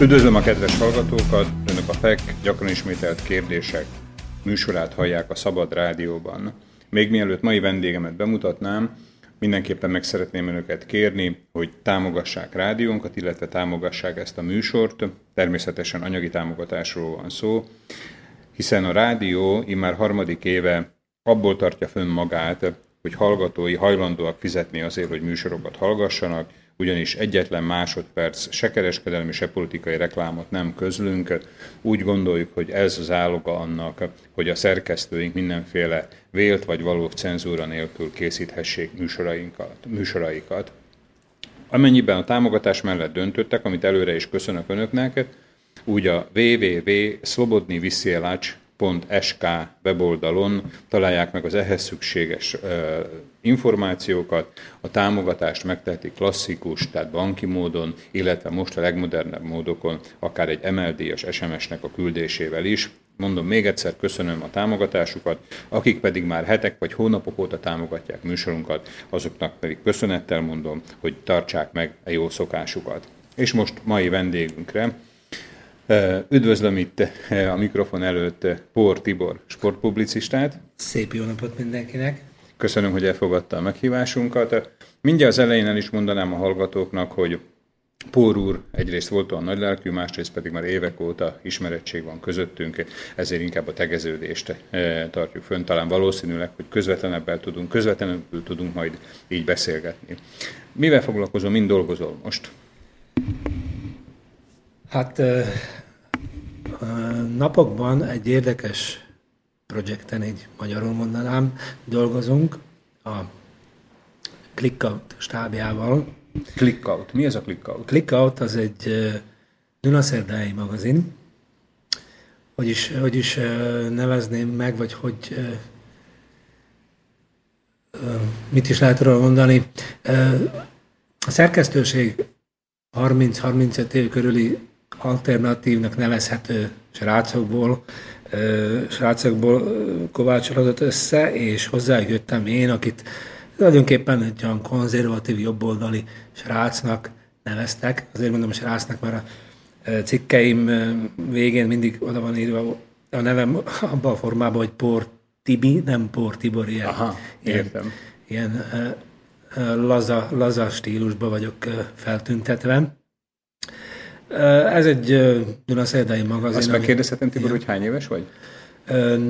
Üdvözlöm a kedves hallgatókat! Önök a FEK gyakran ismételt kérdések műsorát hallják a Szabad Rádióban. Még mielőtt mai vendégemet bemutatnám, mindenképpen meg szeretném önöket kérni, hogy támogassák rádiónkat, illetve támogassák ezt a műsort. Természetesen anyagi támogatásról van szó, hiszen a rádió immár harmadik éve abból tartja fönn magát, hogy hallgatói hajlandóak fizetni azért, hogy műsorokat hallgassanak, ugyanis egyetlen másodperc se kereskedelmi, se politikai reklámot nem közlünk. Úgy gondoljuk, hogy ez az áloga annak, hogy a szerkesztőink mindenféle vélt vagy való cenzúra nélkül készíthessék műsorainkat, műsoraikat. Amennyiben a támogatás mellett döntöttek, amit előre is köszönök Önöknek, úgy a www.slobodnyvisielac sk weboldalon találják meg az ehhez szükséges információkat. A támogatást megteheti klasszikus, tehát banki módon, illetve most a legmodernebb módokon, akár egy MLD-es SMS-nek a küldésével is. Mondom még egyszer, köszönöm a támogatásukat, akik pedig már hetek vagy hónapok óta támogatják műsorunkat, azoknak pedig köszönettel mondom, hogy tartsák meg a jó szokásukat. És most mai vendégünkre, Üdvözlöm itt a mikrofon előtt Pór Tibor, sportpublicistát. Szép jó napot mindenkinek! Köszönöm, hogy elfogadta a meghívásunkat. Mindjárt az elején el is mondanám a hallgatóknak, hogy Pór úr egyrészt volt olyan nagylelkű, másrészt pedig már évek óta ismerettség van közöttünk, ezért inkább a tegeződést tartjuk fönn. Talán valószínűleg, hogy közvetlenebbel tudunk, közvetlenül tudunk majd így beszélgetni. Mivel foglalkozom, mind dolgozol most? Hát napokban egy érdekes projekten, így magyarul mondanám, dolgozunk a ClickOut stábjával. ClickOut. Mi ez a ClickOut? ClickOut az egy Dunaszerdái magazin. Hogy is, hogy is nevezném meg, vagy hogy mit is lehet róla mondani. A szerkesztőség 30-35 év körüli alternatívnak nevezhető srácokból, srácokból kovácsolódott össze, és hozzájöttem én, akit tulajdonképpen egy olyan konzervatív, jobboldali srácnak neveztek. Azért mondom a srácnak, mert a cikkeim végén mindig oda van írva a nevem abban a formában, hogy Por Tibi, nem Por Tibor, ilyen, Aha, értem. ilyen, ilyen laza, laza stílusban vagyok feltüntetve. Ez egy Dunaszerdai magazin. Azt megkérdezhetem, Tibor, hogy hány éves vagy?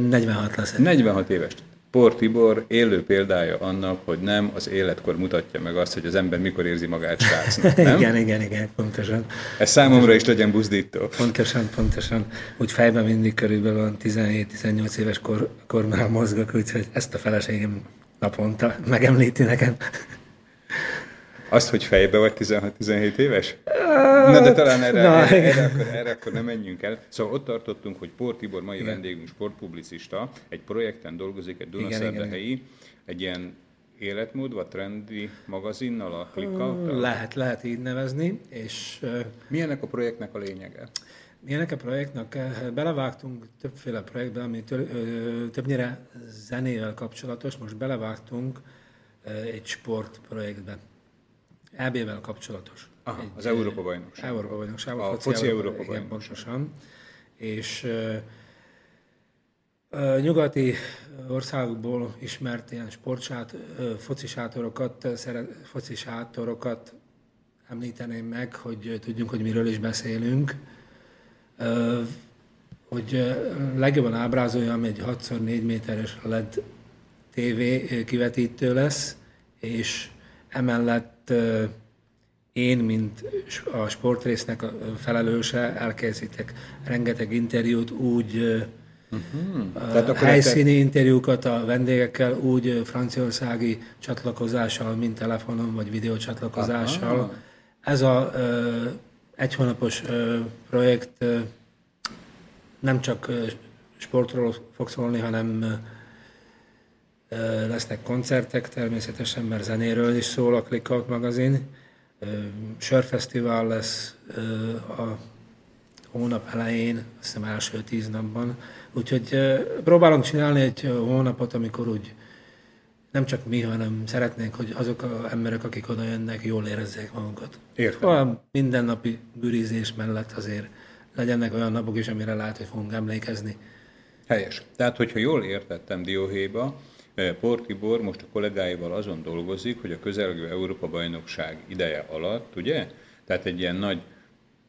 46 lesz. 46 éves. Por Tibor élő példája annak, hogy nem az életkor mutatja meg azt, hogy az ember mikor érzi magát srácnak, nem? igen, igen, igen, pontosan. Ez számomra pontosan. is legyen buzdító. Pontosan, pontosan. Úgy fejben mindig körülbelül 17-18 éves kor, kornál mozgok, úgyhogy ezt a feleségem naponta megemlíti nekem. Azt, hogy fejbe vagy 16-17 éves? Na, de talán erre, Na, erre, erre, akkor, erre akkor nem menjünk el. Szóval ott tartottunk, hogy Pór Tibor, mai igen. vendégünk, sportpublicista, egy projekten dolgozik, egy Dunaszerdahelyi, egy ilyen életmód, vagy trendi magazinnal, a clickout Lehet, lehet így nevezni. És, Mi ennek a projektnek a lényege? Ennek a projektnek? Belevágtunk többféle projektbe, ami többnyire zenével kapcsolatos. Most belevágtunk egy sportprojektbe. EB-vel kapcsolatos. Aha, egy, az Európa bajnokság. Európa bajnokság. A foci, foci Európa bajnokság. pontosan. És uh, nyugati országokból ismert ilyen sportsát, uh, foci sátorokat, szeret, foci sátorokat említeném meg, hogy tudjunk, hogy miről is beszélünk. Uh, hogy legjobban ábrázoljam, egy 6x4 méteres LED TV kivetítő lesz, és emellett én, mint a sportrésznek a felelőse, elkészítek rengeteg interjút úgy, Uh-huh. a helyszíni interjúkat a vendégekkel úgy franciaországi csatlakozással, mint telefonon vagy videócsatlakozással. Aha. Ez a ö, egy hónapos ö, projekt ö, nem csak ö, sportról fog szólni, hanem lesznek koncertek természetesen, mert zenéről is szól a Clickout magazin. Sörfesztivál lesz a hónap elején, azt hiszem első tíz napban. Úgyhogy próbálunk csinálni egy hónapot, amikor úgy nem csak mi, hanem szeretnénk, hogy azok az emberek, akik oda jönnek, jól érezzék magukat. Értem. A mindennapi bürizés mellett azért legyenek olyan napok is, amire lehet, hogy fogunk emlékezni. Helyes. Tehát, hogyha jól értettem Dióhéjba, eh, Portibor most a kollégáival azon dolgozik, hogy a közelgő Európa-bajnokság ideje alatt, ugye? Tehát egy ilyen nagy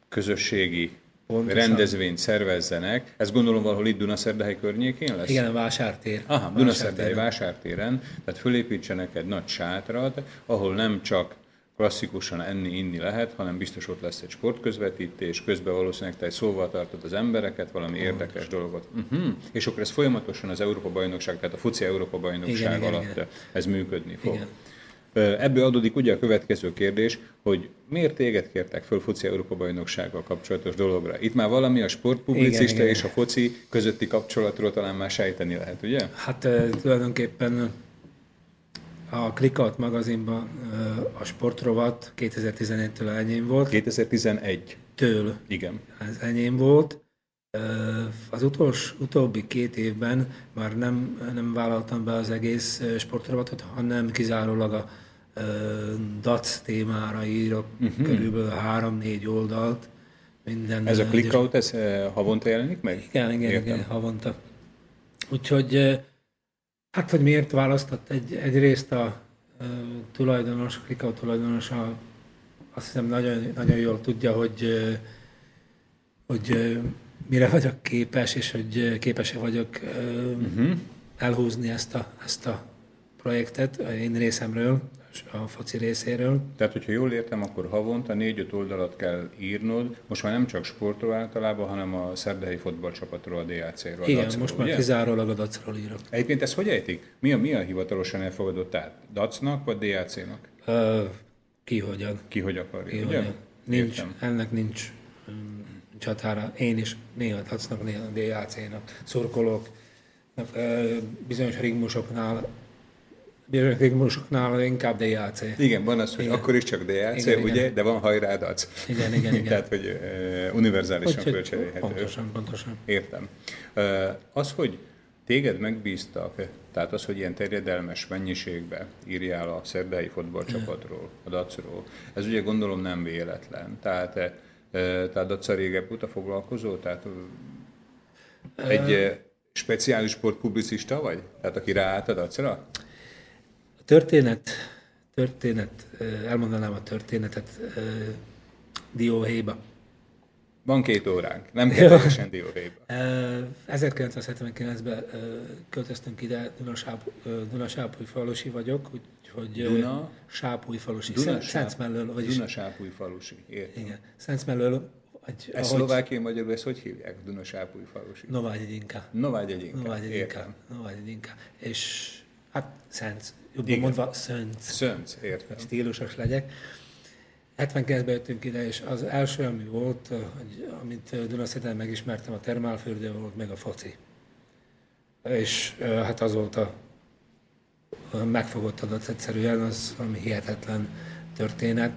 közösségi Pontosan. rendezvényt szervezzenek. Ez gondolom valahol itt Dunaszerdahely környékén lesz? Igen, a vásártér. Aha, Dunaszerdahely vásártéren. Tehát fölépítsenek egy nagy sátrat, ahol nem csak klasszikusan enni, inni lehet, hanem biztos ott lesz egy sportközvetítés, közben valószínűleg te egy szóval tartod az embereket, valami Pontos. érdekes dolgot. Uh-huh. És akkor ez folyamatosan az Európa-bajnokság, tehát a FUCI Európa-bajnokság igen, alatt igen, ez működni fog. Igen. Ebből adódik ugye a következő kérdés, hogy miért téged kértek föl foci Európa-bajnoksággal kapcsolatos dologra? Itt már valami a sportpublicista igen, és igen. a foci közötti kapcsolatról talán már sejteni lehet, ugye? Hát tulajdonképpen a Clickout magazinban a sportrovat 2011-től enyém volt. 2011. Től. Igen. Ez enyém volt. Az utolsó, utóbbi két évben már nem, nem vállaltam be az egész sportrovatot, hanem kizárólag a DAC témára írok uh-huh. körülbelül három-négy oldalt. Minden ez a clickout, ez havonta jelenik meg? Igen, igen, Értem. igen, havonta. Úgyhogy Hát, hogy miért választott egy, egyrészt a uh, tulajdonos, Klikau tulajdonos, a, azt hiszem nagyon, nagyon jól tudja, hogy, uh, hogy uh, mire vagyok képes, és hogy képes vagyok uh-huh. elhúzni ezt a, ezt a projektet én részemről, a foci részéről. Tehát, hogyha jól értem, akkor havonta négy-öt oldalat kell írnod, most már nem csak sportról általában, hanem a szerdehelyi fotballcsapatról, a DAC-ről. Igen, a most már ugye? kizárólag a DAC-ról írok. Egyébként ezt hogy ejtik? Mi a, mi a hivatalosan elfogadott át? DAC-nak vagy DAC-nak? Uh, ki hogyan. Ki hogy akarja, ki ugye? Hogyan. Nincs, Értem. ennek nincs csatára. Én is néha DAC-nak, néha DAC-nak szurkolok. Bizonyos rigmusoknál Bioritmikusoknál inkább DAC. Igen, van az, hogy igen. akkor is csak DAC, igen, ugye, igen. de van hajrádac. Igen, igen, igen. Tehát, hogy uh, univerzálisan fölcserélhető. Pontosan, pontosan. Értem. Uh, az, hogy téged megbíztak, tehát az, hogy ilyen terjedelmes mennyiségbe írjál a szerdai fotballcsapatról, a dacról, ez ugye gondolom nem véletlen. Tehát, uh, tehát daca régebb óta foglalkozó, tehát egy uh, speciális sportpublicista vagy? Tehát aki ráállt a dacra? Történet, történet, elmondanám a történetet dióhéjba. Van két óránk, nem kell teljesen dióhéjba. 1979-ben költöztünk ide, Dunasápújfalusi vagyok, úgyhogy Duna? Sápújfalusi, Duna, Szentszmellől, vagyis... Dunasápújfalusi, értem. Igen, Szentszmellől egy, ez ahogy... szlovákiai magyarul, ezt hogy hívják? Dunasápújfalusi? Novágyegyinka. Novágyegyinka. Novágyegyinka. Novágyegyinka. És hát Szent jobban Igen. mondva Szönc. Szönc, értem. Stílusos legyek. 79-ben jöttünk ide, és az első, ami volt, amit Dunaszéten megismertem, a termálfürdő volt, meg a foci. És hát az volt a megfogott adat egyszerűen, az valami hihetetlen történet.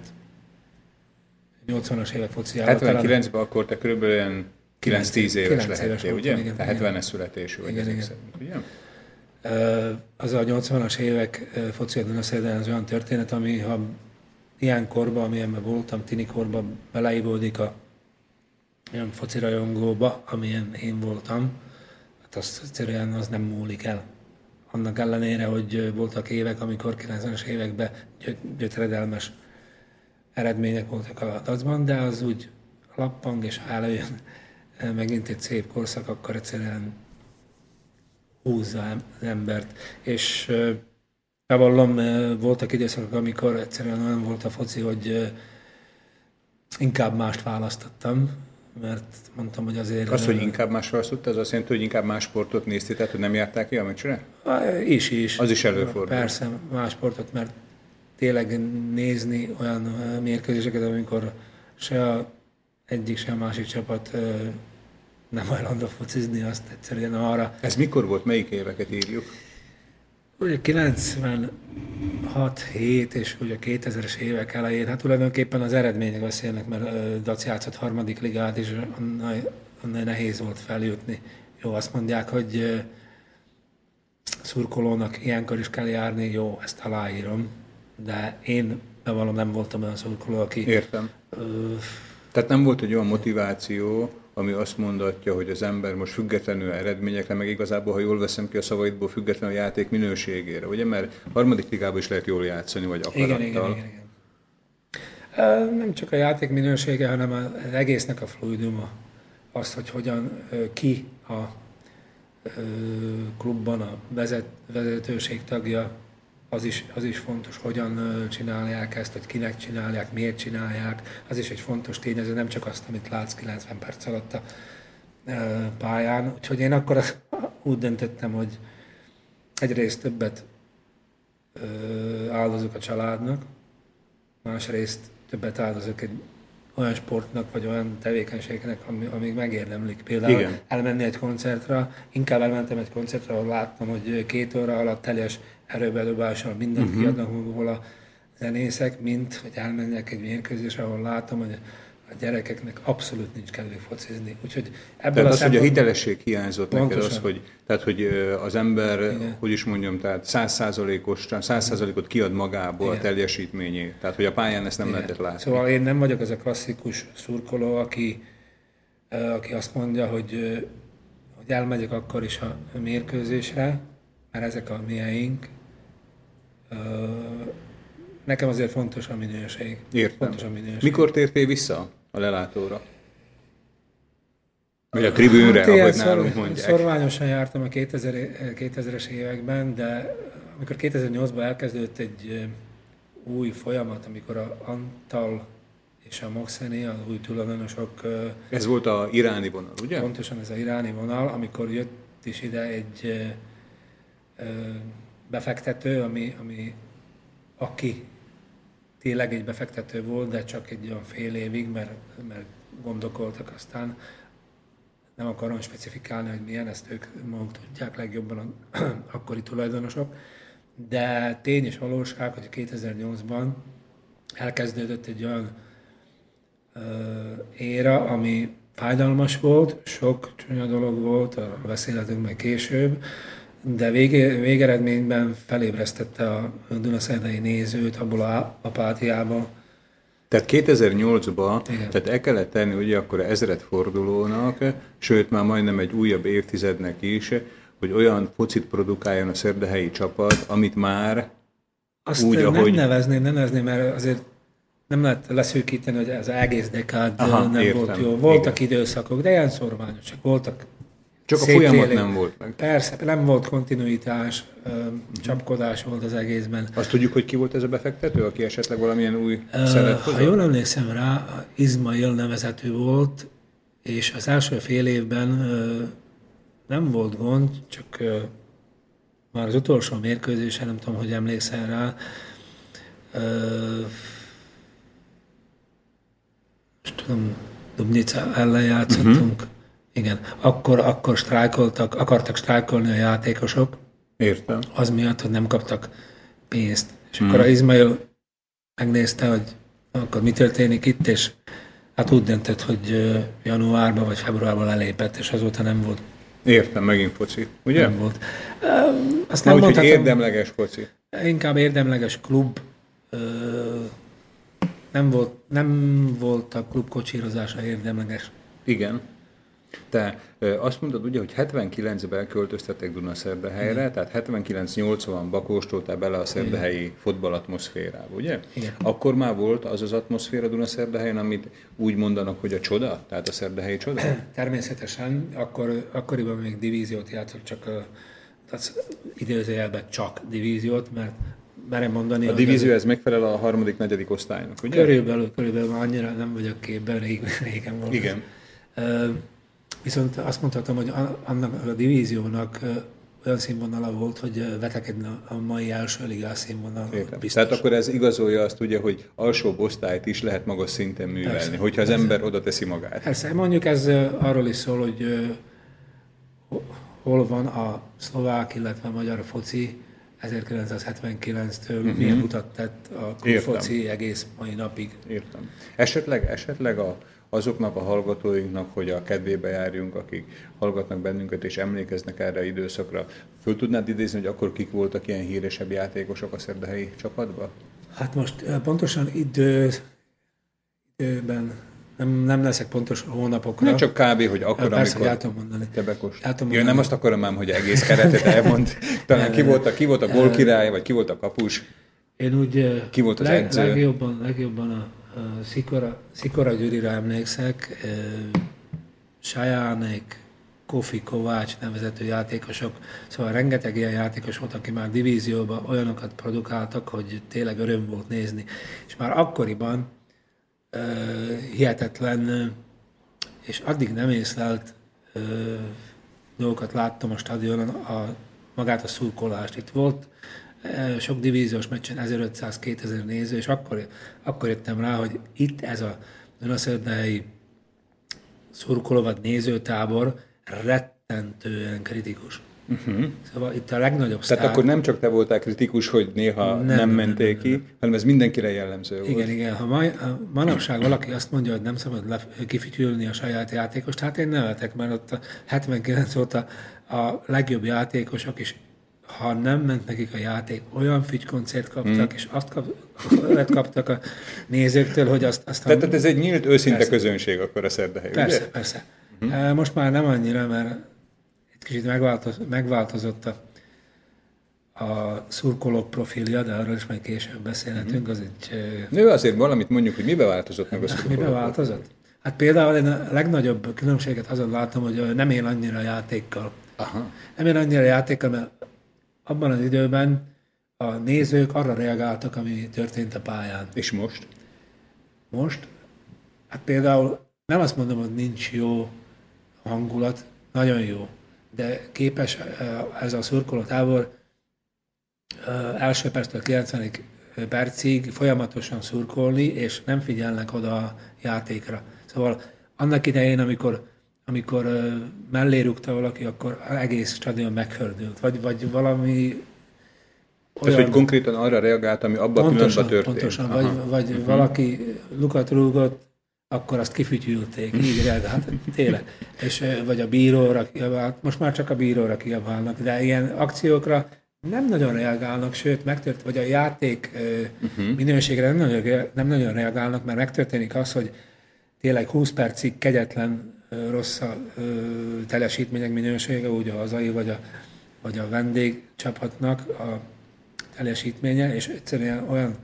80-as évek foci 79-ben akkor te körülbelül 9-10 éves, éves lehettél, ugye? Igen, 70-es születésű vagy igen, igen. szerint, ugye? Az a 80-as évek foci az olyan történet, ami ha ilyen korban, amilyenben voltam, tini korban beleívódik a olyan foci rajongóba, amilyen én voltam, hát azt egyszerűen az nem múlik el. Annak ellenére, hogy voltak évek, amikor 90-es években gyötredelmes eredmények voltak a dacban, de az úgy lappang, és ha előjön megint egy szép korszak, akkor egyszerűen húzza az embert. És bevallom, voltak időszakok, amikor egyszerűen olyan volt a foci, hogy inkább mást választottam, mert mondtam, hogy azért... Az, hogy inkább más választottad, az azt jelenti, hogy inkább más sportot néztél, tehát hogy nem járták ki a meccsre? Is, is. Az is előfordul. Persze, más sportot, mert tényleg nézni olyan mérkőzéseket, amikor se a egyik, se a másik csapat nem hajlandó focizni, azt egyszerűen arra. Ez mikor volt? Melyik éveket írjuk? Ugye 96, 7 és ugye 2000-es évek elején, hát tulajdonképpen az eredmények beszélnek, mert Daci játszott harmadik ligát, és annál, annál nehéz volt feljutni. Jó, azt mondják, hogy szurkolónak ilyenkor is kell járni, jó, ezt aláírom, de én bevallom nem voltam olyan szurkoló, aki... Értem. Ö... Tehát nem volt egy olyan motiváció, ami azt mondatja, hogy az ember most függetlenül eredményekre, meg igazából, ha jól veszem ki a szavaidból, függetlenül a játék minőségére, ugye? Mert harmadik ligában is lehet jól játszani, vagy akarattal. Igen, igen, igen, igen. Nem csak a játék minősége, hanem az egésznek a fluiduma, az, hogy hogyan ki a klubban a vezet, vezetőség tagja, az is, az is fontos, hogyan csinálják ezt, hogy kinek csinálják, miért csinálják. Az is egy fontos tényező, nem csak azt, amit látsz 90 perc alatt a pályán. Úgyhogy én akkor úgy döntöttem, hogy egyrészt többet áldozok a családnak, másrészt többet áldozok egy olyan sportnak, vagy olyan tevékenységnek, ami, amíg megérdemlik. Például Igen. elmenni egy koncertre, inkább elmentem egy koncertre, ahol láttam, hogy két óra alatt teljes erőbedobással mindent uh-huh. kiadnak magukból a zenészek, mint hogy elmenjek egy mérkőzésre, ahol látom, hogy a gyerekeknek abszolút nincs kedvük focizni. Úgyhogy ebből tehát a az, hogy a hitelesség hiányzott pontosan. neked az, hogy, tehát, hogy az ember, Igen. hogy is mondjam, tehát százszázalékos, százszázalékot kiad magából Igen. a teljesítményét. Tehát, hogy a pályán ezt nem Igen. lehetett látni. Szóval én nem vagyok az a klasszikus szurkoló, aki, aki azt mondja, hogy, hogy elmegyek akkor is a mérkőzésre, mert ezek a mieink, nekem azért fontos a minőség. Értem. Fontos a minőség. Mikor tértél vissza a lelátóra? Vagy a tribűnre, hát ahogy nálunk mondják. Szorványosan jártam a 2000, 2000-es években, de amikor 2008-ban elkezdődött egy új folyamat, amikor a Antal és a Moxeni, az új tulajdonosok... Ez volt a iráni vonal, ugye? Pontosan ez a iráni vonal, amikor jött is ide egy befektető, ami, ami aki tényleg egy befektető volt, de csak egy olyan fél évig, mert, mert gondolkoltak aztán. Nem akarom specifikálni, hogy milyen, ezt ők maguk tudják legjobban a akkori tulajdonosok. De tény és valóság, hogy 2008-ban elkezdődött egy olyan ö, éra, ami fájdalmas volt, sok csúnya dolog volt, arra beszélhetünk meg később, de vége, végeredményben felébresztette a Dunaszerdai nézőt abból a apátiába. Tehát 2008-ban, tehát el kellett tenni ugye akkor ezred fordulónak, sőt már majdnem egy újabb évtizednek is, hogy olyan focit produkáljon a szerdehelyi csapat, amit már Azt úgy, nem ahogy... nevezném, nem nevezném, mert azért nem lehet leszűkíteni, hogy ez egész dekád Aha, nem értem. volt jó. Voltak Igen. időszakok, de ilyen szorványosak. Voltak csak a folyamat nem volt meg. Persze, nem volt kontinuitás, csapkodás volt az egészben. Azt tudjuk, hogy ki volt ez a befektető, aki esetleg valamilyen új uh, szeret Ha jól emlékszem rá, Izmail nevezetű volt, és az első fél évben uh, nem volt gond, csak uh, már az utolsó mérkőzésen, nem tudom, hogy emlékszel rá, uh, tudom, Dubnica ellen játszottunk, uh-huh igen, akkor, akkor sztrájkoltak, akartak sztrájkolni a játékosok. Értem. Az miatt, hogy nem kaptak pénzt. És hmm. akkor a Izmail megnézte, hogy akkor mi történik itt, és hát úgy döntött, hogy januárban vagy februárban lelépett, és azóta nem volt. Értem, megint foci, ugye? Nem volt. Azt nem mondhatom, érdemleges foci. Inkább érdemleges klub. Nem volt, nem volt a klub kocsírozása érdemleges. Igen. Te azt mondod ugye, hogy 79-ben költöztettek Dunaszerdehelyre, Igen. tehát 79-80-ban kóstoltál bele a szerdehelyi fotballatmoszférába, ugye? Igen. Akkor már volt az az atmoszféra Dunaszerdehelyen, amit úgy mondanak, hogy a csoda, tehát a szerdehelyi csoda? Természetesen, akkor, akkoriban még divíziót játszott, csak tehát időzőjelben csak divíziót, mert merem mondani. A divízió ez megfelel a harmadik, negyedik osztálynak, ugye? Körülbelül, körülbelül annyira nem vagyok képben, régen volt. Igen. Viszont azt mondhatom, hogy annak a divíziónak olyan színvonala volt, hogy vetekedne a mai első ligás színvonal. Tehát akkor ez igazolja azt ugye, hogy alsó osztályt is lehet magas szinten művelni, persze, hogyha az persze. ember oda teszi magát. Persze, mondjuk ez arról is szól, hogy hol van a szlovák, illetve a magyar foci 1979-től uh-huh. Mhm. milyen mutat tett a foci egész mai napig. Értem. Esetleg, esetleg a, azoknak a hallgatóinknak, hogy a kedvébe járjunk, akik hallgatnak bennünket és emlékeznek erre időszakra. Föl tudnád idézni, hogy akkor kik voltak ilyen híresebb játékosok a szerdahelyi csapatban? Hát most pontosan idő, időben nem, nem leszek pontos hónapokra. Nem csak kb. hogy akkor, Persze, amikor tudom mondani. te bekost. Ja, nem azt akarom ám, hogy egész keretet elmond. Talán ki volt a, ki volt a gólkirály, vagy ki volt a kapus? Én úgy ki volt az leg, edző? Legjobban, legjobban a Szikora, Szikora Gyurira emlékszek, Sajánék, Kofi Kovács nevezető játékosok, szóval rengeteg ilyen játékos volt, aki már divízióban olyanokat produkáltak, hogy tényleg öröm volt nézni. És már akkoriban hihetetlen, és addig nem észlelt dolgokat láttam a stadionon, a, magát a szurkolást. Itt volt sok divíziós meccsen 1500-2000 néző, és akkor, akkor jöttem rá, hogy itt ez a Dunaszerdei szurkoló vagy nézőtábor rettentően kritikus. Uh-huh. Szóval itt a legnagyobb Tehát sztár... akkor nem csak te voltál kritikus, hogy néha nem, nem, nem mentél nem, ki, nem, hanem ez mindenkire jellemző igen, volt. Igen, igen. Ha ma, manapság valaki azt mondja, hogy nem szabad le, kifütyülni a saját játékost, hát én nevetek, mert ott a 79 óta a legjobb játékosok is ha nem ment nekik a játék, olyan fügykoncert kaptak, hmm. és azt kap, kaptak a nézőktől, hogy azt... azt Tehát, ez egy nyílt, őszinte persze. közönség akkor a szerdahely, Persze, ugye? persze. Hmm. Most már nem annyira, mert kicsit megváltoz, megváltozott a, a szurkolók profilja, de arról is majd később beszélhetünk. Az egy, Nő azért valamit mondjuk, hogy mibe változott meg a szurkolók? Mibe változott? Hát például én a legnagyobb különbséget azon látom, hogy nem él annyira játékkal. Aha. Nem él annyira játékkal, mert abban az időben a nézők arra reagáltak, ami történt a pályán. És most? Most? Hát például nem azt mondom, hogy nincs jó hangulat, nagyon jó de képes ez a szurkoló tábor első perctől 90 percig folyamatosan szurkolni, és nem figyelnek oda a játékra. Szóval annak idején, amikor, amikor mellé rúgta valaki, akkor egész stadion meghördült, vagy, vagy valami olyan... Tehát, hogy konkrétan arra reagált, ami abban a pillanatban történt. Pontosan, Aha. vagy, vagy uh-huh. valaki lukat rúgott, akkor azt kifütyülték, így reagál, hát tényleg. És, vagy a bíróra kiabált, most már csak a bíróra kiabálnak, de ilyen akciókra nem nagyon reagálnak, sőt, megtört, vagy a játék uh-huh. minőségre nem nagyon, nem nagyon reagálnak, mert megtörténik az, hogy tényleg 20 percig kegyetlen rossz a teljesítmények minősége, úgy a hazai, vagy a, vagy a vendégcsapatnak a teljesítménye, és egyszerűen olyan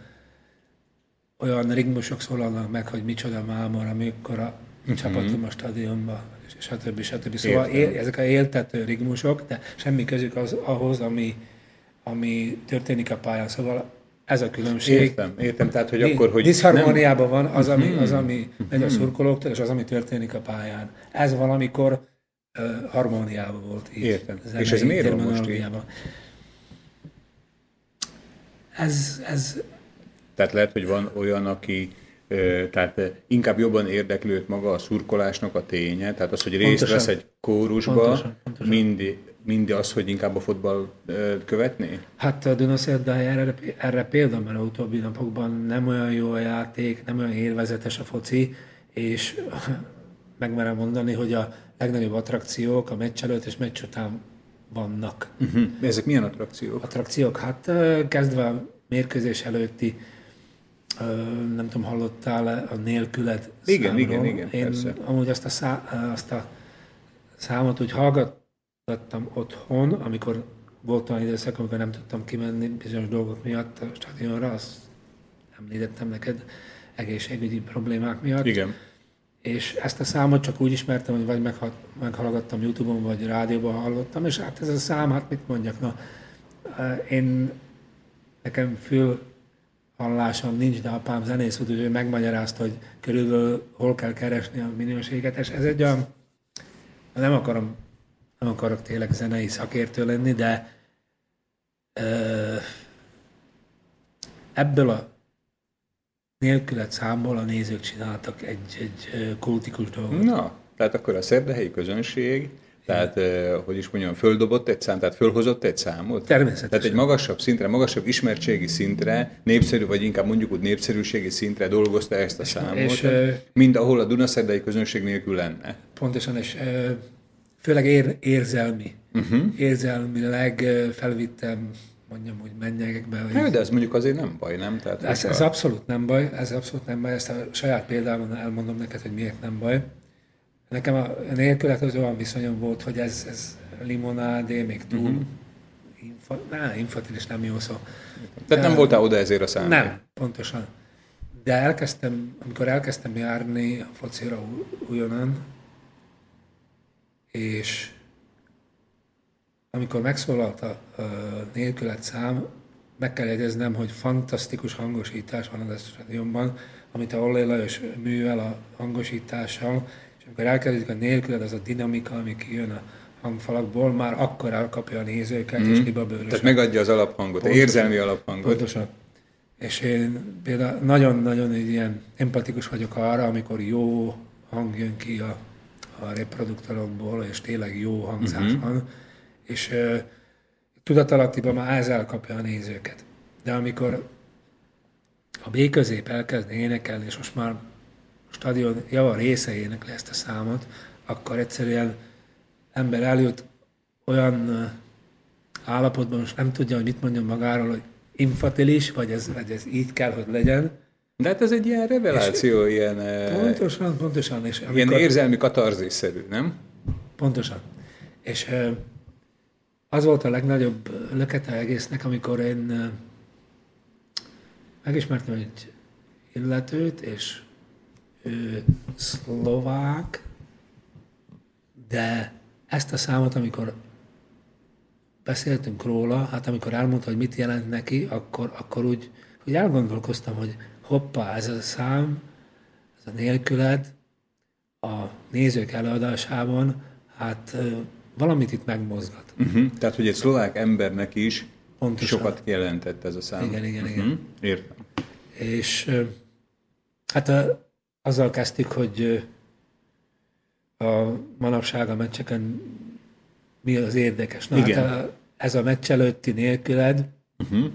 olyan ritmusok szólalnak meg, hogy micsoda mámor, amikor a uh-huh. csapatom a stadionban, stb. stb. Szóval él, ezek a éltető rigmusok, de semmi közük az, ahhoz, ami, ami történik a pályán. Szóval ez a különbség. Értem, értem. Tehát, hogy akkor, hogy... Diszharmóniában van az, ami, mhm. az, ami megy a szurkolóktól, és az, ami történik a pályán. Ez valamikor uh, harmóniában volt. Így, értem. És ez miért van most így? Ez, ez tehát lehet, hogy van olyan, aki tehát inkább jobban érdeklőt maga a szurkolásnak a ténye, tehát az, hogy részt pontosan. vesz egy kórusba, pontosan, pontosan. Mind, mind az, hogy inkább a fotball követni? Hát a Dunaszerdály erre, erre példa, mert a utóbbi napokban nem olyan jó a játék, nem olyan élvezetes a foci, és megmerem mondani, hogy a legnagyobb attrakciók a meccs előtt és meccs után vannak. Uh-huh. Ezek milyen attrakciók? Attrakciók, hát kezdve a mérkőzés előtti nem tudom, hallottál a nélküled Igen, számról. igen, igen, Én persze. amúgy azt a, szá, azt a számot úgy hallgattam otthon, amikor volt olyan időszak, amikor nem tudtam kimenni bizonyos dolgok miatt a stadionra, azt említettem neked egészségügyi problémák miatt. Igen. És ezt a számot csak úgy ismertem, hogy vagy meghallgattam Youtube-on, vagy rádióban hallottam, és hát ez a szám, hát mit mondjak, na, én nekem fül hallásom nincs, de apám zenész volt, úgyhogy megmagyarázta, hogy körülbelül hol kell keresni a minőséget, és ez egy olyan, nem akarom, nem akarok tényleg zenei szakértő lenni, de ebből a nélkület számból a nézők csináltak egy, egy kultikus dolgot. Na, tehát akkor a szerdehelyi közönség Tehát, hogy is mondjam, földobott egy szám, tehát fölhozott egy számot? Természetesen. Tehát egy magasabb szintre, magasabb ismertségi szintre, népszerű, vagy inkább mondjuk úgy népszerűségi szintre dolgozta ezt a számot, és, mind ahol a Dunaszerdai közönség nélkül lenne. Pontosan, és főleg ér, érzelmi. Uh-huh. Érzelmileg felvittem mondjam, hogy menjegekbe. Hogy... Hát, de ez mondjuk azért nem baj, nem? Tehát ez, ez abszolút nem baj, ez abszolút nem baj, ezt a saját példában elmondom neked, hogy miért nem baj. Nekem a nélkülethez olyan viszonyom volt, hogy ez, ez limonádé, még túl uh-huh. infa, na, infantilis nem jó szó. Tehát nem voltál oda ezért a számra? Nem, pontosan. De elkezdtem, amikor elkezdtem járni a focira újonnan, és amikor megszólalt a, a nélkület szám, meg kell jegyeznem, hogy fantasztikus hangosítás van a stadionban, amit a Ollé Lajos művel a hangosítással, és amikor elkezdődik a nélküled, az a dinamika, ami kijön a hangfalakból, már akkor elkapja a nézőket, mm. és mhm. libabőrös. Tehát megadja az alaphangot, Pontosan. érzelmi alaphangot. Pontosan. És én például nagyon-nagyon ilyen empatikus vagyok arra, amikor jó hang jön ki a, a reproduktorokból, és tényleg jó hangzás uh-huh. van, és uh, tudatalattiban már ez elkapja a nézőket. De amikor a B közép elkezd énekelni, és most már a stadion java része énekli ezt a számot, akkor egyszerűen ember eljut olyan állapotban, most nem tudja, hogy mit mondjon magáról, hogy infatilis, vagy ez, vagy ez így kell, hogy legyen. De hát ez egy ilyen reveláció, és ilyen... Pontosan, pontosan. És amikor, ilyen érzelmi katarzisszerű, nem? Pontosan. És az volt a legnagyobb lökete egésznek, amikor én megismertem egy illetőt, és ő szlovák, de ezt a számot, amikor beszéltünk róla, hát amikor elmondta, hogy mit jelent neki, akkor, akkor úgy, úgy elgondolkoztam, hogy hoppá, ez a szám, ez a nélküled a nézők előadásában, hát valamit itt megmozgat. Uh-huh. Tehát, hogy egy szlovák embernek is Pontosan. sokat jelentett ez a szám. Igen, igen, igen. Uh-huh. Értem. És hát a, azzal kezdtük, hogy a manapság a meccseken mi az érdekes. Na, Igen. Hát a, ez a meccs előtti nélküled, uh-huh.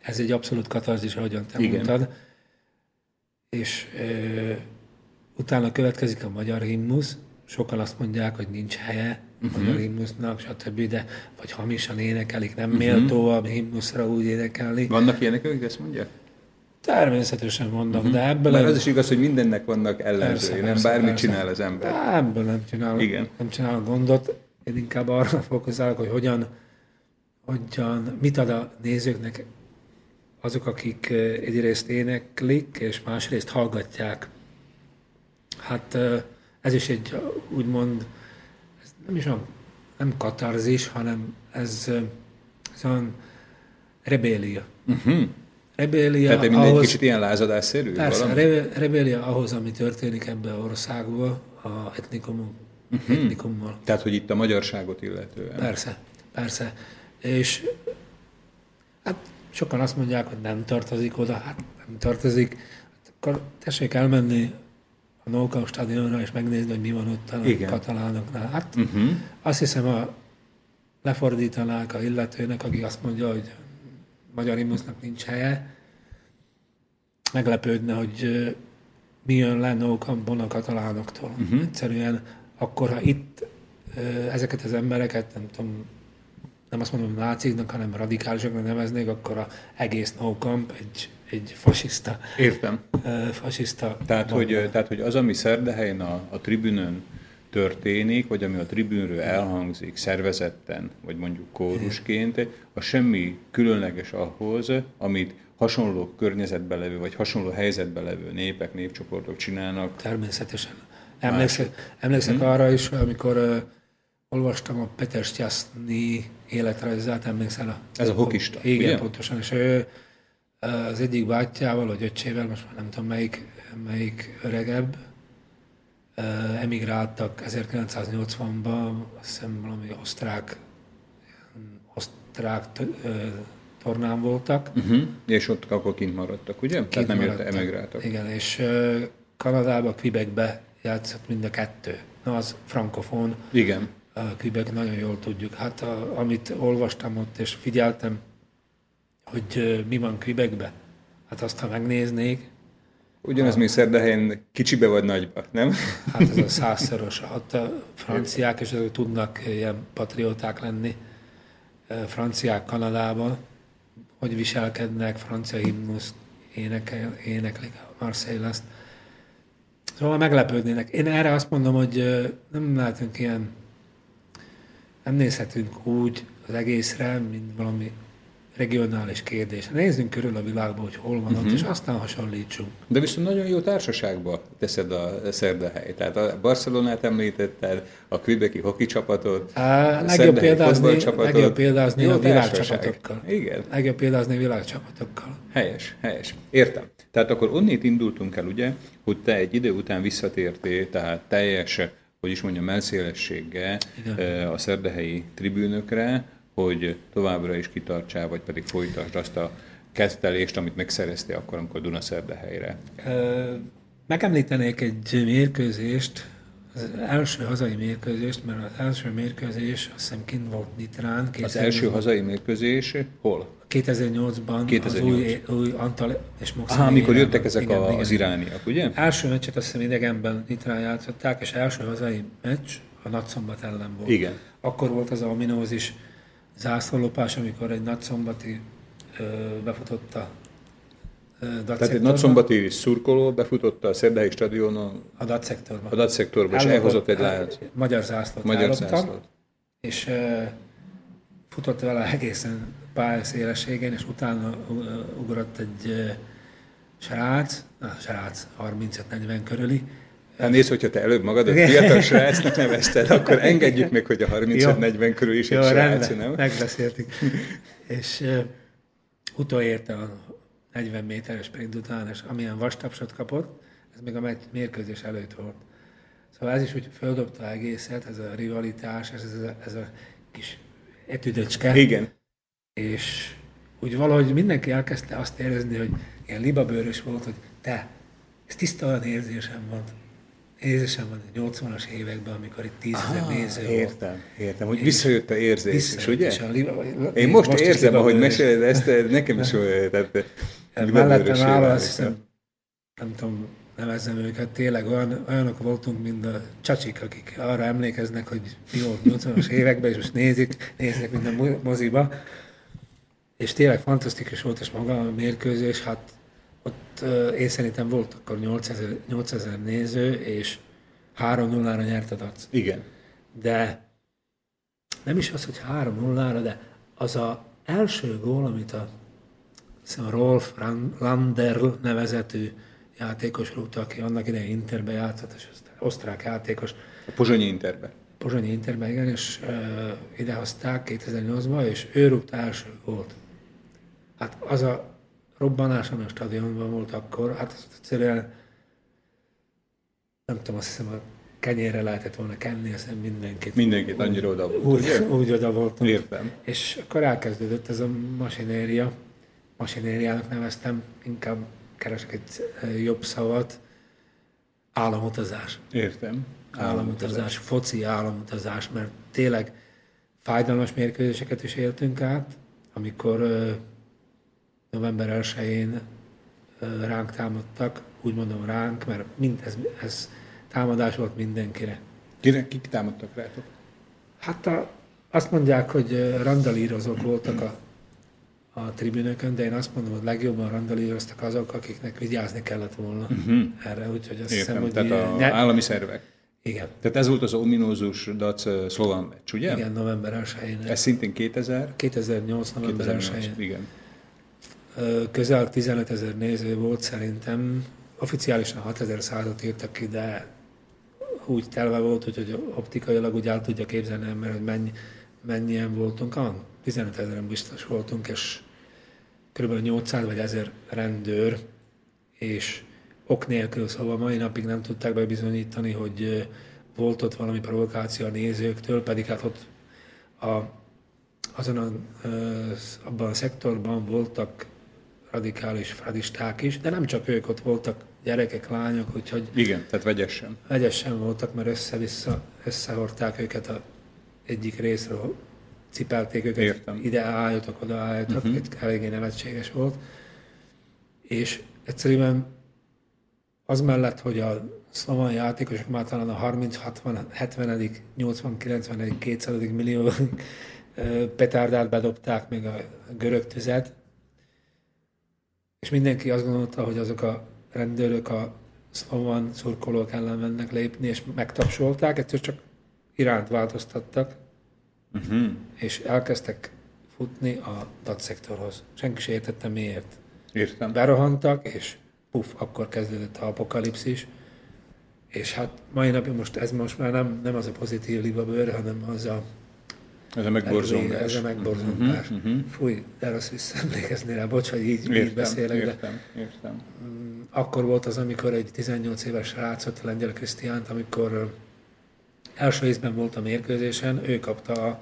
ez egy abszolút katarzis, ahogyan te Igen. mondtad. És ö, utána következik a magyar himnusz. Sokan azt mondják, hogy nincs helye uh-huh. magyar himnusznak, stb., de vagy hamisan énekelik, nem uh-huh. méltó a himnuszra úgy énekelni. Vannak ilyenek, akik ezt mondják? Természetesen mondok, uh-huh. de ebből... Mert az is igaz, hogy mindennek vannak ellenzői, nem bármit persze. csinál az ember. De ebből nem csinál, Igen. nem csinál gondot. Én inkább arra fókuszálok, hogy hogyan, hogyan, mit ad a nézőknek azok, akik egyrészt éneklik, és másrészt hallgatják. Hát ez is egy úgymond, ez nem is a, nem katarzis, hanem ez, ez olyan rebélia. Uh-huh. Rebélia Tehát egy ahhoz, kicsit ilyen lázadásszerű? Persze, valami? rebélia ahhoz, ami történik ebben az országban, a etnikumunk uh-huh. etnikummal. Tehát, hogy itt a magyarságot illetően. Persze, persze. És hát sokan azt mondják, hogy nem tartozik oda, hát nem tartozik. Hát akkor tessék elmenni a Nókau stadionra és megnézni, hogy mi van ott a Igen. katalánoknál. Hát uh-huh. azt hiszem, a lefordítanák a illetőnek, aki azt mondja, hogy magyar imusznak nincs helye, meglepődne, hogy mi jön le Nókampon a katalánoktól. Uh-huh. Egyszerűen akkor, ha itt ezeket az embereket, nem tudom, nem azt mondom náciknak, hanem radikálisoknak neveznék, akkor a egész no camp egy, egy fasiszta. Értem. Fasiszta. Tehát, hogy, tehát, hogy az, ami Szerdehelyen a, a tribünön történik, vagy ami a tribünről elhangzik szervezetten, vagy mondjuk kórusként, a semmi különleges ahhoz, amit hasonló környezetben levő, vagy hasonló helyzetben levő népek, népcsoportok csinálnak. Természetesen. Emlékszek, emlékszek hmm. arra is, amikor uh, olvastam a Peter Stjaszny életrajzát, emlékszel? A, Ez a hokista, Igen, ugye? pontosan, és ő az egyik bátyjával, vagy öccsével, most már nem tudom melyik, melyik öregebb, emigráltak 1980-ban, azt hiszem valami osztrák, osztrák tornán voltak. Uh-huh. És ott akkor kint maradtak, ugye? Kint Tehát nem jöttek, emigráltak. Igen, és Kanadába, Quebecbe játszott mind a kettő. Na, az frankofón. Igen. Quebec nagyon jól tudjuk. Hát a, amit olvastam ott és figyeltem, hogy mi van Quebecbe, hát azt ha megnéznék, Ugyanaz, mint Szerdahelyen kicsibe vagy nagyba, nem? Hát ez a százszoros. Hát a franciák és azok tudnak ilyen patrióták lenni. Franciák Kanadában, hogy viselkednek, francia himnusz énekel, éneklik a Marseille ezt. Szóval meglepődnének. Én erre azt mondom, hogy nem lehetünk ilyen, nem nézhetünk úgy az egészre, mint valami regionális kérdés. Nézzünk körül a világban, hogy hol van uh-huh. ott, mhm. és aztán hasonlítsunk. De viszont nagyon jó társaságba teszed a Szerdahely. Tehát a Barcelonát említetted, a Quebeci hoki csapatot, a legjobb példázni, legjobb példázni a világcsapatokkal. Igen. Legjobb példázni a világcsapatokkal. Helyes, helyes. Értem. Tehát akkor onnét indultunk el, ugye, hogy te egy idő után visszatértél, tehát teljes, hogy is mondjam, elszélességgel a szerdehelyi tribűnökre, hogy továbbra is kitartsál, vagy pedig folytasd azt a kezdelést, amit megszereztél akkor, amikor Dunaszerdehelyre? Megemlítenék egy mérkőzést, az első hazai mérkőzést, mert az első mérkőzés azt hiszem kint volt Nitrán. Az első hazai mérkőzés hol? 2008-ban 2008. az új, új Antal és Moxon. amikor jöttek ezek igen, a, igen. az irániak, ugye? Első meccset azt hiszem idegenben Nitrán játszották, és első hazai meccs a Nagyszombat ellen volt. Igen. Akkor volt az a ominózis zászlólopás, amikor egy nagyszombati ö, befutotta Tehát egy nagyszombati szurkoló befutotta a Szerdai stadionon a DAT szektorba. A DAT szektorba, és elhozott egy lehet. Magyar zászlót Magyar zászlót. És ö, futott vele egészen pályaszélességen, és utána ugrott egy srác, na, srác, 35-40 körüli, Hát nézd, hogyha te előbb magad a fiatal srácnak nevezted, akkor engedjük meg, hogy a 35-40 körül is egy srác, nem? megbeszéltük. és uh, utolérte a 40 méteres sprint után, és amilyen vastapsot kapott, ez még a mérkőzés előtt volt. Szóval ez is úgy földobta egészet, ez a rivalitás, ez, ez, a, ez a kis etüdöcske. Igen. És úgy valahogy mindenki elkezdte azt érezni, hogy ilyen libabőrös volt, hogy te, ez tiszta olyan érzésem volt, érzésem van a 80-as években, amikor itt tízezer néző volt. Értem, értem, hogy visszajött a érzés visszajött, is, ugye? És a liba, Én most, most érzem, ahogy meséled ezt, nekem is olyan, tehát mellettem áll, azt hiszem, nem tudom, nevezzem őket, tényleg olyan, olyanok voltunk, mint a csacsik, akik arra emlékeznek, hogy volt 80-as években, és most nézik, néznek minden moziba. És tényleg fantasztikus volt, és maga a mérkőzés, hát ott én szerintem volt akkor 8000, 8000 néző, és 3-0-ra nyert a DAC. Igen. De nem is az, hogy 3-0-ra, de az a első gól, amit a, a Rolf Landerl nevezetű játékos rúgta, aki annak idején Interbe játszott, és osztrák játékos. A Pozsonyi Interbe. Pozsonyi Interbe, igen, és uh, idehozták 2008-ban, és ő rúgta első gólt. Hát az a robbanás, ami a stadionban volt akkor, hát egyszerűen nem tudom, azt hiszem a kenyérre lehetett volna kenni, azt mindenkit. Mindenkit annyira oda volt. Úgy, ugye? úgy oda voltam. Értem. És akkor elkezdődött ez a masinéria. Masinériának neveztem, inkább keresek egy jobb szavat. Államutazás. Értem. Államutazás, foci államutazás, mert tényleg fájdalmas mérkőzéseket is éltünk át, amikor november 1-én ránk támadtak, úgy mondom ránk, mert mind ez, ez támadás volt mindenkire. Kire, kik támadtak rátok? Hát a, azt mondják, hogy randalírozók voltak a, a tribünökön, de én azt mondom, hogy legjobban randalíroztak azok, akiknek vigyázni kellett volna uh-huh. erre, úgyhogy azt Értem, hiszem, hogy... Tehát a ne... állami szervek. Igen. Tehát ez volt az ominózus dac szlován meccs, ugye? Igen, november 1-én. Ez szintén 2000? 2008. november 2008, 1-én. Igen közel 15 ezer néző volt szerintem, oficiálisan 6 ezer százat írtak ki, de úgy telve volt, hogy optikailag úgy el tudja képzelni ember, hogy mennyi, mennyien voltunk. Ah, 15 ezeren biztos voltunk, és kb. 800 vagy 1000 rendőr, és ok nélkül, szóval mai napig nem tudták bebizonyítani, hogy volt ott valami provokáció a nézőktől, pedig hát ott a, azon a, abban a szektorban voltak radikális fradisták is, de nem csak ők, ott voltak gyerekek, lányok, úgyhogy... Igen, tehát vegyesen. Vegyesen voltak, mert össze-vissza összehordták őket a egyik részről cipelték őket, Értem. ide álljatok, oda álljatok, uh-huh. egy eléggé nevetséges volt. És egyszerűen az mellett, hogy a szlován játékosok már talán a 30, 60, 70, 80, 90, 200 millió petárdát bedobták, még a görög tüzet, és mindenki azt gondolta, hogy azok a rendőrök a szlován szurkolók ellen mennek lépni, és megtapsolták, egyszer csak iránt változtattak, Uh-huh. és elkezdtek futni a datszektorhoz. Senki sem értette miért. Értem. Berohantak, és puf, akkor kezdődött a apokalipszis. És hát mai napig most ez most már nem, nem az a pozitív libabőr, hanem az a, Ez a megborzongás. ez a megborzongás. Uh-huh, uh-huh. Fúj, de rossz visszaemlékezni rá, bocs, hogy így, így Értem, beszélek, de értem, értem. akkor volt az, amikor egy 18 éves srác, a Lengyel Krisztiánt, amikor első részben volt a mérkőzésen, ő kapta a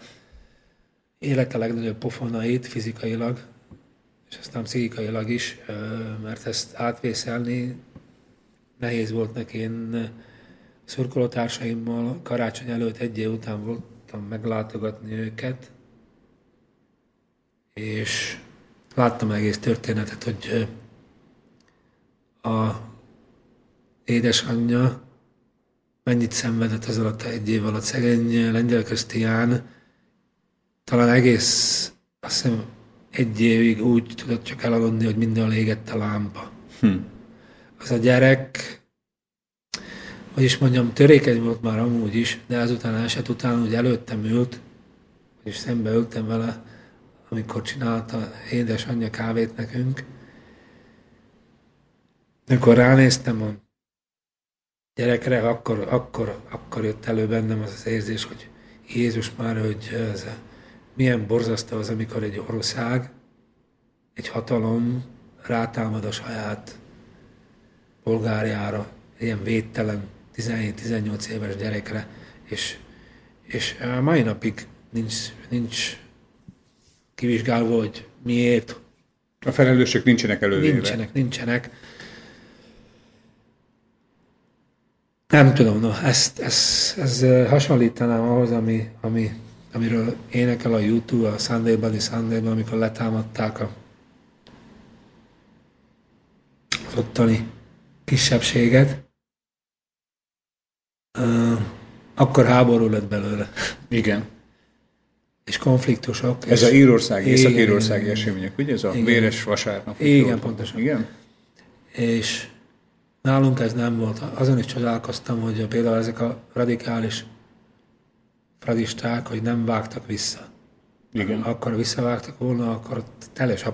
élete legnagyobb pofonait fizikailag, és aztán pszichikailag is, mert ezt átvészelni nehéz volt neki. Én szurkolótársaimmal karácsony előtt egy év után voltam meglátogatni őket, és láttam egész történetet, hogy a édesanyja mennyit szenvedett ez alatt egy év alatt. Szegény lengyel köztián talán egész, azt hiszem, egy évig úgy tudott csak elaludni, hogy minden égett a lámpa. Hm. Az a gyerek, hogy is mondjam, törékeny volt már amúgy is, de azután eset után, hogy előttem ült, és szembe ültem vele, amikor csinálta édesanyja kávét nekünk, amikor ránéztem a gyerekre, akkor, akkor, akkor jött elő bennem az az érzés, hogy Jézus már, hogy ez milyen borzasztó az, amikor egy ország, egy hatalom rátámad a saját polgárjára, ilyen védtelen 17-18 éves gyerekre, és, és a mai napig nincs, nincs kivizsgálva, hogy miért, A felelősök nincsenek elővéve. nincsenek, nincsenek. Nem tudom, no, ezt, ezt, ezt eh, hasonlítanám ahhoz, ami, ami, amiről énekel a YouTube, a Sunday Bloody sunday amikor letámadták a ottani kisebbséget. Akkor háború lett belőle, Igen. és konfliktusok. Ez és, a Írország, Észak-Írországi események, ugye? Ez a Igen. véres vasárnap. Igen, Jól- pontosan. Igen? és nálunk ez nem volt. Azon is csodálkoztam, hogy például ezek a radikális fradisták, hogy nem vágtak vissza. Igen. Akkor visszavágtak volna, akkor teljes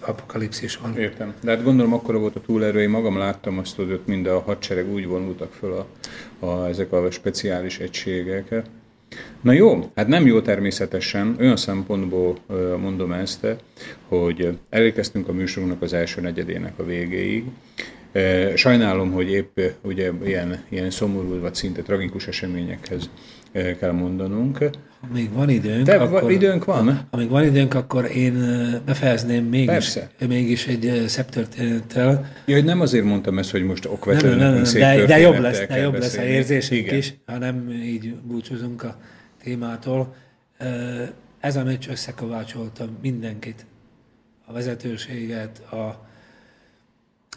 apokalipszis, van. Értem. De hát gondolom akkor volt a túlerő, én magam láttam azt, hogy ott mind a hadsereg úgy vonultak föl a, a, ezek a speciális egységek. Na jó, hát nem jó természetesen, olyan szempontból mondom ezt, hogy elérkeztünk a műsorunknak az első negyedének a végéig. Sajnálom, hogy épp ugye ilyen, ilyen szomorú vagy szinte tragikus eseményekhez kell mondanunk. Amíg van időnk, De akkor, időnk van? Amíg van időnk, akkor én befejezném mégis, Persze. mégis egy szebb történettel. Ja, hogy nem azért mondtam ezt, hogy most Nem, okvetlenül nem, nem, szép de, de jobb lesz, de jobb lesz a érzésünk Igen. is, ha nem így búcsúzunk a témától. Ez a meccs összekovácsolta mindenkit, a vezetőséget, a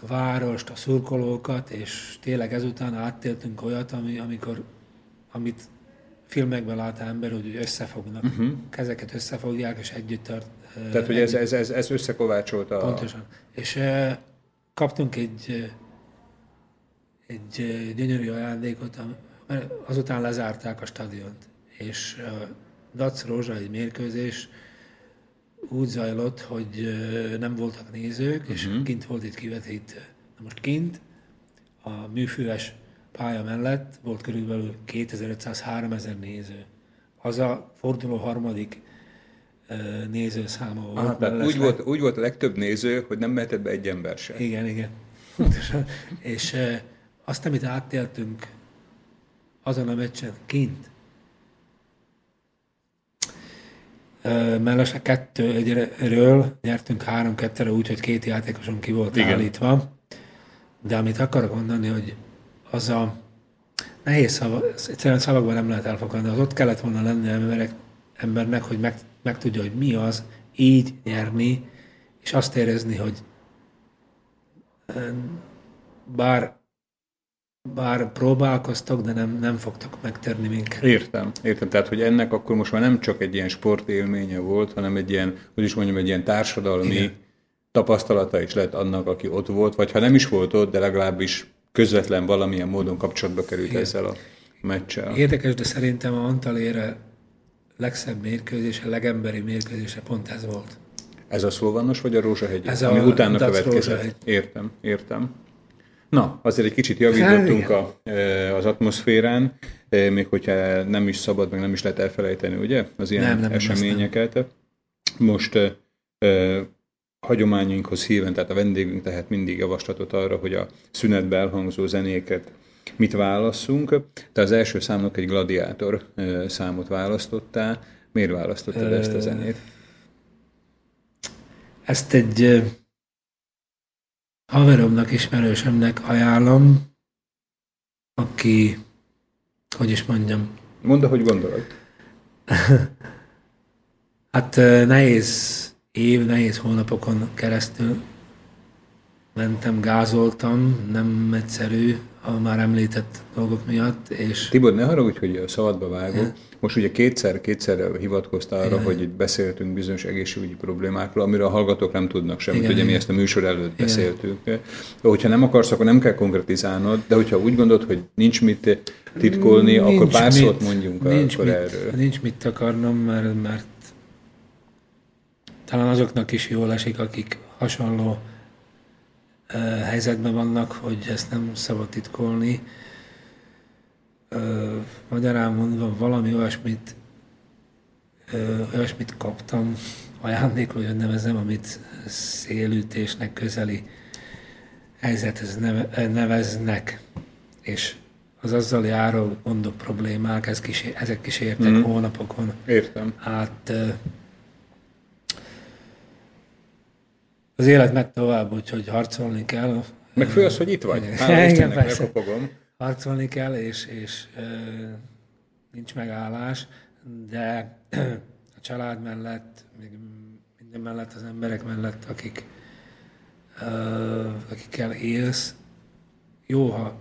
várost, a szurkolókat, és tényleg ezután áttéltünk olyat, ami, amikor, amit filmekben lát az ember, hogy összefognak, uh-huh. kezeket összefogják, és együtt tart. Mhm. Tehát, hogy ez, ez, ez, ez összekovácsolta a... Pontosan. És uh, kaptunk egy, egy gyönyörű ajándékot, mert azután lezárták a stadiont. És uh, Dac Rózsa egy mérkőzés úgy zajlott, hogy nem voltak nézők, uh-huh. és kint volt itt kivetítő. Na most kint a műfüves pálya mellett volt körülbelül 2500-3000 néző. Az a forduló harmadik nézőszáma volt. Tehát úgy volt, úgy volt a legtöbb néző, hogy nem mehetett be egy ember se. Igen, igen. És azt, amit átéltünk azon a meccsen kint, mellesleg kettő egyről nyertünk három kettőre úgy, hogy két játékoson ki volt. Igen. állítva. De amit akarok mondani, hogy az a Nehéz szava, egyszerűen szavakban nem lehet elfogadni. Az ott kellett volna lenni emberek, embernek, hogy meg, meg tudja, hogy mi az, így nyerni, és azt érezni, hogy bár bár próbálkoztak, de nem, nem fogtak megtörni minket. Értem, értem. Tehát, hogy ennek akkor most már nem csak egy ilyen sportélménye volt, hanem egy ilyen, hogy is mondjam, egy ilyen társadalmi Igen. tapasztalata is lett annak, aki ott volt, vagy ha nem is volt ott, de legalábbis közvetlen valamilyen módon kapcsolatba került Igen. ezzel a meccsel. Érdekes, de szerintem a Antalére legszebb mérkőzése, legemberi mérkőzése pont ez volt. Ez a Szolvannos vagy a Rózsahegy? Ez ami a utána következett. Értem, értem. Na, azért egy kicsit javítottunk a, e, az atmoszférán, e, még hogyha nem is szabad, meg nem is lehet elfelejteni, ugye, az ilyen nem, nem, eseményeket. Nem. Most hagyományunkhoz híven, tehát a vendégünk tehet mindig javaslatot arra, hogy a szünetbe elhangzó zenéket mit válasszunk. Te az első számnak egy gladiátor számot választottál. Miért választottad ezt a zenét? Ezt egy haveromnak, ismerősömnek ajánlom, aki, hogy is mondjam. Mondd, hogy gondolod. hát nehéz év, nehéz hónapokon keresztül mentem, gázoltam, nem egyszerű, a már említett dolgok miatt. És... Tibor, ne haragudj, hogy a szabadba vágok. Most ugye kétszer-kétszer hivatkoztál arra, Igen. hogy beszéltünk bizonyos egészségügyi problémákról, amiről a hallgatók nem tudnak semmit. Igen, ugye mi ezt a műsor előtt Igen. beszéltünk. Hogyha nem akarsz, akkor nem kell konkretizálnod, de hogyha úgy gondolod, hogy nincs mit titkolni, nincs akkor pár mit, szót mondjunk nincs akkor mit, erről. Nincs mit akarnom, mert, mert talán azoknak is jól esik, akik hasonló helyzetben vannak, hogy ezt nem szabad titkolni. Magyarán mondva valami olyasmit, olyasmit kaptam, ajándékul, hogy nevezem, amit szélütésnek közeli helyzethez neveznek, és az azzal járó gondok, problémák, ez kísér, ezek kísértek mm. hónapokon Értem. át az élet megy tovább, úgyhogy harcolni kell. Meg fő az, hogy itt vagy. Hála persze. Harcolni kell, és, és e, nincs megállás, de a család mellett, még minden mellett, az emberek mellett, akik, e, akikkel élsz, jó, ha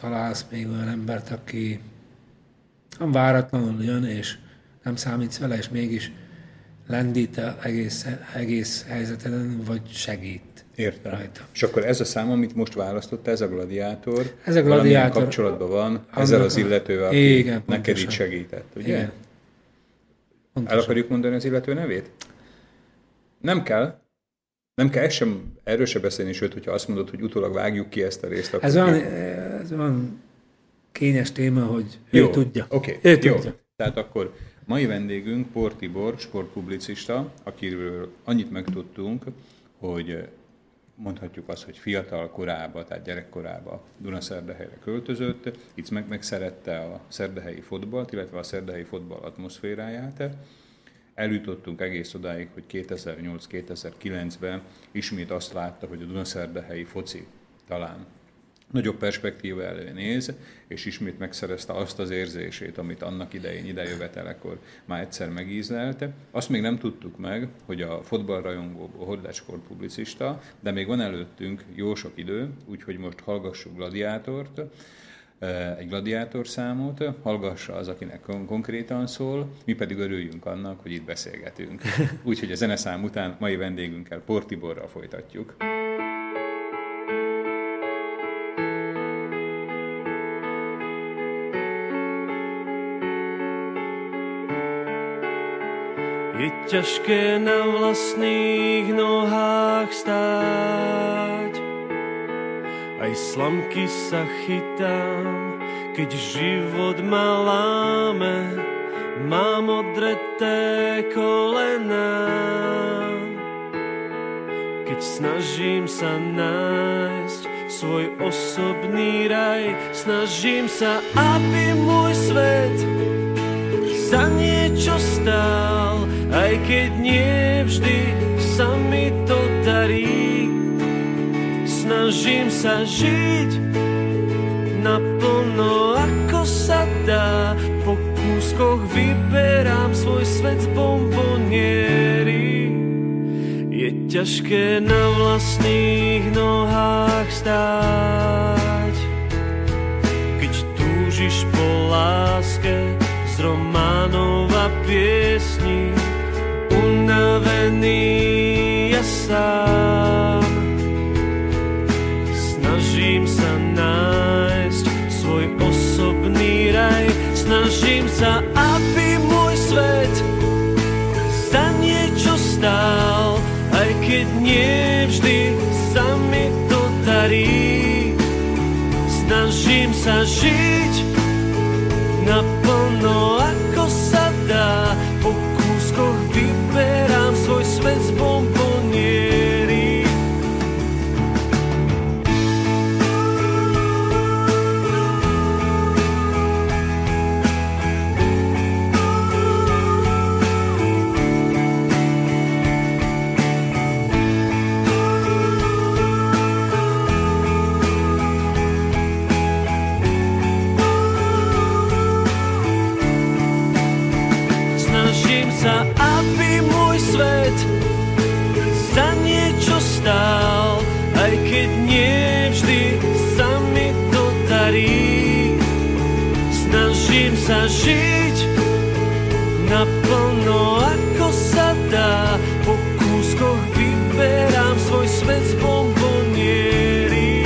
találsz még olyan embert, aki nem váratlanul jön, és nem számítsz vele, és mégis lendít a egész, egész helyzeten, vagy segít. Értem. Rajta. És akkor ez a szám, amit most választotta, ez a gladiátor, ez a gladiátor kapcsolatban van ezzel az illetővel, aki igen, neked itt segített, ugye? Igen. El akarjuk mondani az illető nevét? Nem kell. Nem kell sem, erről sem beszélni, sőt, hogyha azt mondod, hogy utólag vágjuk ki ezt a részt. Akkor ez olyan, ez olyan kényes téma, hogy jó, ő tudja. Oké, okay, ő jó. tudja. Tehát akkor Mai vendégünk Portibor, sportpublicista, akiről annyit megtudtunk, hogy mondhatjuk azt, hogy fiatal korába, tehát gyerekkorába Dunaszerdehelyre költözött, itt meg megszerette a szerdehelyi fotbalt, illetve a szerdehelyi fotball atmoszféráját. Eljutottunk egész odáig, hogy 2008-2009-ben ismét azt látta, hogy a Dunaszerdehelyi foci talán nagyobb perspektíva elő néz, és ismét megszerezte azt az érzését, amit annak idején idejövetelekor már egyszer megízlelte. Azt még nem tudtuk meg, hogy a fotballrajongó hordáskor publicista, de még van előttünk jó sok idő, úgyhogy most hallgassuk Gladiátort, eh, egy gladiátor számot, hallgassa az, akinek konkrétan szól, mi pedig örüljünk annak, hogy itt beszélgetünk. Úgyhogy a zeneszám után mai vendégünkkel Portiborral folytatjuk. Je ťažké na vlastných nohách stáť. Aj slamky sa chytám, keď život ma láme, mám odreté kolená. Keď snažím sa nájsť svoj osobný raj, snažím sa, aby môj svet za niečo stál aj keď nie vždy sa mi to darí. Snažím sa žiť naplno a dá, po kúskoch vyberám svoj svet z bomboniery. Je ťažké na vlastných nohách stáť, keď túžiš po láske z románov a piesní, unavený ja sám. Snažím sa nájsť svoj osobný raj, snažím sa, aby môj svet za niečo stál, aj keď nie vždy sa mi to darí. Snažím sa žiť naplno, ako naplno, ako sa dá, po kúskoch vyberám svoj svet z bomboniery.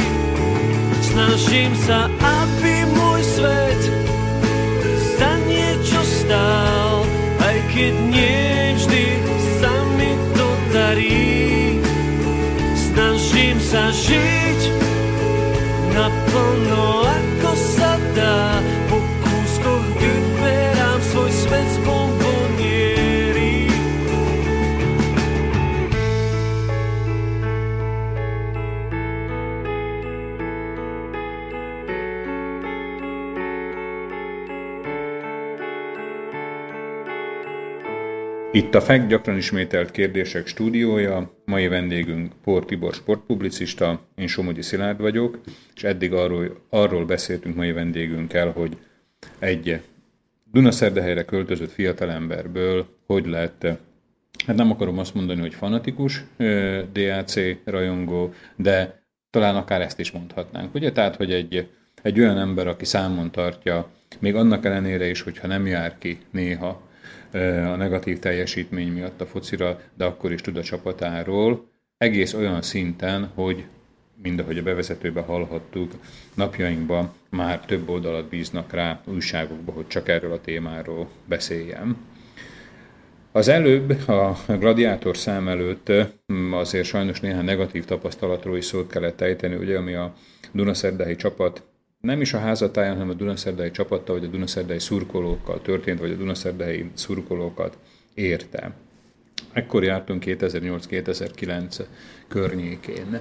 Snažím sa, aby môj svet za niečo stál, aj keď nie vždy sa mi to darí. Snažím sa žiť naplno, ako sa dá, Itt a FEK gyakran ismételt kérdések stúdiója, mai vendégünk Pór Tibor sportpublicista, én Somogyi Szilárd vagyok, és eddig arról, arról beszéltünk mai vendégünkkel, hogy egy Dunaszerdehelyre költözött fiatalemberből hogy lett, hát nem akarom azt mondani, hogy fanatikus DAC rajongó, de talán akár ezt is mondhatnánk, ugye? Tehát, hogy egy, egy olyan ember, aki számon tartja, még annak ellenére is, hogyha nem jár ki néha, a negatív teljesítmény miatt a focira, de akkor is tud a csapatáról, egész olyan szinten, hogy mind ahogy a bevezetőben hallhattuk, napjainkban már több oldalat bíznak rá újságokba, hogy csak erről a témáról beszéljem. Az előbb, a gladiátor szám előtt azért sajnos néhány negatív tapasztalatról is szót kellett ejteni, ugye, ami a Dunaszerdahelyi csapat nem is a házatáján, hanem a Dunaszerdai csapattal, vagy a Dunaszerdai szurkolókkal történt, vagy a Dunaszerdahelyi szurkolókat érte. Ekkor jártunk 2008-2009 környékén.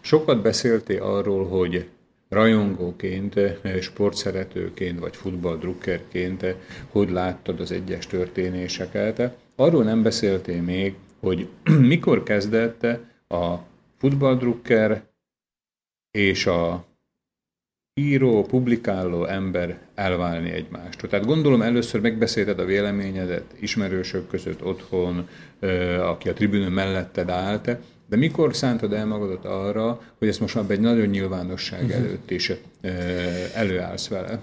Sokat beszéltél arról, hogy rajongóként, sportszeretőként, vagy futballdrukkerként hogy láttad az egyes történéseket. Arról nem beszéltél még, hogy mikor kezdett a futballdrukker és a író, publikáló ember elválni egymástól. Tehát gondolom először megbeszélted a véleményedet ismerősök között otthon, aki a tribünön melletted állt, de mikor szántad el magadat arra, hogy ezt most már egy nagyon nyilvánosság előtt is előállsz vele?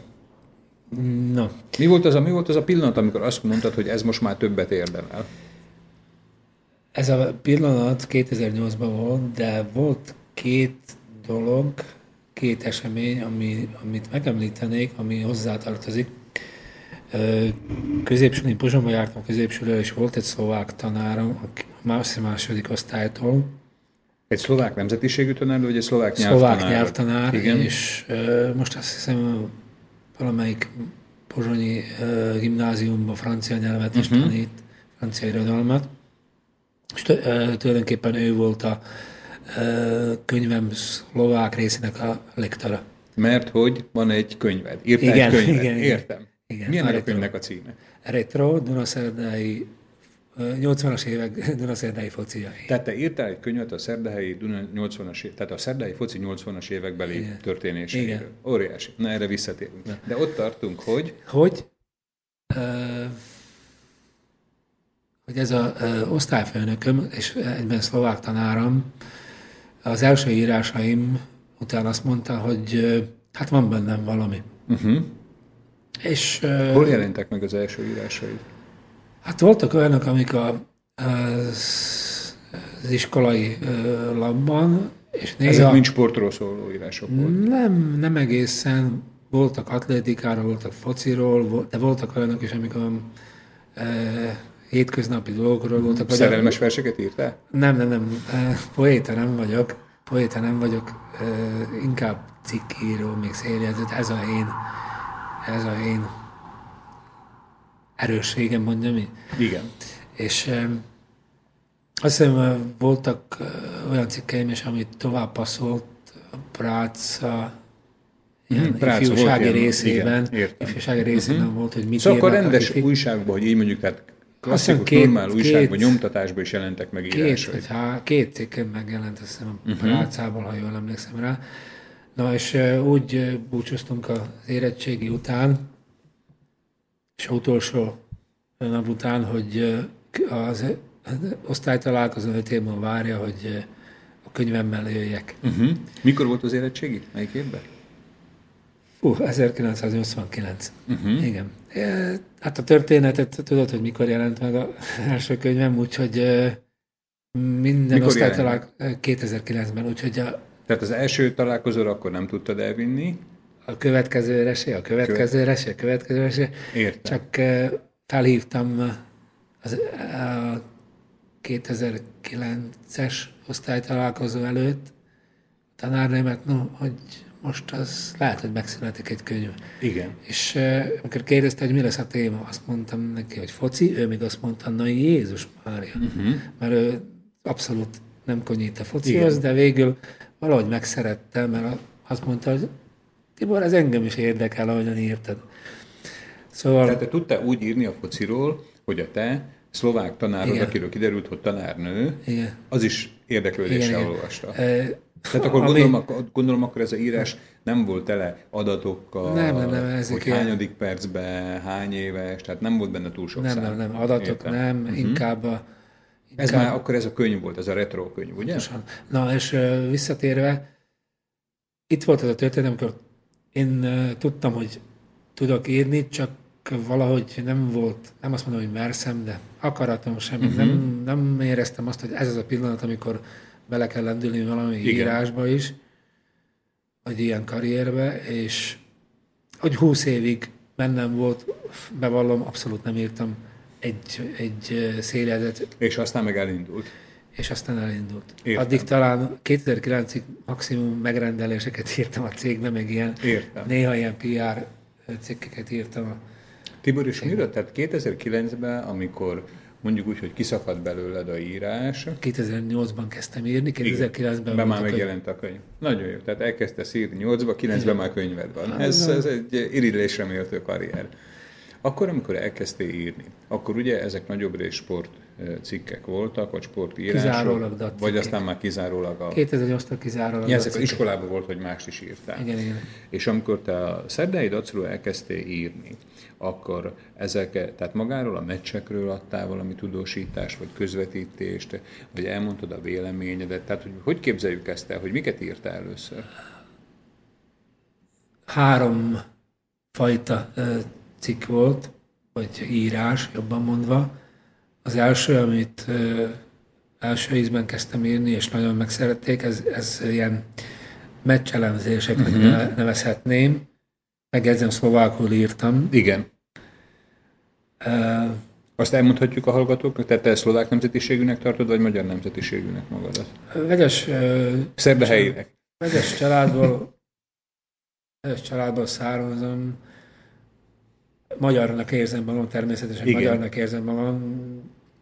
Na, Mi volt, az a, mi volt az a pillanat, amikor azt mondtad, hogy ez most már többet érdemel? ez a pillanat 2008-ban volt, de volt két dolog, két esemény, ami, amit megemlítenék, ami hozzátartozik. Középsőn, én Pozsonyba jártam középsőről, és volt egy szlovák tanárom, aki más második osztálytól, Egy szlovák nemzetiségű tanár, vagy egy szlovák szlovák nyelvtanár? nyelvtanár, Igen. és ö, most azt hiszem valamelyik pozsonyi ö, gimnáziumban francia nyelvet is Mhm. tanít, francia irodalmat, és tulajdonképpen ő volt a könyvem szlovák részének a lektora. Mert hogy van egy könyved. Írtál Igen, egy könyvet. igen. Értem. Igen, Milyen a a könyvnek a címe? Retro, Dunaszerdai 80-as évek Dunaszerdai fociai. Tehát te írtál egy könyvet a szerdahelyi Duna 80-as, év- tehát a szerdahelyi foci 80-as évekbeli Igen. történéseiről. Igen. Óriási. Na erre visszatérünk. De ott tartunk, hogy Hogy, ö, hogy ez a ö, osztályfőnököm és egyben szlovák tanárom az első írásaim után azt mondta, hogy hát van bennem valami. uh-huh. És hol jelentek meg az első írásaid? Hát voltak olyanok, amik a, az, az iskolai labban, és néha... Ezek mind sportról szóló írások voltak. Nem, nem egészen. Voltak atlétikáról, voltak fociról, de voltak olyanok is, amik e, hétköznapi dolgokról voltak. vagy a- Szerelmes verseket írtál? Nem, nem, nem. Poéta nem vagyok. Poéta nem vagyok. Inkább cikkíró, még széljegyzet. Ez a én, ez a én erősségem, mondjam így. Igen. És azt hiszem, voltak olyan cikkeim is, amit tovább passzolt a Práca ilyen Mhm, volt ifjúsági ilyen, részében. igen, értem. ifjúsági részében volt, hogy mit Szóval akkor rendes ifi- újságban, hogy így mondjuk, tehát klasszikus, két- normál újságban, két- nyomtatásban is jelentek meg Két, írások. vagy há, két cikkem megjelent, azt hiszem, Mhm. Prácából, ha jól emlékszem rá. Na, és úgy búcsúztunk az érettségi után, és utolsó nap után, hogy az az osztálytalálkozó öt év várja, hogy a könyvemmel jöjjek. Uh-huh. Mikor volt az érettségi? Melyik évben? Fú, 1989. Mhm. Uh-huh. Igen. Hát a történetet tudod, hogy mikor jelent meg az első könyvem, úgyhogy minden Mikor osztálytalál 2009-ben, úgyhogy a, Tehát az első találkozóra akkor nem tudtad elvinni. a következőre se, a következőre se, a következőre se. Értem. Csak felhívtam az, a 2009-es osztálytalálkozó előtt a tanárnémet, no, hogy most az lehet, hogy megszületik egy könyv. Igen. És eh, amikor kérdezte, hogy mi lesz a téma, azt mondtam neki, hogy foci, ő még azt mondta, na Jézus Mária. Uh-huh. Mert ő abszolút nem konyít a focihoz, de végül valahogy megszerette, mert azt mondta, hogy Tibor, ez engem is érdekel, ahogyan írtad. Szóval Tehát te tudtál úgy írni a fociról, hogy a te szlovák tanárod, Igen. akiről kiderült, hogy tanárnő, igen. az is érdeklődéssel Igen, igen. olvasta. Eh, Tehát akkor ami- gondolom, akkor gondolom, akkor ez a írás nem volt tele adatokkal, Nem, nem, nem, ezek hogy ilyen- hányadik percben, hány éves, tehát nem volt benne túl sok Nem, szám. nem, nem, adatok Értem. Nem, uh-huh. inkább a... Ez inkább- már akkor ez a könyv volt, ez a retro könyv, ugye? Pontosan. Na, és ö, visszatérve, itt volt ez a történet, amikor én ö, tudtam, hogy tudok írni, csak valahogy nem volt, nem azt mondom, hogy merszem, de akaratom sem. Mhm. Uh-huh. Nem, nem éreztem azt, hogy ez az a pillanat, amikor bele kell lendülni valami Igen. Írásba is, vagy ilyen karrierbe, és hogy húsz évig bennem volt, bevallom, abszolút nem írtam egy, egy ö, széljegyzet, És aztán meg elindult. és aztán elindult. Értem. Értem. Addig talán 2009-ig maximum megrendeléseket írtam a cégbe, meg ilyen, Értem. néha ilyen PR cikkeket írtam. a- Tibor, és miről? Tehát 2009-ben, amikor mondjuk úgy, hogy kiszakadt belőled a írás, 2008-ban kezdtem írni, 2009-ben Be már a megjelent a könyv. Nagyon jó. Tehát elkezdte írni 8-ba, 9-ben Igen. már könyved van. Hát, Ez, ez egy irigylésre méltó karrier. Akkor, amikor elkezdtél írni, akkor ugye ezek nagyobb rész sport cikkek voltak, vagy sportírások, Kizárólag vagy aztán már kizárólag a... 2008-tól kizárólag. Ja, ezek iskolában volt, hogy mást is írtál. Igen, igen. És amikor te a szerdai dacról elkezdtél írni, akkor ezek, tehát magáról a meccsekről adtál valami tudósítást, vagy közvetítést, vagy elmondtad a véleményedet, tehát hogy, hogy képzeljük ezt el, hogy miket írtál először? Három fajta cikk volt, vagy írás, jobban mondva. Az első, amit első ízben kezdtem írni, és nagyon megszerették, ez, ez ilyen meccselemzéseknek uh-huh. nevezhetném. Megjegyzem, szlovákul írtam. Igen. Azt elmondhatjuk a hallgatóknak, tehát te szlovák nemzetiségűnek tartod, vagy magyar nemzetiségűnek magadat? Vegyes, ö, Szerbehelyinek. vegyes családból, vegyes családból származom. Magyarnak érzem magam, természetesen Igen. Magyarnak érzem magam,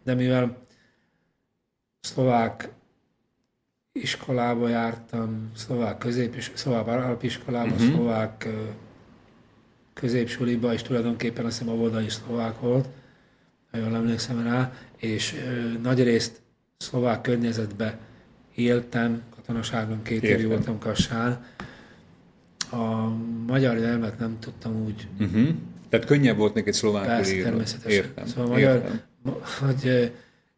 de mivel szlovák iskolába jártam, szlovák közép, szlovák alapiskolába, Mhm. uh-huh. szlovák ö, középsuliba, és tulajdonképpen azt hiszem a is szlovák volt, ha jól emlékszem rá, és ö, nagy részt szlovák környezetbe éltem, katonaságon két évig voltam Kassán. A magyar nyelvet nem tudtam úgy Uh-huh. Tehát könnyebb volt neked szlovákul Persze, írni. természetesen. Értem. Szóval magyar, Értem. hogy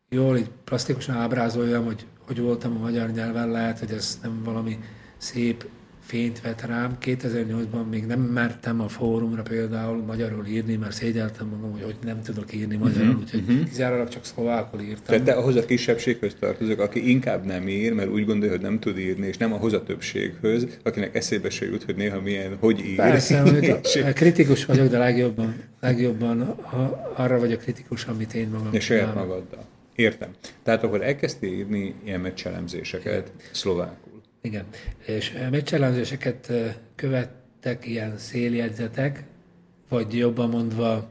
jól így plastikusan ábrázoljam, hogy hogy voltam a magyar nyelven, lehet, hogy ez nem valami szép fényt vet rám. 2008-ban még nem mertem a fórumra például magyarul írni, mert szégyeltem magam, hogy, hogy nem tudok írni magyarul, uh-huh, úgyhogy uh-huh. kizárólag csak szlovákul írtam. Tehát te ahhoz a kisebbséghöz tartozok, aki inkább nem ír, mert úgy gondolja, hogy nem tud írni, és nem ahhoz a többséghöz, akinek eszébe se jut, hogy néha milyen, hogy ír. Persze, kritikus vagyok, de legjobban, legjobban a- arra vagyok kritikus, amit én magam és saját magaddal. Értem. Tehát akkor elkezdtél írni ilyen meccselemzéseket szlovákul. Igen, és ö, meccselemzéseket ö, követtek ilyen széljegyzetek, vagy jobban mondva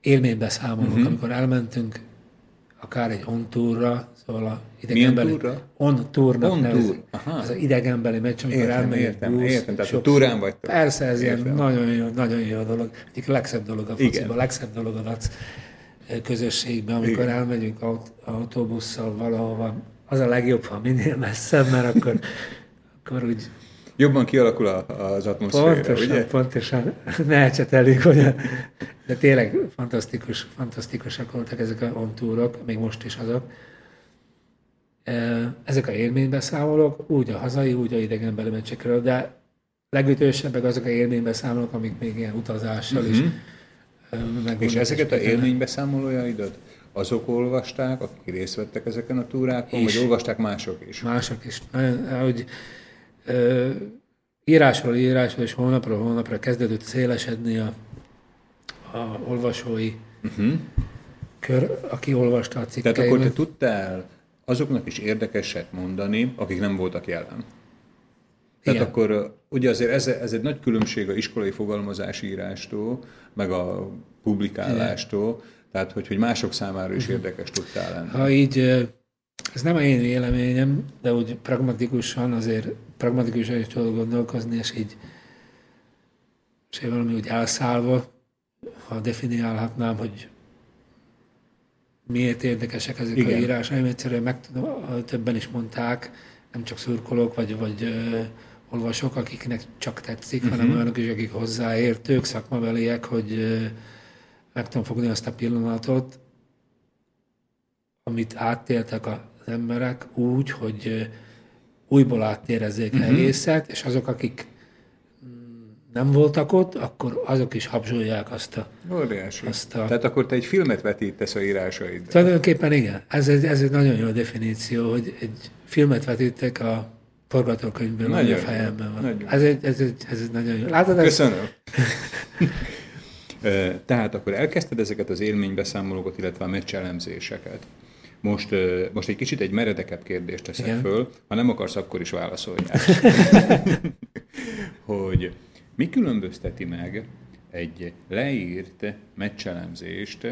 élménybeszámolók, Mhm. uh-huh. amikor elmentünk akár egy on-túrra, szóval a Milyen idegenbeli... túrra? On-túrnak aha. Ez az idegenbeli meccs, amikor Értem, elmegyünk értem, busz, értem. Tehát sok- a túrán vagytok. Persze, ez ilyen nagyon jó, nagyon jó dolog. Egyik legszebb dolog a fociban, a legszebb dolog a VAC közösségben, amikor Igen. elmegyünk aut- autóbusszal valahova. Az a legjobb, ha minél messzebb, mert akkor, akkor úgy Jobban kialakul az atmoszféra, pontosan, ugye? pontosan ne ecsetelik, hogy de tényleg fantasztikus, fantasztikusak voltak ezek a ontúrok, még most is azok. Ezek a élménybeszámolók, úgy a hazai, úgy a idegenbeli meccsekről, de legütősebbek azok a élménybeszámolók, amik még ilyen utazással is Mhm. És ezeket a élménybeszámolójaidat azok olvasták, akik részt vettek ezeken a túrákon, És. vagy olvasták mások is? Mások is. Nagyon, hogy ö, írásról írásról és hónapról hónapra kezdődött szélesedni a, a olvasói uh-huh. kör, aki olvasta a Mhm. Tehát akkor te cikkeimet. tudtál azoknak is érdekeset mondani, akik nem voltak jelen. Tehát Igen. akkor ugye azért ez, ez egy nagy különbség a iskolai fogalmazási írástól, meg a publikálástól, tehát hogy, hogy mások számára Mhm. is érdekes tudtál lenni. Ha így, ez nem a én véleményem, de úgy pragmatikusan azért pragmatikusan is tudok gondolkozni, és így, és így valami úgy elszállva, ha definiálhatnám, hogy miért érdekesek ezek Igen. a írásaim, egyszerűen meg tudom, többen is mondták, nem csak szurkolók vagy, vagy ö, olvasók, akiknek csak tetszik, uh-huh. hanem olyanok is, akik hozzáértők, szakmabeliek, hogy ö, meg tudom fogni azt a pillanatot, amit átéltek az emberek úgy, hogy újból áttérezzék uh-huh. egészet, és azok, akik mm, nem voltak ott, akkor azok is habzsolják azt a... Óriási. Azt a- Tehát akkor te egy filmet vetítesz a írásaiddal. Tulajdonképpen igen. Ez egy, ez egy nagyon jó definíció, hogy egy filmet vetítek a forgatókönyvből, Nagyon ami a fejemben van. Nagyon. Ez egy, ez, egy, ez egy nagyon jó. Látod, ez, Köszönöm. Ö, Tehát akkor elkezdted ezeket az élménybeszámolókat, illetve a meccselemzéseket. Most, most egy kicsit egy meredekebb kérdést teszek Igen. föl, ha nem akarsz, akkor is válaszoljál. hogy mi különbözteti meg egy leírt meccselemzést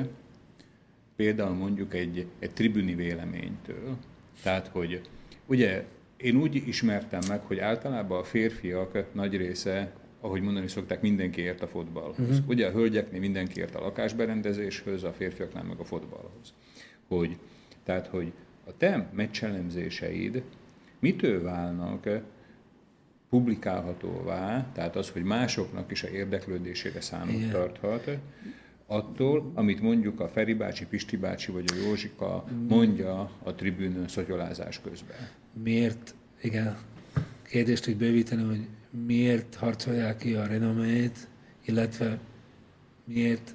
például mondjuk egy, egy tribüni véleménytől. Tehát, hogy ugye én úgy ismertem meg, hogy általában a férfiak nagy része, ahogy mondani szokták, mindenki ért a fotballhoz. Uh-huh. Ugye a hölgyeknél mindenki ért a lakásberendezéshöz, a férfiaknál meg a fotballhoz. Hogy, tehát, hogy a te meccselemzéseid mitől válnak publikálhatóvá, tehát az, hogy másoknak is a érdeklődésére számot Igen. tarthat, attól, amit mondjuk a Feri bácsi, Pisti bácsi vagy a Józsika mondja a tribűnön szotyolázás közben. miért, igen, kérdést úgy bővíteni, hogy miért harcolják ki a renomét, illetve miért,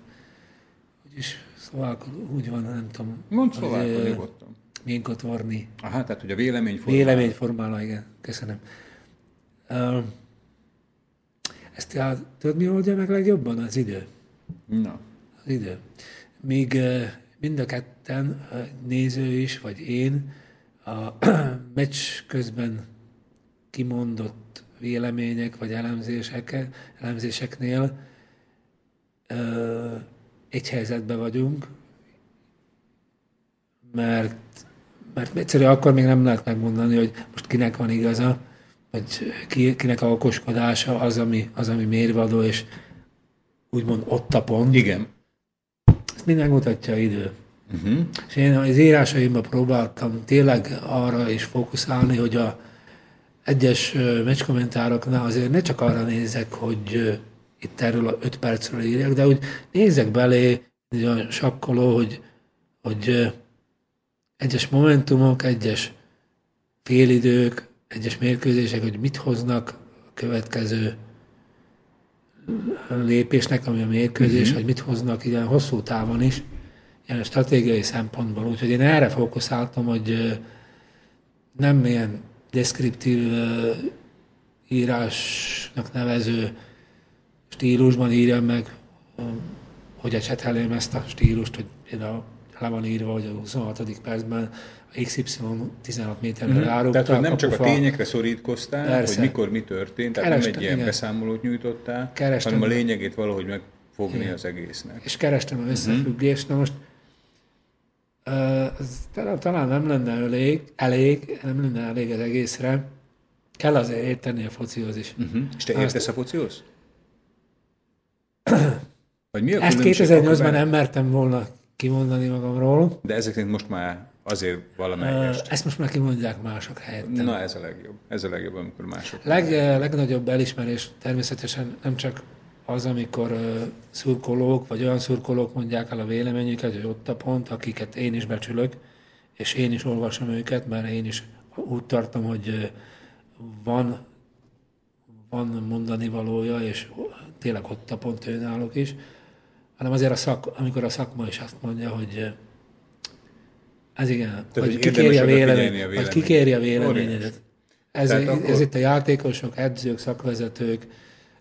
úgyis szóval úgy van, nem tudom. Mondd szlovákul nyugodtan. Minkotvorni. Aha, tehát, hogy a véleményformál. Véleményformáló, igen. Köszönöm. Uh, ezt já, tudod, mi oldja meg legjobban? Az idő. Na, Az idő. Míg uh, mind a ketten, uh, néző is, vagy én, a meccs közben kimondott vélemények, vagy elemzések, elemzéseknél uh, egy helyzetben vagyunk, mert, mert egyszerűen akkor még nem lehet megmondani, hogy most kinek van igaza, vagy ki, kinek a okoskodása az, ami, az, ami mérvadó, és úgymond ott a pont. igen. Ezt mind megmutatja idő. Uh-huh. És én az írásaimban próbáltam tényleg arra is fókuszálni, hogy a egyes meccskommentároknál azért ne csak arra nézek, hogy itt erről a öt percről írjak, de úgy nézek belé, egy olyan sakkoló, hogy, hogy egyes momentumok, egyes félidők, egyes mérkőzések, hogy mit hoznak a következő lépésnek, ami a mérkőzés, uh-huh. hogy mit hoznak ilyen hosszú távon is, ilyen stratégiai szempontból. Úgyhogy én erre fókuszáltam, hogy nem ilyen deskriptív írásnak nevező stílusban írjam meg, hogy ecseteljem ezt a stílust, hogy például le van írva, hogy a 26. percben a XY 16 méterre Mhm. rárugta. Tehát, hogy nem csak a kapufa. tényekre szorítkoztál, Persze. hogy mikor mi történt, tehát Kerestem, nem egy ilyen igen. beszámolót nyújtottál, Kerestem. hanem a lényegét valahogy megfogni Igen. az egésznek. és kerestem az összefüggést. Na most ez talán, nem lenne elég, elég, nem lenne elég az egészre. Kell azért érteni a focihoz is. Uh-huh. És te értesz a focihoz? Vagy mi a Ezt különbség 2008-ban akkor nem mertem volna kimondani magamról. De ezek szerint most már azért valamelyest. Ezt most már kimondják mások helyettem. Na ez a legjobb. Ez a legjobb, amikor mások. Leg, legnagyobb elismerés természetesen nem csak az, amikor uh, szurkolók, vagy olyan szurkolók mondják el a véleményüket, hogy ott a pont, akiket én is becsülök, és én is olvasom őket, mert én is úgy tartom, hogy van, van mondani valója, és tényleg ott a pont ő náluk is, hanem azért a szak, amikor a szakma is azt mondja, hogy ez igen, hogy hogy kikéri a, vélemény, vagy kikéri a véleményedet. Ez, Tehát ez akkor- itt a játékosok, edzők, szakvezetők,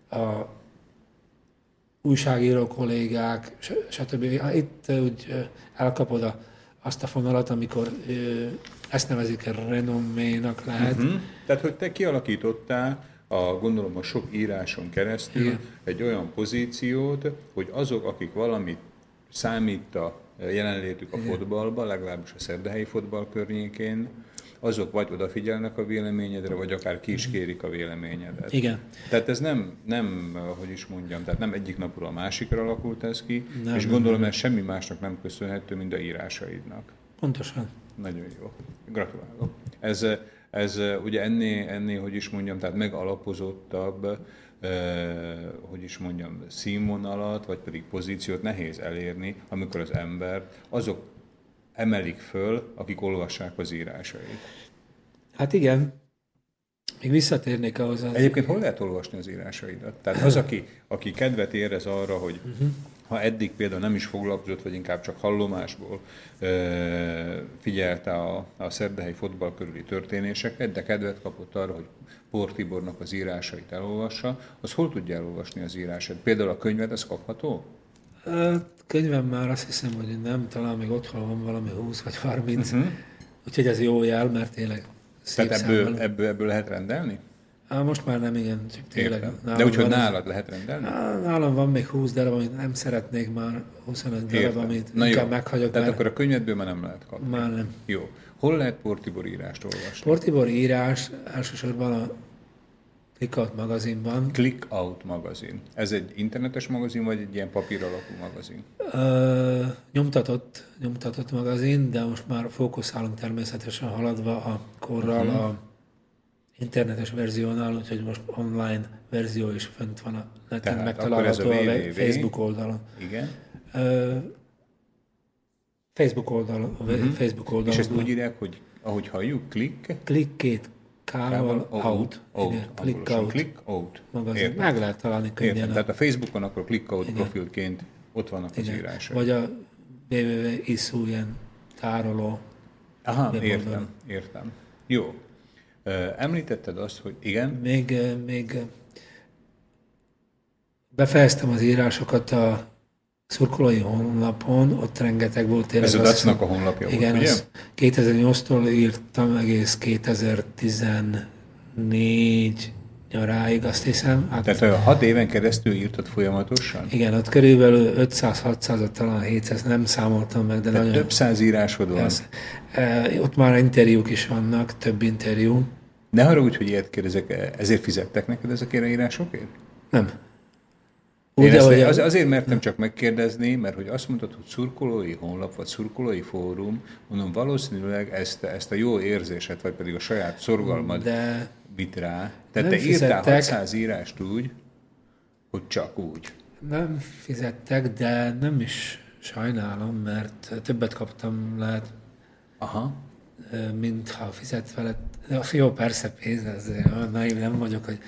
a újságíró kollégák, stb. Itt ö, úgy elkapod a, azt a fonalat, amikor ezt nevezik a renomménak lehet. Hm? Tehát, hogy te kialakítottál a, gondolom a sok íráson keresztül Igen. egy olyan pozíciót, hogy azok, akik valamit számít a jelenlétük a fotballban, legalábbis a szerdehelyi fotball környékén, azok vagy odafigyelnek a véleményedre, vagy akár ki is kérik a véleményedet. Igen. Tehát ez nem, nem, hogy is mondjam, tehát nem egyik napról a másikra alakult ez ki, Nem, és gondolom ez semmi másnak nem köszönhető, mint a írásaidnak. Pontosan. Nagyon jó. Gratulálok. Ez, ez ugye ennél, ennél, hogy is mondjam, tehát megalapozottabb, eh, hogy is mondjam, színvonalat, vagy pedig pozíciót nehéz elérni, amikor az ember azok emelik föl, akik olvassák az írásait. Hát igen. Még visszatérnék ahhoz. Az... Egyébként hol lehet olvasni az írásaidat? Tehát az, aki, aki kedvet érez arra, hogy ha eddig például nem is foglalkozott, vagy inkább csak hallomásból ö, figyelte a, a szerdehelyi fotball körüli történéseket, de kedvet kapott arra, hogy Pór Tibornak az írásait elolvassa, az hol tudja elolvasni az írását? Például a könyved, az kapható? Ö, Könyvem már azt hiszem, hogy nem, talán még otthon van valami 20 vagy 30. Uh-huh. Úgyhogy ez jó jel, mert tényleg szép Tehát ebből, számmal- ebből, ebből lehet rendelni? Á, most már nem, igen, csak tényleg. Nálam De úgyhogy nálad lehet rendelni? Á, Nálam van még 20 darab, amit nem szeretnék már, 25 darab, Értem. amit Na inkább jó. meghagyok, Tehát mert akkor a könyvedből már nem lehet kapni. már nem. Jó. Hol lehet Pór Tibor írást olvasni? Portibor írás elsősorban a Clickout magazinban. Click Out magazin. Ez egy internetes magazin, vagy egy ilyen papír alapú magazin? Ö, nyomtatott, nyomtatott magazin, de most már fókuszálunk természetesen haladva a korral Mhm. a internetes verziónál, úgyhogy most online verzió is fönt van a neten, Tehát megtalálható a www. Facebook oldalon. Igen. Ö, Facebook oldalon, a Facebook oldalon. És ezt úgy írják, hogy ahogy halljuk, click, Click két K-val out. out, Igen, click out. click out. magazin. Értem. Meg lehet találni könnyen. Értem. Tehát a Facebookon akkor click out Igen. profilként ott vannak az igen. írások. Vagy a www.isu ilyen tároló. Aha, értem, értem. Jó. Említetted azt, hogy igen, Még, még befejeztem az írásokat a szurkolói honlapon, ott rengeteg volt tényleg. ez a Dacnak a honlapja Igen, volt, ugye? az 2008-tól írtam egész 2014 nyaráig, azt hiszem. Hát, Tehát ö, hat éven keresztül írtad folyamatosan? igen, ott körülbelül 500-600, talán 700, nem számoltam meg, de Tehát nagyon... több száz írásod van. Persze. Eh, Ott már interjúk is vannak, több interjú. Ne haragudj, hogy ilyet kérdezek, ezért fizettek neked ezekért a írásokért? Nem. Én ezt az, azért mertem csak megkérdezni, mert hogy azt mondtad, hogy szurkolói honlap, vagy szurkolói fórum, mondom, valószínűleg ezt, ezt a jó érzéset, vagy pedig a saját szorgalmad De vitt rá. Tehát te írtál fizettek. 600 írást úgy, hogy csak úgy. nem fizettek, de nem is sajnálom, mert többet kaptam lehet, Aha. mint ha fizetve lett. Jó, persze pénz, olyan naív nem vagyok, hogy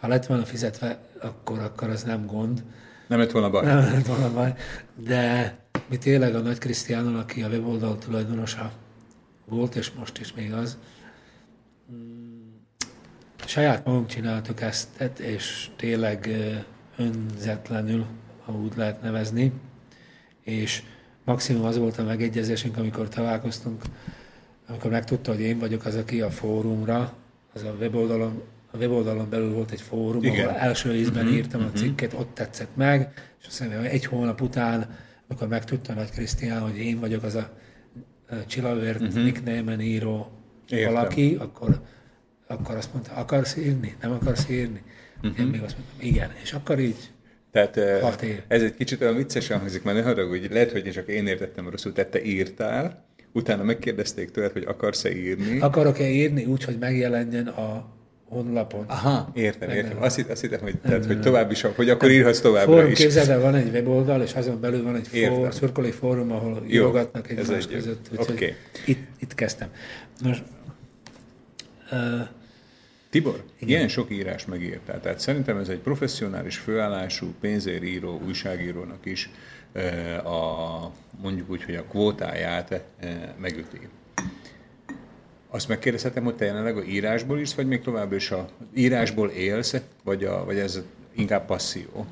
ha lett volna fizetve, akkor, akkor az nem gond. Nem lett volna baj. Nem lett volna baj. De mi tényleg a Nagy Krisztiánon, aki a weboldal tulajdonosa volt, és most is még az, mm, saját magunk csináltuk ezt, és tényleg önzetlenül, ha úgy lehet nevezni, és maximum az volt a megegyezésünk, amikor találkoztunk, amikor megtudta, hogy én vagyok az, aki a fórumra, az a weboldalon, a weboldalon belül volt egy fórum, Igen. ahol első ízben Mhm, írtam a cikket, ott tetszett meg, és azt mondja, hogy egy hónap után, amikor megtudta Nagy Krisztián, hogy én vagyok az a Csilavért uh-huh. nickname-en író Mhm. Értem. valaki, akkor, akkor azt mondta, akarsz írni? Nem akarsz írni? Mhm. Uh-huh. Én még azt mondtam, igen. És akkor így Tehát eh, ez egy kicsit olyan viccesen hangzik, mert ne haragudj, lehet, hogy csak én értettem rosszul, tehát te írtál, utána megkérdezték tőled, hogy akarsz-e írni. akarok-e írni úgy, hogy megjelenjen a honlapon. Aha, értem, értem. Azt, hitt, azt hittem, hogy, tehát, hogy tovább is, hogy akkor írhatsz továbbra Fórum, is. képzeld el, van egy weboldal, és azon belül van egy fórum, szurkolói fórum, ahol Jó, írogatnak ez egymás egy- között. Oké. itt, itt kezdtem. Most, uh, Tibor, ilyen sok írás megírtál, tehát szerintem ez egy professzionális főállású pénzéríró, újságírónak is a, mondjuk úgy, hogy a kvótáját megüti. Azt megkérdezhetem, hogy te jelenleg a írásból írsz, vagy még tovább is a írásból élsz, vagy, a, vagy ez inkább passzió?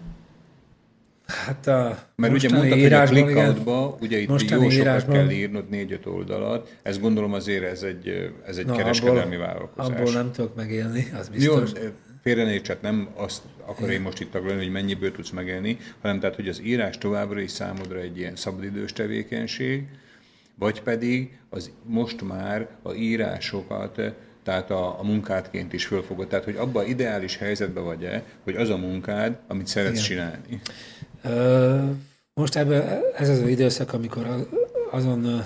hát a Mert ugye mondtad, hogy a click-outba, ugye itt jó sokat írásban- kell írnod, négy-öt oldalat, ezt gondolom azért ez egy, ez egy na, kereskedelmi abból, vállalkozás. abból nem tudok megélni, az Jó, biztos. félre ne értsd, nem azt akar én most itt taglalni, hogy mennyiből tudsz megélni, hanem tehát, hogy az írás továbbra is számodra egy ilyen szabadidős tevékenység, vagy pedig az most már a írásokat, tehát a, a munkádként is fölfogod. Tehát, hogy abban ideális helyzetben vagy-e, hogy az a munkád, amit szeretsz Igen. csinálni. Ö, Most ebben ez az az időszak, amikor azon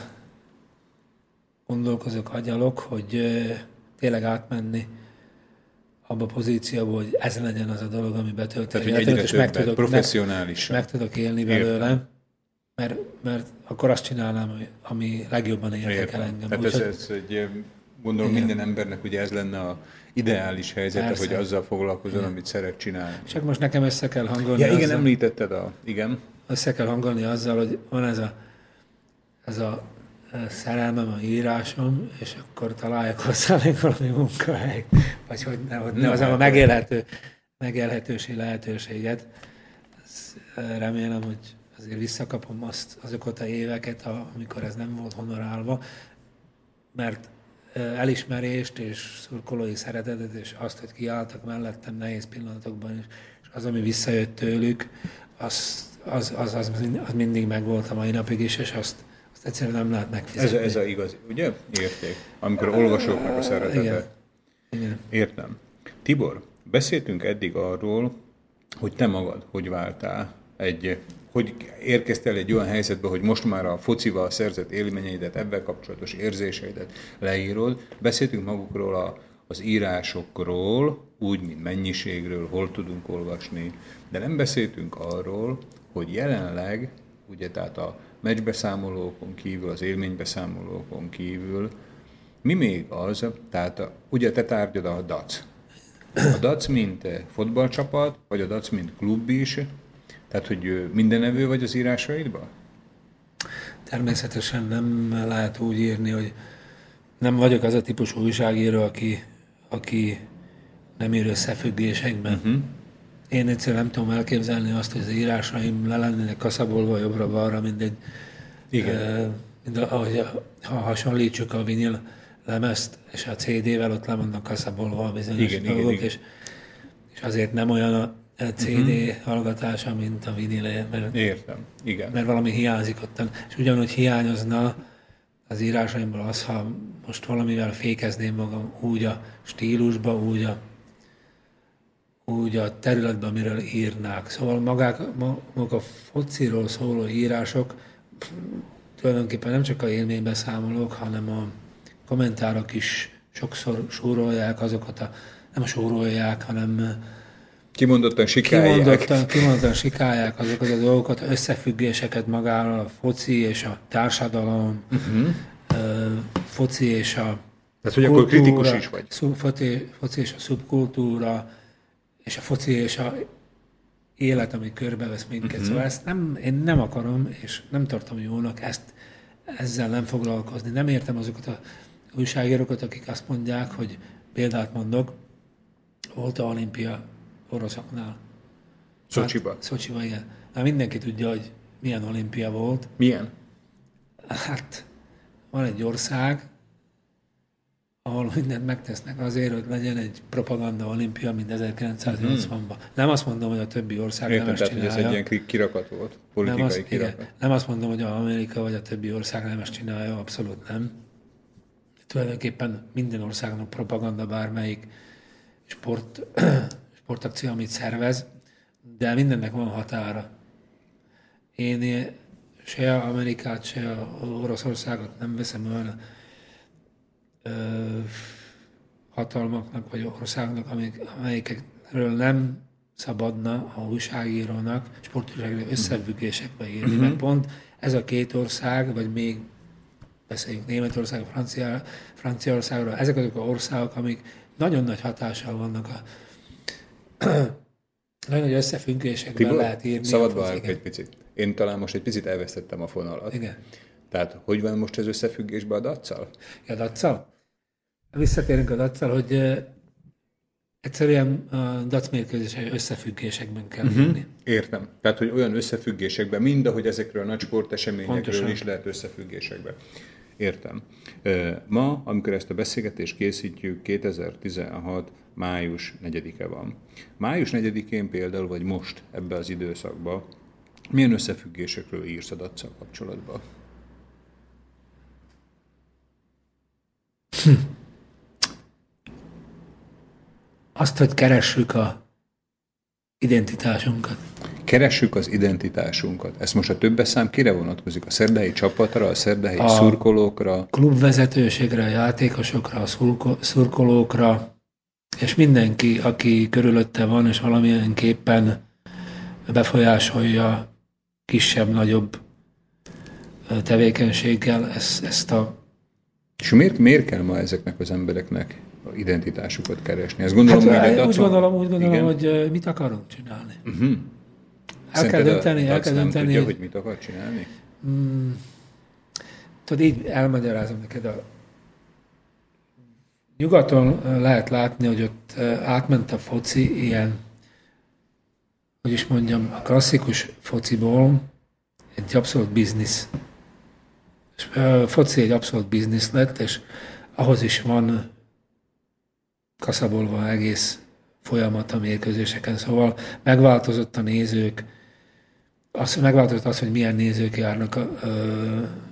gondolkozok, agyalok, hogy tényleg átmenni abba a pozícióba, hogy ez legyen az a dolog, ami betölti Tehát, hogy egyre és meg tudok, meg, professzionálisan. meg tudok élni belőle, mert, mert akkor azt csinálnám, ami- legjobban érdekel engem. Tehát ez, ez egy, gondolom Igen. minden embernek ugye ez lenne a ideális helyzete, Persze. hogy azzal foglalkozol, amit szeret csinálni. Csak most nekem össze kell hangolni Ja, igen, azzal, említetted a... Igen. össze kell hangolni azzal, hogy van ez a, ez a e, szerelmem, a írásom, és akkor találjak hozzá még valami munkahely, vagy hogy ne, hogy ne az a megélhető, megélhetősi lehetőséget. Ezt, e, remélem, hogy azért visszakapom azt, azokat a éveket, amikor ez nem volt honorálva, mert elismerést és szurkolói szeretetet, és azt, hogy kiálltak mellettem nehéz pillanatokban is, és az, ami visszajött tőlük, az, az, az, az, az mindig megvolt a mai napig is, és azt, azt egyszerűen nem lehet Ez, megfizetni. a- ez a igazi, ugye? Érték. Amikor olvasóknak a szeretete. Igen. Igen. Értem. Tibor, beszéltünk eddig arról, hogy te magad hogy váltál egy, hogy érkeztél egy olyan helyzetbe, hogy most már a focival szerzett élményeidet, ebben kapcsolatos érzéseidet leírod. Beszéltünk magukról a, az írásokról, úgy, mint mennyiségről, hol tudunk olvasni, de nem beszéltünk arról, hogy jelenleg, ugye tehát a meccsbeszámolókon kívül, az élménybeszámolókon kívül, mi még az, tehát a, ugye te tárgyad a DAC. A DAC mint eh, fotballcsapat, vagy a DAC mint klub is, tehát hogy mindenevő vagy az írásaidban? Természetesen nem lehet úgy írni, hogy nem vagyok az a típusú újságíró, aki, aki nem ír összefüggésekben. Mhm. Uh-huh. Én egyszerűen nem tudom elképzelni azt, hogy az írásaim le lennének kaszabolva jobbra-balra, mint egy, Igen. mint a- ahogy ha hasonlítsuk a vinil lemezt, és a CD-vel ott le vannak kaszabolva a bizonyos Igen, igen, dolgok, igen. És, és azért nem olyan a CD uh-huh. hallgatása, mint a vinilé, mert Értem, igen. mert valami hiányzik ott. És ugyanúgy hiányozna az írásaimból az, ha most valamivel fékezném magam úgy a stílusba, úgy a, úgy a területben, amiről írnák. Szóval magák, maguk a fociról szóló írások tulajdonképpen nem csak a élménybeszámolók, hanem a kommentárok is sokszor súrolják azokat a, nem súrolják, hanem Kimondottan sikálják. Kimondottan, kimondottan sikálják azokat a dolgokat, összefüggéseket magáról, a foci és a társadalom, uh-huh. foci és a Tehát, hogy akkor kritikus is vagy. Szub, foci, foci és a szubkultúra, és a foci és a élet, ami körbevesz minket. Uh-huh. Szóval ezt nem, én nem akarom, és nem tartom jónak ezt, ezzel nem foglalkozni. Nem értem azokat a újságírókat, akik azt mondják, hogy példát mondok, volt a olimpia oroszoknál. Szocsiba. Hát, Szocsiba, igen. Hát mindenki tudja, hogy milyen olimpia volt. Milyen? Hát van egy ország, ahol mindent megtesznek azért, hogy legyen egy propaganda olimpia, mint 1980-ban. Hmm. Nem azt mondom, hogy a többi ország Értem, nem ezt tehát, hogy ez csinálja. egy ilyen kirakat volt, politikai nem azt, kirakat. igen, nem azt mondom, hogy a Amerika vagy a többi ország nem ezt csinálja, abszolút nem. Tulajdonképpen minden országnak propaganda bármelyik sport, sportakció, amit szervez, de mindennek van határa. Én se Amerikát, se Oroszországot nem veszem olyan ö, hatalmaknak vagy országnak, amik, amelyikről nem szabadna a újságírónak, sportújságírónak összefüggésekbe írni, mert pont ez a két ország, vagy még beszéljünk Németország, Francia, Franciaországról, ezek azok az országok, amik nagyon nagy hatással vannak a nagyon nagy összefüggésekben Tibor, lehet írni. a igen. egy picit. Én talán most egy picit elvesztettem a fonalat. Igen. Tehát hogy van most ez összefüggésben a daccal? Ja, daccal? Visszatérünk a daccal, hogy uh, egyszerűen a dac összefüggésekben kell uh-huh. írni. Értem. Tehát, hogy olyan összefüggésekben, mind ahogy ezekről a nagy sporteseményekről Pontosan. is lehet összefüggésekben. Értem. Ma, amikor ezt a beszélgetést készítjük, 2016. május 4-e van. Május 4-én például, vagy most ebbe az időszakban, milyen összefüggésekről írsz a kapcsolatban? Azt, hogy keressük a identitásunkat. Keressük az identitásunkat. Ez most a többes szám kire vonatkozik? A szerdai csapatra, a szerdai a... szurkolókra? klubvezetőségre, a játékosokra, a szurko- szurkolókra, és mindenki, aki körülötte van, és valamilyen képpen befolyásolja kisebb-nagyobb tevékenységgel ezt, ezt a... És miért, miért kell ma ezeknek az embereknek identitásukat keresni? Ezt gondolom, Hát, hogy úgy gondolom, úgy gondolom Igen? hogy mit akarunk csinálni. Uh-huh. El kell dönteni, el kell dönteni, tudja, hogy- mit akar csinálni? Tudod, így elmagyarázom neked a Nyugaton lehet látni, hogy ott átment a foci ilyen, hogy is mondjam, a klasszikus fociból egy abszolút biznisz. És foci egy abszolút biznisz lett, és ahhoz is van kaszabolva egész folyamat a mérkőzéseken. Szóval megváltozott a nézők, az, megváltozott az, hogy milyen nézők járnak a ö,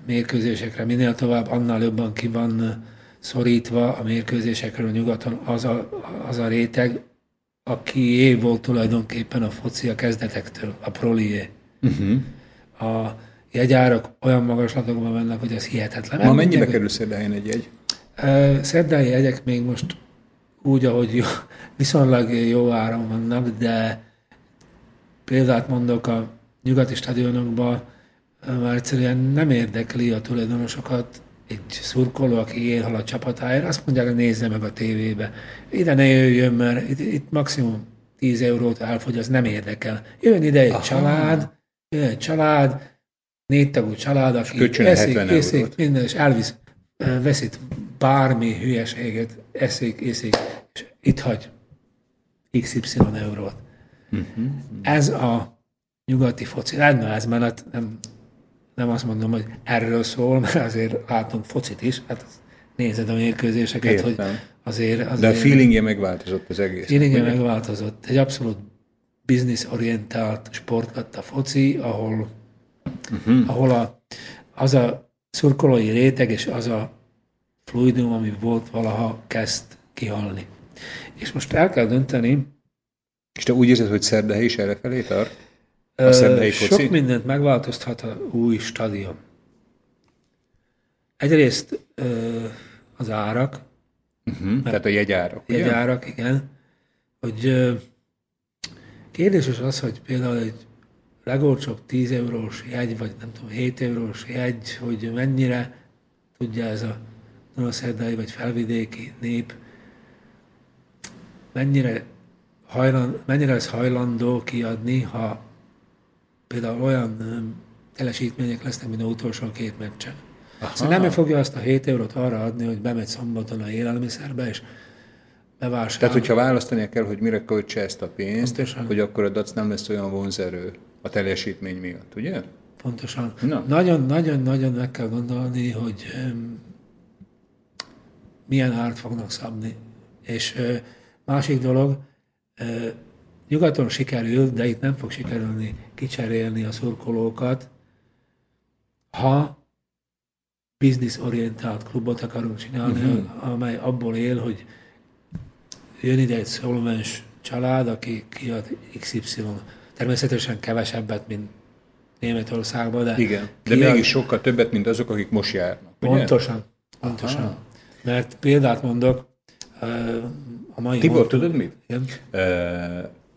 mérkőzésekre. Minél tovább, annál jobban ki van szorítva a mérkőzésekről nyugaton az a, az a réteg, aki volt tulajdonképpen a foci a kezdetektől, a prolié. Uh-huh. A jegyárak olyan magaslatokban mennek, hogy ez hihetetlen. Ma mennyibe kerül Szerdáhelyen egy jegy? Szerdai jegyek még most úgy, ahogy jó, viszonylag jó áron vannak, de példát mondok a nyugati stadionokban, már egyszerűen nem érdekli a tulajdonosokat egy szurkoló, aki élhal a csapatáért, azt mondják, hogy nézze meg a tévébe. Ide ne jöjjön, mert itt, itt maximum 10 eurót elfogy, az nem érdekel. Jön ide egy Aha. család, jön egy család, négy tagú család, aki kölcsön 70 eszik, eszik, minden, és elvisz, ö, vesz itt bármi hülyeséget, eszik, eszik, és itt hagy XY eurót. Uh-huh. Ez a nyugati foci. Nem, ez mellett nem, nem azt mondom, hogy erről szól, mert azért látunk focit is, hát nézed a mérkőzéseket, Értem. hogy azért, azért De a feelingje megváltozott az egész. feelingje megváltozott. Egy abszolút bizniszorientált sport lett a foci, ahol, uh-huh. ahol a, az a szurkolói réteg és az a fluidum, ami volt valaha, kezd kihalni. És most el kell dönteni, És te úgy érzed, hogy Szerdahely is errefelé tart? A szerdai Sok foci? mindent megváltoztat a új stadion. Egyrészt az árak, Uh-huh. Tehát a jegyárak, ugye? jegyárak, igen, hogy kérdéses az, hogy például egy legolcsóbb 10 eurós jegy, vagy nem tudom, 7 eurós jegy, hogy mennyire tudja ez a Dunaszerdai vagy felvidéki nép, mennyire, hajland, mennyire lesz hajlandó kiadni, ha például olyan ö, teljesítmények lesznek, mint a utolsó két meccsen. Szóval nem fogja azt a 7 eurót arra adni, hogy bemegy szombaton a élelmiszerbe, és bevásárol. Tehát, hogyha választania kell, hogy mire költse ezt a pénzt, Pontosan. hogy akkor a DAC nem lesz olyan vonzerő a teljesítmény miatt, ugye? Pontosan. Na. Nagyon-nagyon-nagyon meg kell gondolni, hogy milyen árt fognak szabni. És másik dolog, nyugaton sikerül, de itt nem fog sikerülni kicserélni a szurkolókat, ha bizniszorientált klubot akarunk csinálni, uh-huh. amely abból él, hogy jön ide egy szolvens család, aki kiad XY. Természetesen kevesebbet, mint Németországban, de Igen. De kiad- mégis sokkal többet, mint azok, akik most járnak. Ugye? Pontosan. Pontosan. Aha. Mert példát mondok, a mai Tibor, mondtuk- tudod mit? Igen.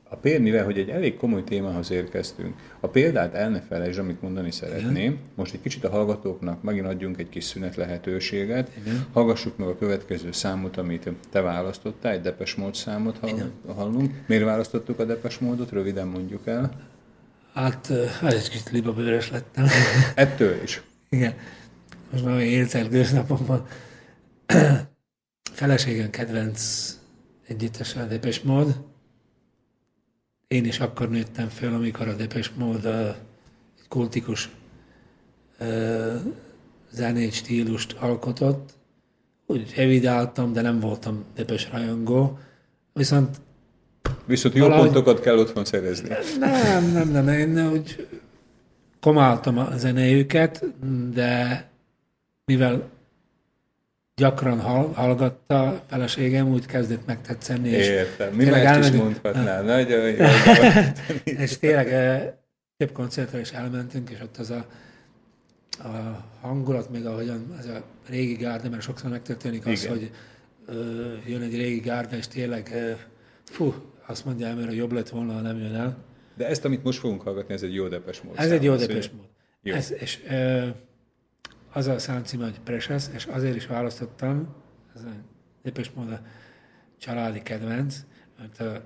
A pérnivel, hogy egy elég komoly témához érkeztünk. A példát el ne felejtsd, amit mondani szeretném. Most egy kicsit a hallgatóknak megint adjunk egy kis szünet lehetőséget. Igen. Hallgassuk meg a következő számot, amit te választottál, egy Depes Mód számot hall- hallunk. Miért választottuk a Depes Módot? Röviden mondjuk el. Hát, hát egy kicsit libabőrös lettem. Ettől is. Igen. Most már élcelgős napomban. Feleségem kedvenc együttes a Depes Mód. Én is akkor nőttem föl, amikor a Depes Mód egy kultikus ö, zenét, stílust alkotott. Úgy evidáltam, de nem voltam Depes rajongó. Viszont Viszont jó Valahogy- pontokat kell otthon szerezni. nem, nem, nem, én úgy komáltam a zenéjüket, de mivel gyakran hall, hallgatta a feleségem, úgy kezdett megtetszeni, és, Értem. Mi Tényleg más is mondhatnál. Nagyon jó. és tényleg több koncertre is elmentünk, és ott az a, a hangulat, még ahogyan ez a régi gárda, mert sokszor megtörténik az, Igen. hogy ö, jön egy régi gárda, és tényleg, ö, fú, azt mondja ember, hogy jobb lett volna, ha nem jön el. De ezt, amit most fogunk hallgatni, ez egy jó depes mód. Ez egy jó depes mód. Jó. Ez, és ö, az a szám címe, hogy Precious, és azért is választottam, ez a depes mód családi kedvenc, mert a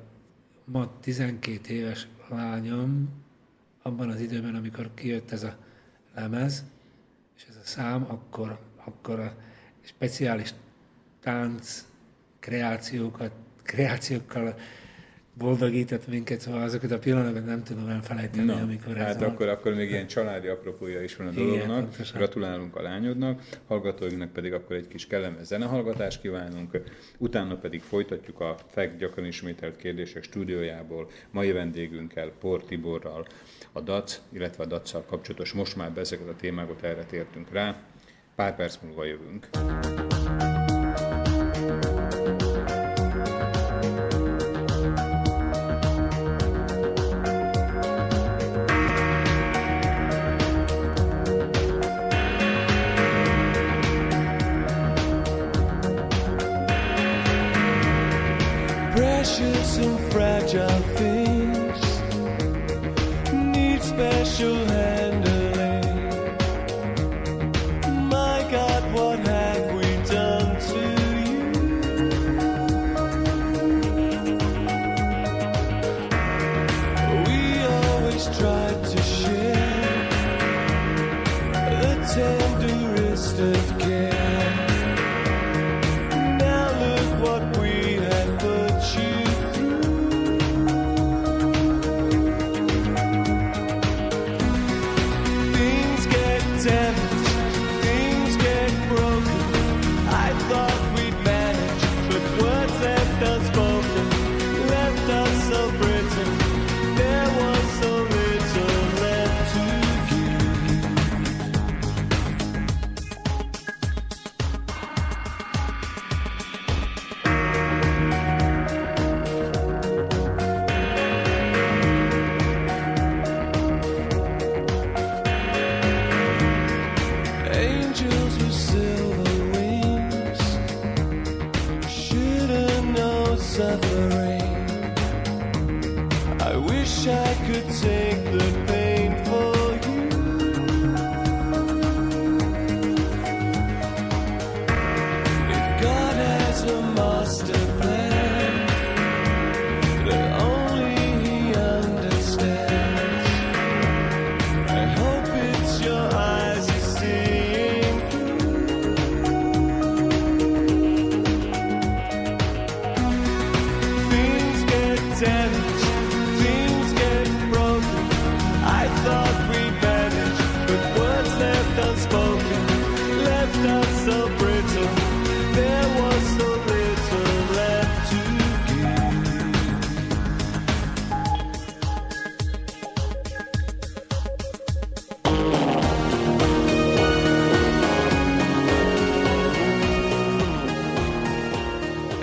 ma 12 éves lányom abban az időben, amikor kijött ez a lemez, és ez a szám, akkor, akkor a speciális tánc kreációkat, kreációkkal boldogított minket, szóval azokat a pillanatokat nem tudom elfelejteni, Na, amikor ez hát a- akkor, akkor még ilyen családi apropója is van a Igen, dolognak. pontosan. Gratulálunk a lányodnak, hallgatóinknak pedig akkor egy kis kellemes zenehallgatást kívánunk, utána pedig folytatjuk a FEK gyakran ismételt kérdések stúdiójából mai vendégünkkel, Por Tiborral, a DAC, illetve a dac kapcsolatos most már ezeket a témákat erre tértünk rá. Pár perc múlva jövünk.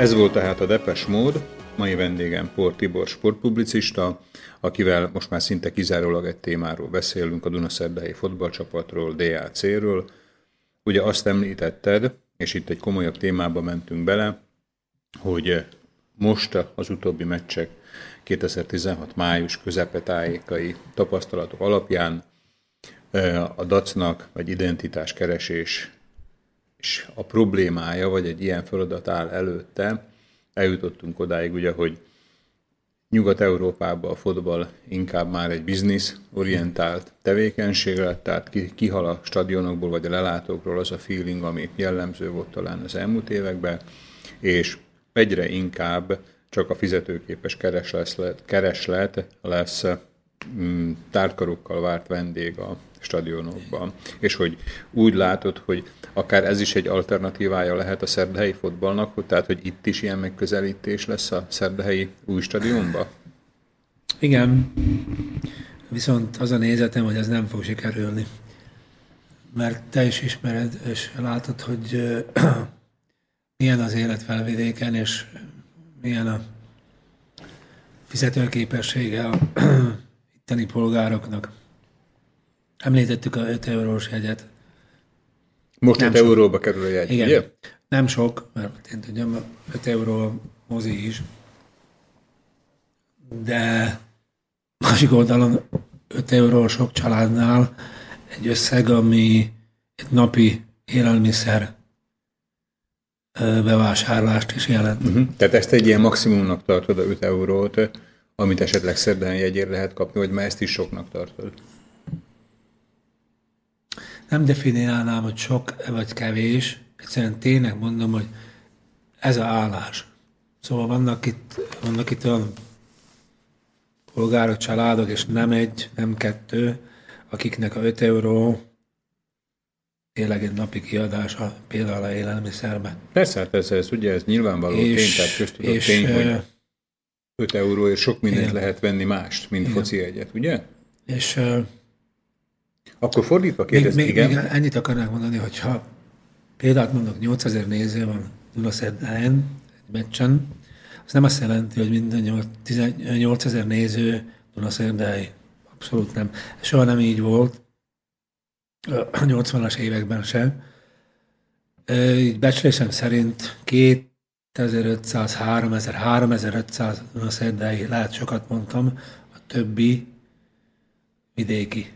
Ez volt tehát a Depes Mód, mai vendégem Por Tibor sportpublicista, akivel most már szinte kizárólag egy témáról beszélünk, a Dunaszerdai fotballcsapatról, DAC-ről. Ugye azt említetted, és itt egy komolyabb témába mentünk bele, hogy most az utóbbi meccsek 2016 május közepetájékai tapasztalatok alapján a dacnak, vagy identitáskeresés a problémája, vagy egy ilyen feladat áll előtte, eljutottunk odáig ugye, hogy Nyugat-Európában a fotball inkább már egy biznisz orientált tevékenység lett, tehát kihal a stadionokból vagy a lelátókról az a feeling, ami jellemző volt talán az elmúlt években, és egyre inkább csak a fizetőképes kereslet, kereslet lesz mm, tárkarokkal várt vendég a stadionokban. És hogy úgy látod, hogy akár ez is egy alternatívája lehet a szerdahelyi fotballnak, tehát hogy itt is ilyen megközelítés lesz a szerdahelyi új stadionba? Igen, viszont az a nézetem, hogy ez nem fog sikerülni. Mert te is ismered, és látod, hogy milyen az élet felvidéken, és milyen a fizetőképessége a itteni polgároknak. Említettük a 5 eurós jegyet. Most nem 5 sok. euróba kerül a jegy, Igen. Ugye? Nem sok, mert én tudjam, 5 euró mozi is. De másik oldalon 5 euró sok családnál egy összeg, ami egy napi élelmiszer bevásárlást is jelent. Uh-huh. Tehát ezt egy ilyen maximumnak tartod a 5 eurót, amit esetleg szerdán jegyért lehet kapni, vagy már ezt is soknak tartod? Nem definiálnám, hogy sok vagy kevés, egyszerűen tényleg mondom, hogy ez a állás. Szóval vannak itt, vannak itt olyan polgárok, családok, és nem egy, nem kettő, akiknek a 5 euró tényleg egy napi kiadása például a élelmiszerbe. Persze, hát ez, ez ugye ez nyilvánvaló és, tény, tehát köztudott és, tény, hogy 5 euró és sok mindent igen. lehet venni mást, mint igen. foci egyet, ugye? És akkor fordítva kérdez, még, igen. Még ennyit akarnák mondani, hogyha példát mondok, 8000 néző van Dunaszerdán egy meccsen, az nem azt jelenti, hogy minden 8000 néző Dunaszerdai. Abszolút nem. Soha nem így volt. A 80-as években sem. Így becslésem szerint 2500, 3000, 3500 Dunaszerdai, lehet sokat mondtam, a többi vidéki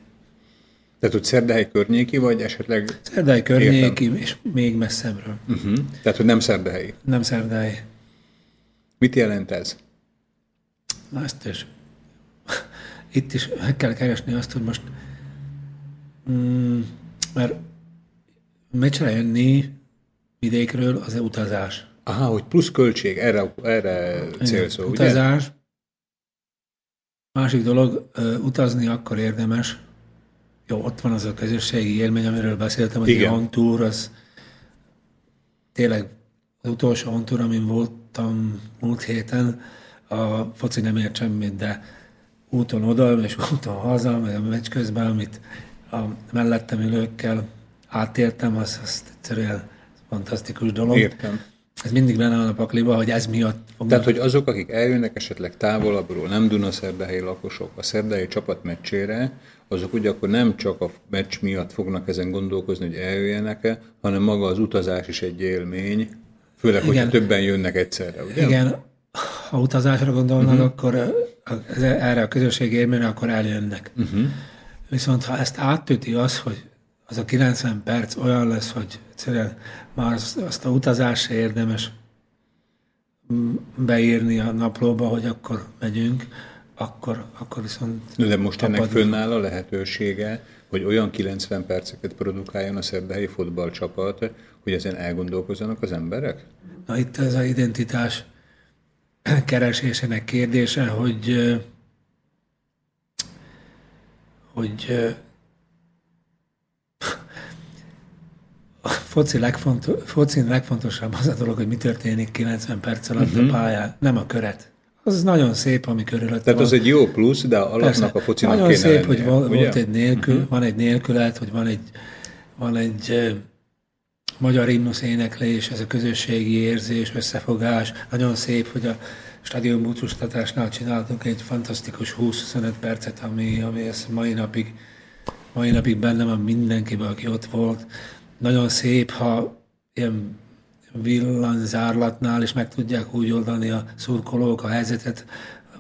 tehát, hogy Szerdahely környéki, vagy esetleg... Szerdahely környéki, értem. és még messzebbről. Uh-huh. Tehát, hogy nem Szerdahely. Nem Szerdahely. Mit jelent ez? Na ezt is. Itt is meg kell keresni azt, hogy most... Mm, mert meccsre jönni vidékről az utazás. Aha, hogy plusz költség, erre, erre célszó, ugye? Utazás. Másik dolog, utazni akkor érdemes, jó, ott van az a közösségi élmény, amiről beszéltem, hogy Igen. a Antúr, az tényleg az utolsó Antúr, amin voltam múlt héten, a foci nem ért semmit, de úton oda, és úton haza, meg a meccs közben, amit a mellettem ülőkkel átéltem, az, az egyszerűen fantasztikus dolog. Értem. Ez mindig benne van a pakliba, hogy ez miatt fognak. Tehát, hogy azok, akik eljönnek esetleg távolabbról, nem Dunaszerdahelyi lakosok, a szerdai csapat meccsére, azok ugye akkor nem csak a meccs miatt fognak ezen gondolkozni, hogy eljöjjenek-e, hanem maga az utazás is egy élmény, főleg, Igen. hogyha többen jönnek egyszerre, ugye? Igen, ha utazásra gondolnak, uh-huh. akkor erre a közösségi élményre, akkor eljönnek. Uh-huh. Viszont ha ezt áttöti az, hogy az a 90 perc olyan lesz, hogy egyszerűen már azt a utazás érdemes beírni a naplóba, hogy akkor megyünk, akkor, akkor viszont... De most ennek fönnáll a lehetősége, hogy olyan 90 perceket produkáljon a szerdahelyi fotballcsapat, hogy ezen elgondolkozzanak az emberek? Na itt ez az identitás keresésének kérdése, hogy hogy a foci, legfontos, foci legfontosabb az a dolog, hogy mi történik 90 perc alatt uh-huh. a mhm. pályán, nem a köret. Az nagyon szép, ami körülött Tehát van. az egy jó plusz, de alapnak a focinak Nagyon kéne szép, lennie, hogy van, volt egy nélkül, uh-huh. van egy nélkület, hogy van egy, van egy magyar himnusz éneklés, ez a közösségi érzés, összefogás. Nagyon szép, hogy a stadion búcsúztatásnál csináltunk egy fantasztikus 20-25 percet, ami, ami ez mai napig, mai napig benne van mindenkiben, aki ott volt. Nagyon szép, ha ilyen villanyzárlatnál is meg tudják úgy oldani a szurkolók a helyzetet,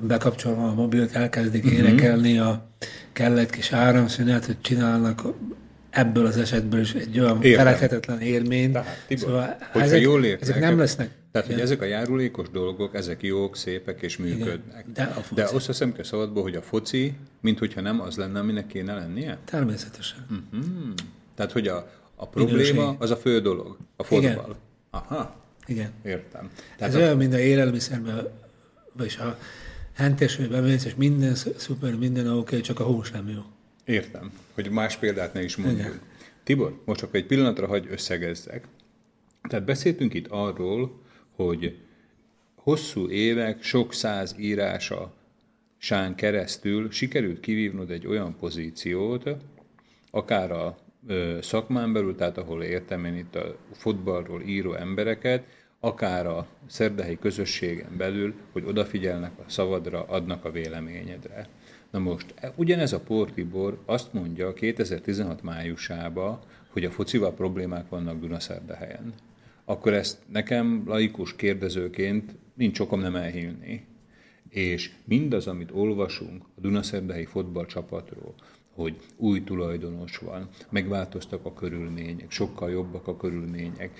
bekapcsolva a mobilt, elkezdik uh-huh. énekelni a kellett kis áramszünet, hogy csinálnak ebből az esetből is egy olyan feledhetetlen élmény. Tehát, Tibor, szóval ezek, jól értek, ezek nem lesznek. Tehát, igen. hogy ezek a járulékos dolgok, ezek jók, szépek és működnek. Igen, de, a foci. de azt hiszem kell szabadból, hogy a foci, mint hogyha nem az lenne, aminek kéne lennie? Természetesen. Uh-huh. Tehát, hogy a, a probléma Minőség. az a fő dolog, a fotball. Igen. Aha. Igen. Értem. Tehát Ez a... olyan, mint a élelmiszerben, vagyis a hentesről bemész, és minden szuper, minden oké, okay, csak a hús nem jó. Értem, hogy más példát ne is mondjuk. Igen. Tibor, most csak egy pillanatra hagy összegezzek. Tehát beszéltünk itt arról, hogy hosszú évek, sok száz írása sán keresztül sikerült kivívnod egy olyan pozíciót, akár a szakmán belül, tehát ahol értem én itt a fotballról író embereket, akár a szerdehelyi közösségen belül, hogy odafigyelnek a szavadra, adnak a véleményedre. Na most, ugyanez a Portibor azt mondja 2016 májusába, hogy a focival problémák vannak Dunaszerdahelyen. Akkor ezt nekem laikus kérdezőként nincs okom nem elhívni. És mindaz, amit olvasunk a Dunaszerdahelyi fotballcsapatról, hogy új tulajdonos van, megváltoztak a körülmények, sokkal jobbak a körülmények,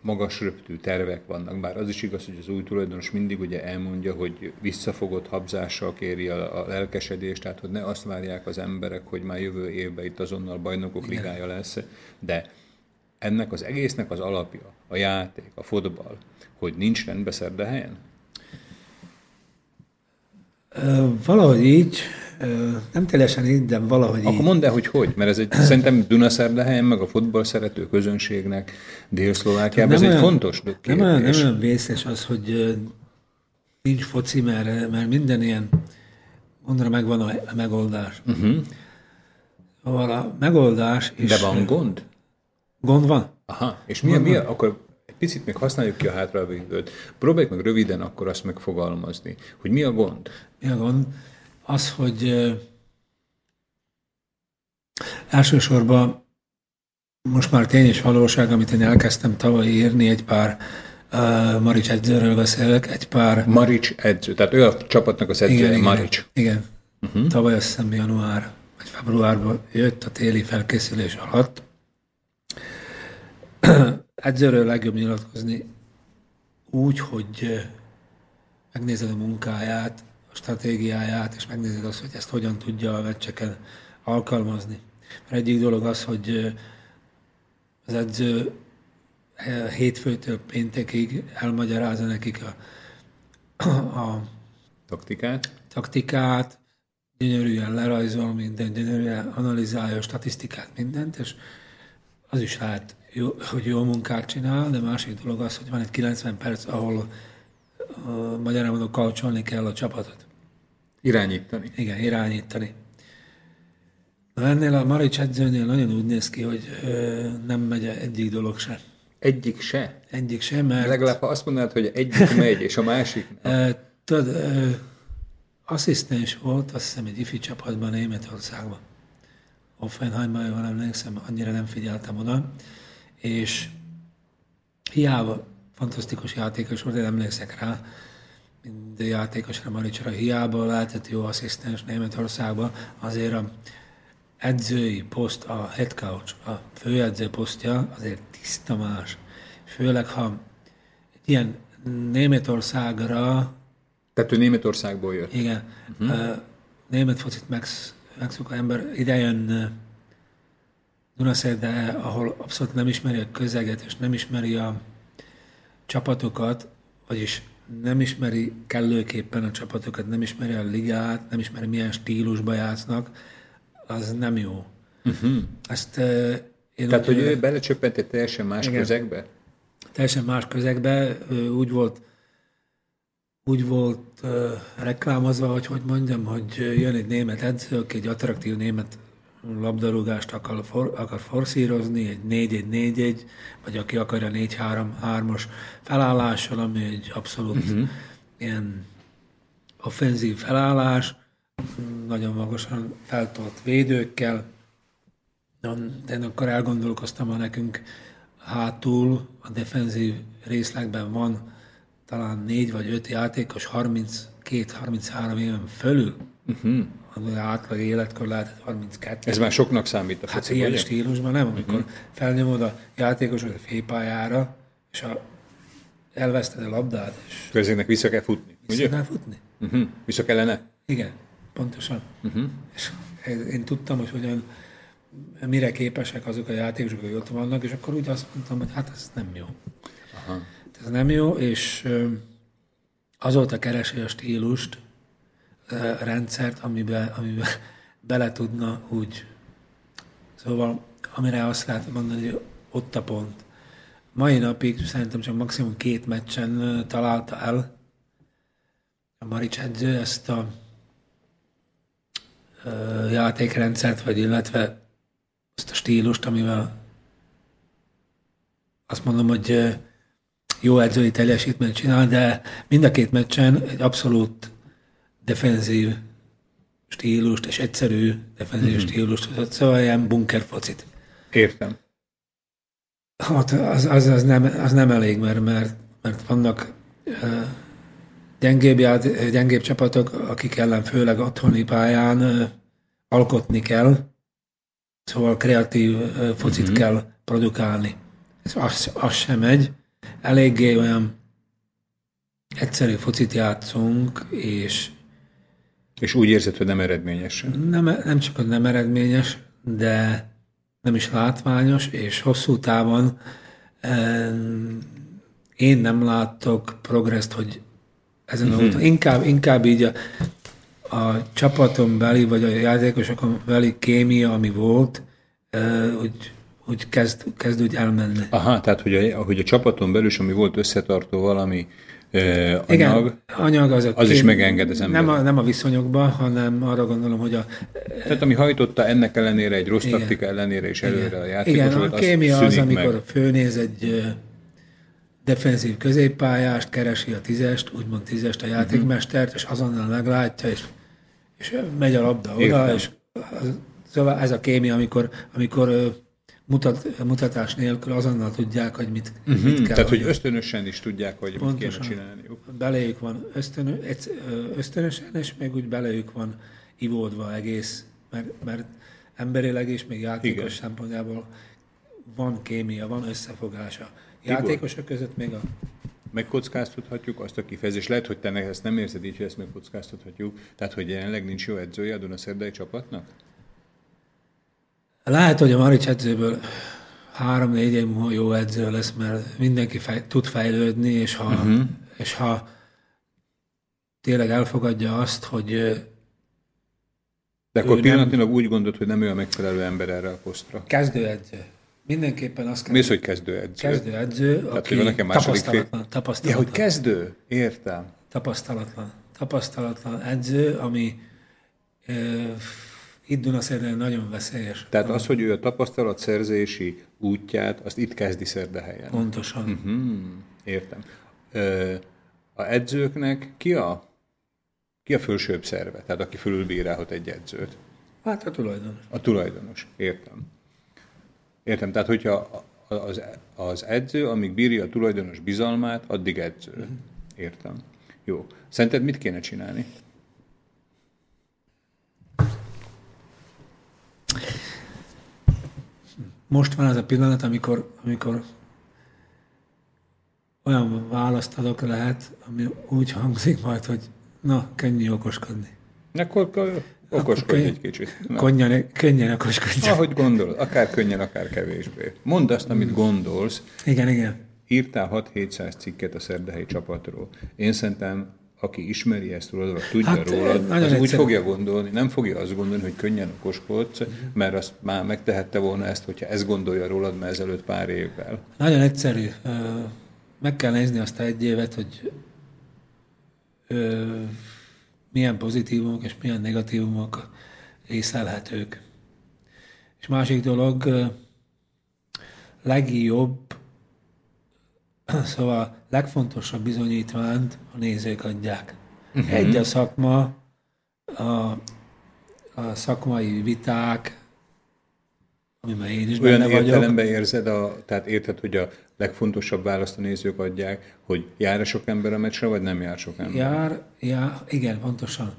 magas röptű tervek vannak, bár az is igaz, hogy az új tulajdonos mindig ugye elmondja, hogy visszafogott habzással kéri a, a lelkesedést, tehát hogy ne azt várják az emberek, hogy már jövő évben itt azonnal bajnokok Igen. ligája lesz, de ennek az egésznek az alapja, a játék, a fotball, hogy nincs rendbe helyen? Valahogy így, nem teljesen így, de valahogy Akkor így. mondd el, hogy hogy, mert ez egy, szerintem Dunaszerdahelyen, meg a futball szerető közönségnek Dél-Szlovákiában ez olyan, egy fontos kérdés. Nem olyan, nem olyan vészes az, hogy nincs foci, mert, mert minden ilyen mondra megvan a megoldás. Uh-huh. Szóval a megoldás is... De van gond? Gond van. Aha, és mi, mi akkor picit még használjuk ki a hátralévő időt. Próbáljuk meg röviden akkor azt megfogalmazni, hogy mi a gond? Mi a gond? az, hogy elsősorban most már tény és valóság, amit én elkezdtem tavaly írni, egy pár uh, Marics edzőről beszélek, egy pár... Marics edző, tehát ő a csapatnak az edzője, igen, Marics. Igen, uh-huh. tavaly azt hiszem január vagy februárban jött a téli felkészülés alatt. Edzőről legjobb nyilatkozni úgy, hogy megnézed a munkáját, a stratégiáját, és megnézed azt, hogy ezt hogyan tudja a meccseken alkalmazni. Mert egyik dolog az, hogy az edző hétfőtől péntekig elmagyarázza nekik a, a taktikát, taktikát gyönyörűen lerajzol minden, gyönyörűen analizálja a statisztikát, mindent, és az is lehet, jó, hogy jó munkát csinál, de másik dolog az, hogy van egy 90 perc, ahol magyarán mondok, kalcsolni kell a csapatot. Irányítani. Igen, irányítani. Na ennél a Marics edzőnél nagyon úgy néz ki, hogy ö, nem megy egyik dolog se. Egyik se? Egyik se, mert... Legalább ha azt mondanád, hogy egyik megy, és a másik nem. Tudod, asszisztens volt, azt hiszem egy ifi csapatban Németországban. Offenheimban, jól emlékszem, annyira nem figyeltem oda, és hiába fantasztikus játékos volt, én emlékszek rá, mind játékosra, Maricsra hiába lehetett jó asszisztens Németországban, azért a edzői poszt, a head coach, a főedző posztja azért tiszta más. Főleg, ha ilyen Németországra... Tehát ő Németországból jött. Igen. Uh-huh. Német focit megsz, megszokó ember idejön Dunaszerde, ahol abszolút nem ismeri a közeget, és nem ismeri a csapatokat, vagyis nem ismeri kellőképpen a csapatokat, nem ismeri a ligát, nem ismeri milyen stílusba játsznak, az nem jó. Uh-huh. Ezt uh, én Tehát, úgy, hogy ő belecsöppent egy teljesen más igen, közegbe? Teljesen más közegbe, úgy volt úgy volt uh, reklámozva, hogy hogy mondjam, hogy jön egy német edző, aki egy attraktív német labdarúgást akar, for, akar forszírozni, egy 4-1-4-1, vagy aki akarja 4-3-3-as felállással, ami egy abszolút uh-huh. ilyen offenzív felállás, nagyon magasan feltolt védőkkel, de akkor elgondolkoztam, ha nekünk hátul a defenzív részlegben van talán négy vagy öt játékos 32-33 éven fölül, uh-huh. Az átlag életkor lehet 32. Ez már soknak számít a Hát foci, ilyen ugye? stílusban nem, amikor uh-huh. felnyomod a játékosokat a félpályára, és a, elveszted a labdát. És Közének vissza kell futni, vissza ugye? kell futni. Uh-huh. Vissza kellene? Igen, pontosan. Uh-huh. És én tudtam, hogy hogyan mire képesek azok a játékosok, akik ott vannak, és akkor úgy azt mondtam, hogy hát ez nem jó. Aha. Ez nem jó, és azóta keresi a stílust, rendszert, amiben, amiben bele tudna úgy. Szóval, amire azt lehet mondani, hogy ott a pont. Mai napig szerintem csak maximum két meccsen találta el a Marics edző ezt a játékrendszert, vagy illetve azt a stílust, amivel azt mondom, hogy jó edzői teljesítményt csinál, de mind a két meccsen egy abszolút defenzív stílust, és egyszerű defenzív mm-hmm. stílust, szóval ilyen bunker focit. Értem. Hát az, az, az, nem, az nem elég, mert, mert, mert vannak uh, gyengébb, gyengébb csapatok, akik ellen főleg otthoni pályán uh, alkotni kell, Szóval kreatív focit uh-huh. kell produkálni. Ez az, az sem megy. Eléggé olyan egyszerű focit játszunk, és és úgy érzed, hogy nem eredményes? Nem, nem csak, hogy nem eredményes, de nem is látványos, és hosszú távon én nem látok progresszt, hogy ezen uh-huh. a úton. Inkább, inkább így a, a csapaton beli, vagy a játékosokon beli kémia, ami volt, úgy, úgy kezd, kezd úgy elmenni. Aha, tehát hogy a, hogy a csapaton belül, ami volt összetartó valami anyag, Igen, anyag az, az is megenged az ember. Nem a, nem a viszonyokban, hanem arra gondolom, hogy a... Tehát ami hajtotta ennek ellenére, egy rossz igen, taktika ellenére és előre igen, a játékosokat, Igen, a kémia az, az amikor meg. főnéz egy defenzív középpályást, keresi a tízest, úgymond tízest a játékmestert, uh-huh. és azonnal meglátja, és és megy a labda oda, Értem. és az, szóval ez a kémia, amikor, amikor mutat, mutatás nélkül azonnal tudják, hogy mit, uh-huh. mit kell. Tehát, hogy ösztönösen is tudják, hogy Pontosan. mit kéne csinálniuk. Beléjük van ösztönö, ösztönösen, és még úgy beléjük van ivódva egész, mert, mert emberileg is, még játékos Igen. szempontjából van kémia, van összefogása. Játékosok között még a megkockáztathatjuk azt a kifejezést. Lehet, hogy te ezt nem érzed így, hogy ezt megkockáztathatjuk. Tehát, hogy jelenleg nincs jó edzője a Dunaszerdai csapatnak? Lehet, hogy a Marics edzőből három-négy év múlva jó edző lesz, mert mindenki fej, tud fejlődni, és ha, uh-huh. és ha tényleg elfogadja azt, hogy de akkor pillanatnyilag nem... úgy gondolod, hogy nem ő a megfelelő ember erre a posztra. Kezdőedző. Mindenképpen azt kell... Mi az, hogy kezdőedző? Kezdőedző, Tehát, aki nekem tapasztalatlan, tapasztalatlan. Ja, hogy kezdő? Értem. Tapasztalatlan. Tapasztalatlan edző, ami e, itt Dunaszerdán nagyon veszélyes. Tehát az, hogy ő a tapasztalatszerzési útját, azt itt kezdi Szerdehelyen. Pontosan. Uh-huh. Értem. Ö, a edzőknek ki a, ki a fölsőbb szerve? Tehát aki fölülbírálhat egy edzőt? Hát a tulajdonos. A tulajdonos, értem. Értem, tehát hogyha az, az edző, amíg bírja a tulajdonos bizalmát, addig edző. Uh-huh. Értem. Jó. Szerinted mit kéne csinálni? Most van az a pillanat, amikor, amikor olyan választ adok lehet, ami úgy hangzik majd, hogy na, könnyű okoskodni. Akkor Okoskodj egy kicsit. Könnyen, könnyen okoskodj. Ahogy gondolod, akár könnyen, akár kevésbé. Mondd azt, amit gondolsz. Igen, igen. Írtál 6-700 cikket a szerdehelyi csapatról. Én szerintem, aki ismeri ezt rólad, tudja hát, rólad, az egyszerű. úgy fogja gondolni, nem fogja azt gondolni, hogy könnyen okoskodsz, mert azt már megtehette volna ezt, hogyha ez gondolja rólad már ezelőtt pár évvel. Nagyon egyszerű. Meg kell nézni azt egy évet, hogy milyen pozitívumok és milyen negatívumok észlelhetők. És másik dolog, legjobb, szóval legfontosabb bizonyítványt a nézők adják. Uh-huh. Egy a szakma, a, a szakmai viták, amiben én is Olyan benne vagyok. értelemben érzed, a, tehát érted, hogy a legfontosabb választ a nézők adják, hogy jár sok ember a meccsre, vagy nem jár sok ember? Jár, jár, igen, pontosan.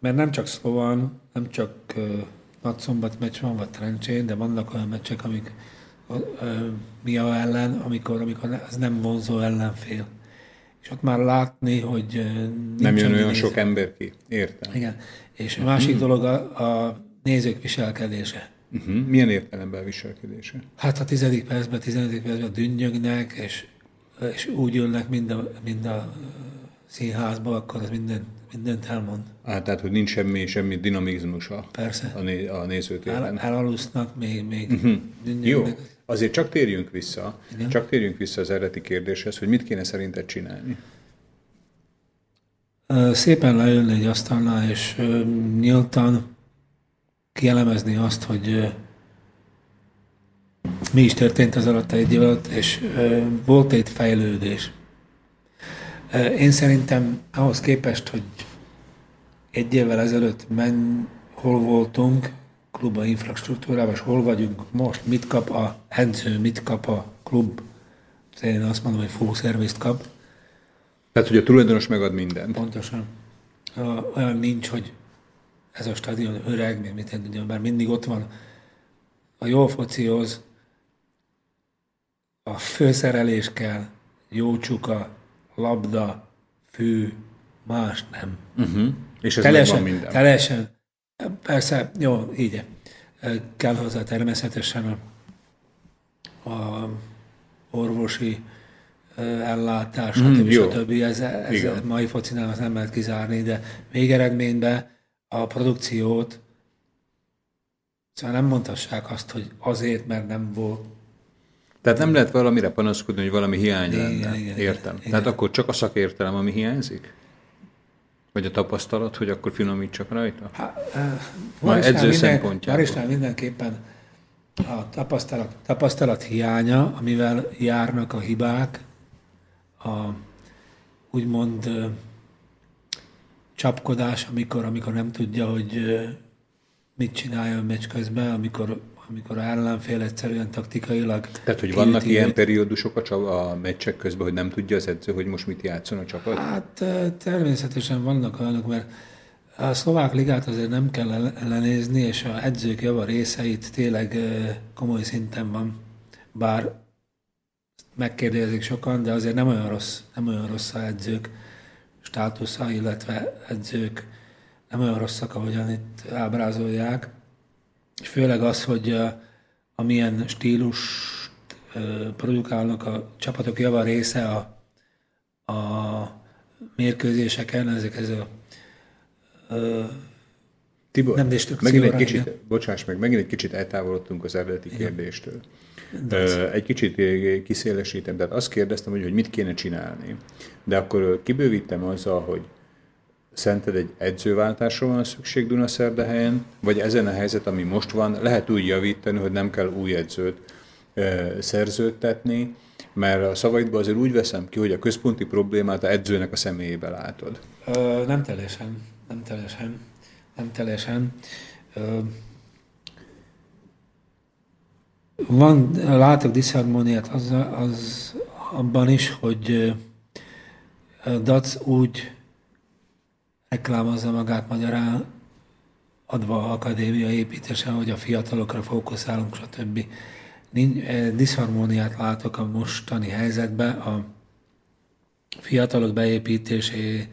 Mert nem csak szó van, nem csak nagyszombat meccs van, vagy trencsén, de vannak olyan meccsek, amik mi a ellen, amikor, amikor ez nem vonzó ellenfél. És ott már látni, hogy Nem jön olyan sok ember ki. Értem. Igen. És a másik dolog a, a nézők viselkedése. Uh-huh. Milyen értelemben a viselkedése? Hát a tizedik percben, tizenedik percben dünnyögnek, és, és úgy ülnek mind a, mind a színházba, akkor az minden, mindent elmond. Á, tehát, hogy nincs semmi, semmi dinamizmusa Persze. a, né- a El, nézőtérben. elalusznak, még, még Mhm. Jó. Azért csak térjünk vissza, Igen. csak térjünk vissza az eredeti kérdéshez, hogy mit kéne szerinted csinálni? Szépen leülni egy asztalnál, és nyíltan kielemezni azt, hogy mi is történt az alatt egy év alatt, és volt egy fejlődés. Én szerintem ahhoz képest, hogy egy évvel ezelőtt men, hol voltunk, kluba infrastruktúrában, és hol vagyunk most, mit kap a edző, mit kap a klub, én azt mondom, hogy full szervizt kap, Tehát, hogy a tulajdonos megad mindent. Pontosan. Olyan nincs, hogy ez a stadion öreg, még mit tudja, mert mindig ott van. A jó focihoz a főszerelés kell, jó csuka, labda, fű, más nem. Uh-huh. És ez Teljesen, minden. teljesen. Persze, jó, így. Kell hozzá természetesen a, a orvosi ellátás, Mhm, stb. jó. stb. Ez, ez Igen. a mai focinál nem lehet kizárni, de végeredményben a produkciót szóval nem mondhassák azt, hogy azért, mert nem volt. Tehát nem lehet valamire panaszkodni, hogy valami hiány Igen, lenne. igen, Értem. igen. Tehát akkor csak a szakértelem, ami hiányzik? Vagy a tapasztalat, hogy akkor finomítsak rajta? Hát, Már edző szempontjából. Marisnál mindenképpen a tapasztalat, tapasztalat hiánya, amivel járnak a hibák, a úgymond ö, csapkodás, amikor, amikor nem tudja, hogy ö, mit csináljon meccs közben, amikor, amikor a ellenfél egyszerűen taktikailag Tehát, hogy vannak ilyen őt. periódusok a, csav- a meccsek közben, hogy nem tudja az edző, hogy most mit játszon a csapat? Hát természetesen vannak olyanok, mert a szlovák ligát azért nem kell el- ellenézni, és a edzők java részeit tényleg komoly szinten van, bár megkérdezik sokan, de azért nem olyan rossz, nem olyan rossz a edzők státusza, illetve edzők nem olyan rosszak, ahogyan itt ábrázolják. És főleg az, hogy ö, amilyen stílust produkálnak a csapatok java része a, a mérkőzéseken, ezek ez a ö, Tibor, Nem megint egy kicsit, igen. bocsáss meg, megint egy kicsit eltávolodtunk az eredeti kérdéstől. Ö, Egy kicsit kiszélesítem, tehát azt kérdeztem, hogy, hogy mit kéne csinálni. De akkor kibővítem azzal, hogy Szented egy edzőváltásra van szükség Dunaszerdahelyen, vagy ezen a helyzet, ami most van, lehet úgy javítani, hogy nem kell új edzőt szerződtetni, mert a szavaidban azért úgy veszem ki, hogy a központi problémát a edzőnek a személyébe látod. Ö, nem teljesen, nem teljesen, nem teljesen. Van, látok diszharmóniát az, az abban is, hogy Dac úgy reklámozza magát magyarán, adva akadémia építése, hogy a fiatalokra fókuszálunk, stb. Eh, diszharmóniát látok a mostani helyzetben, a fiatalok beépítésé,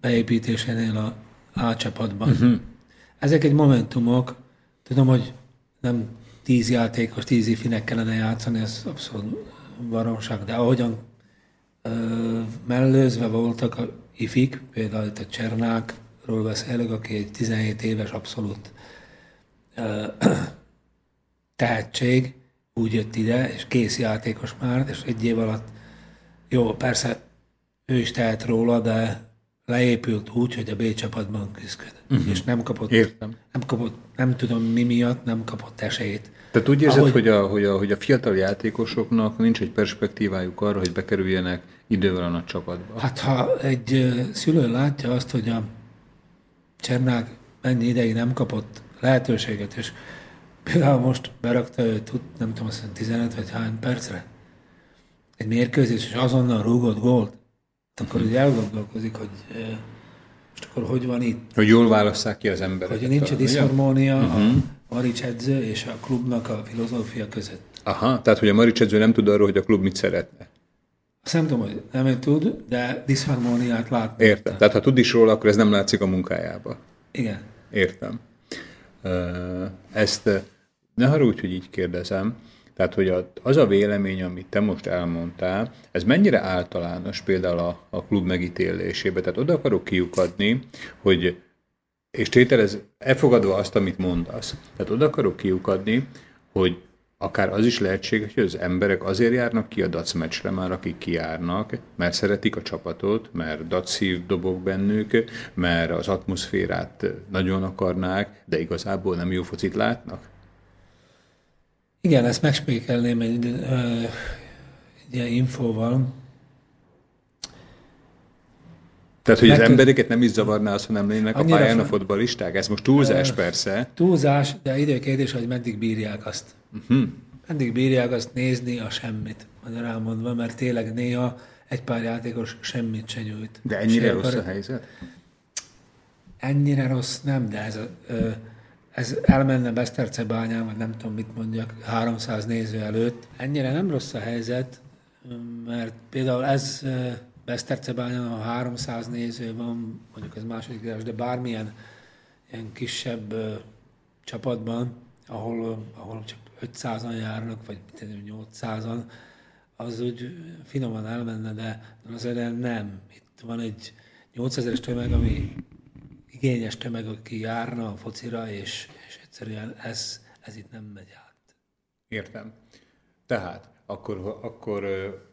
beépítésénél a A csapatban. Uh-huh. Ezek egy momentumok. Tudom, hogy nem tíz játékos, tíz ifinek kellene játszani, ez abszolút baromság, de ahogyan ö, mellőzve voltak a ifik, például itt a Csernákról beszélek, aki egy 17 éves abszolút tehetség, úgy jött ide, és kész játékos már, és egy év alatt, jó, persze ő is tehet róla, de leépült úgy, hogy a B csapatban küzdött. Uh-huh. És nem kapott, Értem. nem kapott, nem tudom mi miatt, nem kapott esélyt. Tehát úgy érzed, Ahogy- hogy a, hogy, a, hogy a fiatal játékosoknak nincs egy perspektívájuk arra, hogy bekerüljenek idővel a nagy csapatba? Hát ha egy szülő látja azt, hogy a Csernák mennyi ideig nem kapott lehetőséget, és például most berakta őt, nem tudom, azt hiszem 15 vagy hány percre, egy mérkőzés, és azonnal rúgott gólt, akkor ugye elgondolkozik, hogy most akkor hogy van itt, Hogy jól válasszák ki az embereket. hogy nincs a diszharmónia uh-huh. a Marics edző és a klubnak a filozófia között. Aha, tehát hogy a Marics edző nem tud arról, hogy a klub mit szeretne. Azt nem tudom, hogy nem tud, de diszharmóniát látni. Értem. Tehát ha tud is róla, akkor ez nem látszik a munkájába. Igen. Értem. Ezt ne haragudj, hogy így kérdezem. Tehát, hogy az a vélemény, amit te most elmondtál, ez mennyire általános például a, a klub megítélésébe? Tehát oda akarok kiukadni, hogy és tételez, elfogadva azt, amit mondasz, tehát oda akarok kiukadni, hogy akár az is lehetséges, hogy az emberek azért járnak ki a dac meccsre már, akik kijárnak, mert szeretik a csapatot, mert dacszív dobok bennük, mert az atmoszférát nagyon akarnák, de igazából nem jó focit látnak? Igen, ezt megspékelném egy, egy ilyen infóval. Tehát, hogy az Megköz- embereket nem is zavarná az, ha nem lennének a pályán a fotbalisták? Ez most túlzás persze. Túlzás, de időkérdés, hogy meddig bírják azt. Uh-huh. Meddig bírják azt nézni a semmit, magyarán mondva, mert tényleg néha egy pár játékos semmit se nyújt. De ennyire Se rossz akar- a helyzet? Ennyire rossz nem, de ez, a, ez elmenne Besztercebányán, vagy nem tudom mit mondjak, 300 néző előtt. Ennyire nem rossz a helyzet, mert például ez Besztercebányán, a 300 néző van, mondjuk ez második díjas, de bármilyen ilyen kisebb csapatban, ahol, ahol csak 500-an járnak, vagy mit tudom, 800-an, az úgy finoman elmenne, de azért nem. Itt van egy 8000-es tömeg, ami igényes tömeg, aki járna a focira, és, és egyszerűen ez, ez itt nem megy át. Értem. Tehát akkor, akkor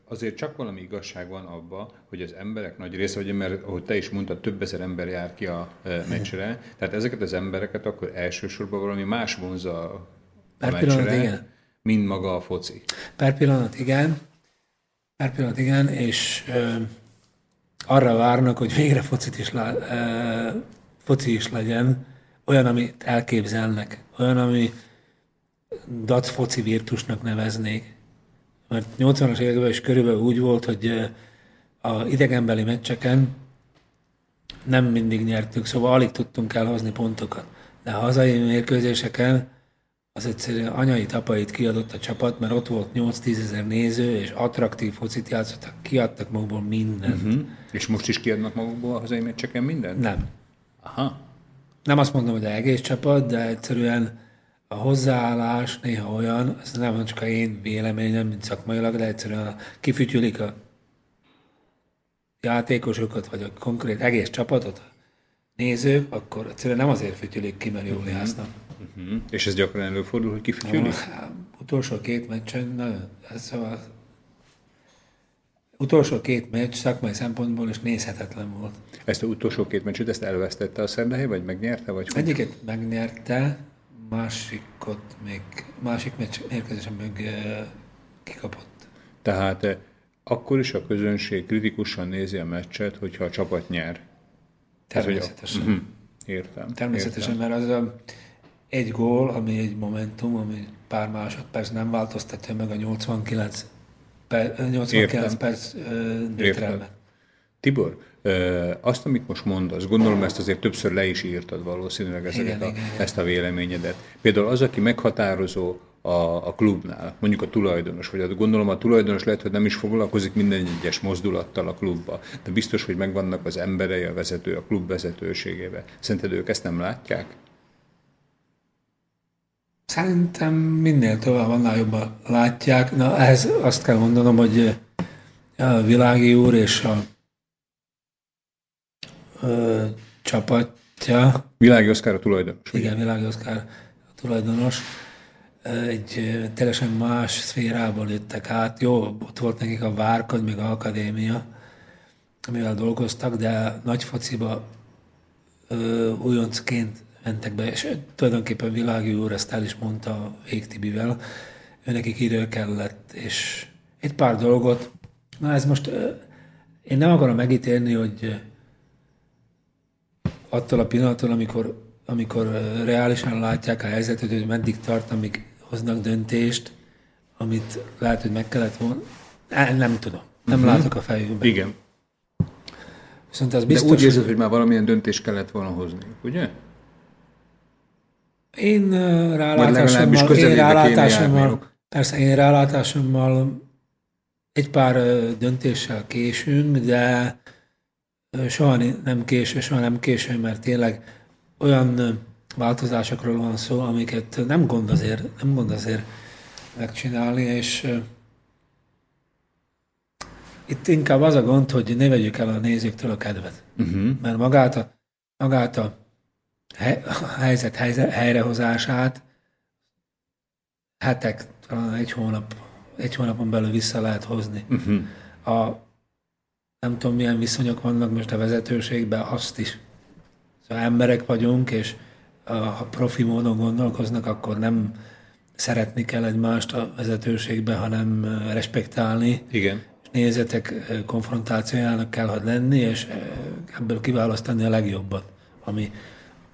azért csak valami igazság van abba, hogy az emberek nagy része, ugye, mert ahogy te is mondtad, több ezer ember jár ki a meccsre, tehát ezeket az embereket akkor elsősorban valami más vonza Per pillanat, meccsre, igen. mint maga a foci. Per pillanat igen, per pillanat igen, és ö, arra várnak, hogy végre focit is, lá, ö, foci is legyen, olyan, amit elképzelnek, olyan, ami dac foci virtusnak neveznék. Mert 80-as években is körülbelül úgy volt, hogy a idegenbeli meccseken nem mindig nyertünk, szóval alig tudtunk elhozni pontokat. De a hazai mérkőzéseken az egyszerűen anyai tapait kiadott a csapat, mert ott volt 8-10 ezer néző, és attraktív focit játszottak, kiadtak magukból mindent. Hm? És most is kiadnak magukból a hazai meccseken mindent? Nem. Aha. Nem azt mondom, hogy az egész csapat, de egyszerűen a hozzáállás néha olyan, ez nem csak a én véleményem, mint szakmailag, de egyszerűen kifütyülik a játékosokat, vagy a konkrét egész csapatot, a nézők, akkor egyszerűen nem azért fütyülik ki, mert jól. Uh-huh. És ez gyakran előfordul, hogy kifütyülik? Hát, utolsó két meccsen, nagyon, szóval utolsó két meccs szakmai szempontból is nézhetetlen volt. Ezt a utolsó két meccset, ezt elvesztette a Szerdahely, vagy megnyerte, vagy hogy? Egyiket megnyerte, másikot még, másik meccs mérkőzésen meg eh, kikapott. Tehát eh, akkor is a közönség kritikusan nézi a meccset, hogyha a csapat nyer. Tehát, hogy a- Természetesen. Mhm. Értem. Természetesen, Értem. mert az a, egy gól, ami egy momentum, ami pár másodperc nem változtatja meg a 89, per, 89 Értem. perc ö, győzelmet. Tibor, ö, azt, amit most mondasz, gondolom ezt azért többször le is írtad valószínűleg ezeket Igen, a, igen, igen. ezt a véleményedet. Például az, aki meghatározó a, a klubnál, mondjuk a tulajdonos, vagy gondolom a tulajdonos lehet, hogy nem is foglalkozik minden egyes mozdulattal a klubba, de biztos, hogy megvannak az emberei, a vezető, a klub vezetőségébe. Szerinted ők ezt nem látják? Szerintem minél tovább, annál jobban látják. Na, ehhez azt kell mondanom, hogy a Világi úr és a ö, csapatja, Világi Oszkár a tulajdonos. ugye? igen, Világi Oszkár a tulajdonos, egy teljesen más szférából jöttek át. Jó, ott volt nekik a Várkony, meg a Akadémia, amivel dolgoztak, de nagy fociba ö, újoncként mentek be, és tulajdonképpen Világi úr ezt el is mondta Végtibivel, ő nekik idő kellett, és egy pár dolgot, na ez most, én nem akarom megítélni, hogy attól a pillanattól, amikor, amikor reálisan látják a helyzetet, hogy meddig tart, amíg hoznak döntést, amit lehet, hogy meg kellett volna. Nem tudom. Nem uh-huh. látok a fejükben. Igen. Viszont az biztos, De úgy érzed, hogy már valamilyen döntést kellett volna hozni, ugye? Én rálátásommal, én rálátásommal, persze én rálátásommal egy pár döntéssel késünk, de soha nem késő, soha nem késő, mert tényleg olyan változásokról van szó, amiket nem gond azért, nem gond azért megcsinálni, és itt inkább az a gond, hogy ne vegyük el a nézőktől a kedvet. Uh-huh. Mert magát a, magát a helyzet, helyrehozását hetek, talán egy hónap, egy hónapon belül vissza lehet hozni. Uh-huh. A, nem tudom, milyen viszonyok vannak most a vezetőségben, azt is. Szóval emberek vagyunk, és ha profi módon gondolkoznak, akkor nem szeretni kell egymást a vezetőségbe, hanem respektálni. Igen. És nézetek konfrontációjának kell, hogy lenni, és ebből kiválasztani a legjobbat, ami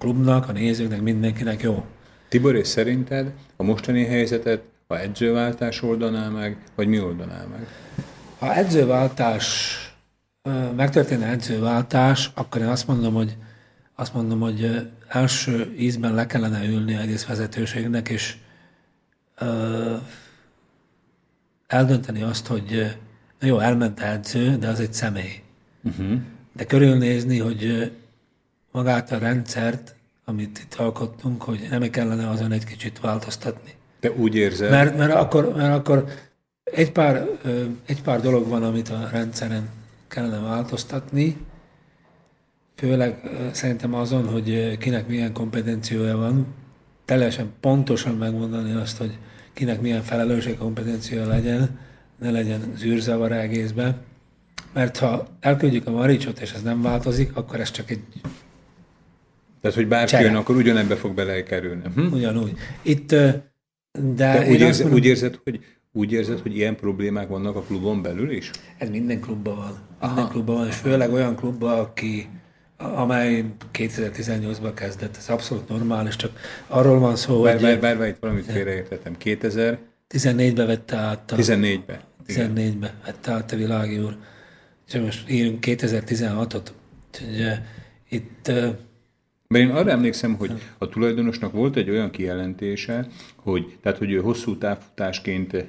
klubnak, a nézőknek, mindenkinek jó. Tibor, és szerinted a mostani helyzetet a edzőváltás oldaná meg, vagy mi oldaná meg? Ha edzőváltás, megtörténne edzőváltás, akkor én azt mondom, hogy azt mondom, hogy első ízben le kellene ülni egész vezetőségnek, és ö, eldönteni azt, hogy na jó, elment edző, de az egy személy. Uh-huh. De körülnézni, hogy magát a rendszert, amit itt alkottunk, hogy nem kellene azon egy kicsit változtatni. De úgy érzed? Mert, mert, akkor, mert akkor egy pár, egy pár dolog van, amit a rendszeren kellene változtatni, főleg szerintem azon, hogy kinek milyen kompetenciója van, teljesen pontosan megmondani azt, hogy kinek milyen felelősség kompetencia legyen, ne legyen zűrzavar egészben, mert ha elküldjük a Maricsot, és ez nem változik, akkor ez csak egy Tehát, hogy bárki jön, akkor ugyanebbe fog belekerülni. Hm? Ugyanúgy. Itt, de, de úgy, érzed, mondom, úgy, érzed, hogy, úgy érzed, hogy ilyen problémák vannak a klubon belül is? Ez minden klubban van. Minden klubban van, és főleg olyan klubban, aki amely 2018-ban kezdett. Ez abszolút normális, csak arról van szó, bár, hogy... Bár, bár, bár itt valamit félreértettem. 2000... 14-ben vette át a... 14-ben. 14-ben vette át a világi úr. Csak most írunk 2016-ot. Úgyhogy itt mert én arra emlékszem, hogy a tulajdonosnak volt egy olyan kijelentése, hogy, tehát, hogy ő hosszú távfutásként e,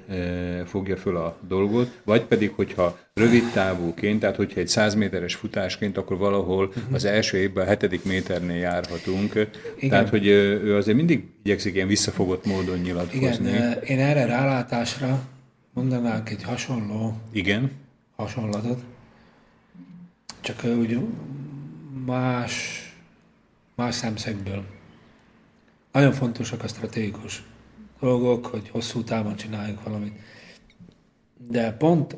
fogja föl a dolgot, vagy pedig, hogyha rövid távúként, tehát hogyha egy 100 méteres futásként, akkor valahol az első évben a hetedik méternél járhatunk. Igen. Tehát, hogy ő azért mindig igyekszik ilyen visszafogott módon nyilatkozni. Igen, én erre rálátásra mondanák egy hasonló Igen. hasonlatot, csak úgy más más szemszögből. Nagyon fontosak a stratégikus dolgok, hogy hosszú távon csináljuk valamit. De pont,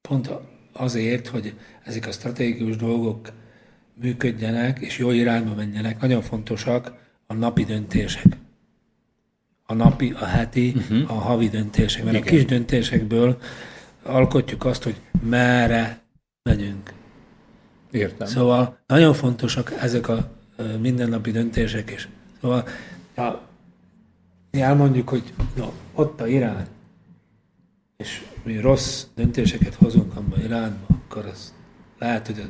pont azért, hogy ezek a stratégikus dolgok működjenek és jó irányba menjenek, nagyon fontosak a napi döntések. A napi, a heti, uh-huh. a havi döntések. Mert Igen. a kis döntésekből alkotjuk azt, hogy merre megyünk. Értem. Szóval nagyon fontosak ezek a mindennapi döntések is. Szóval ha mi elmondjuk, hogy no, ott a irány, és mi rossz döntéseket hozunk abban irányba, akkor az lehet, hogy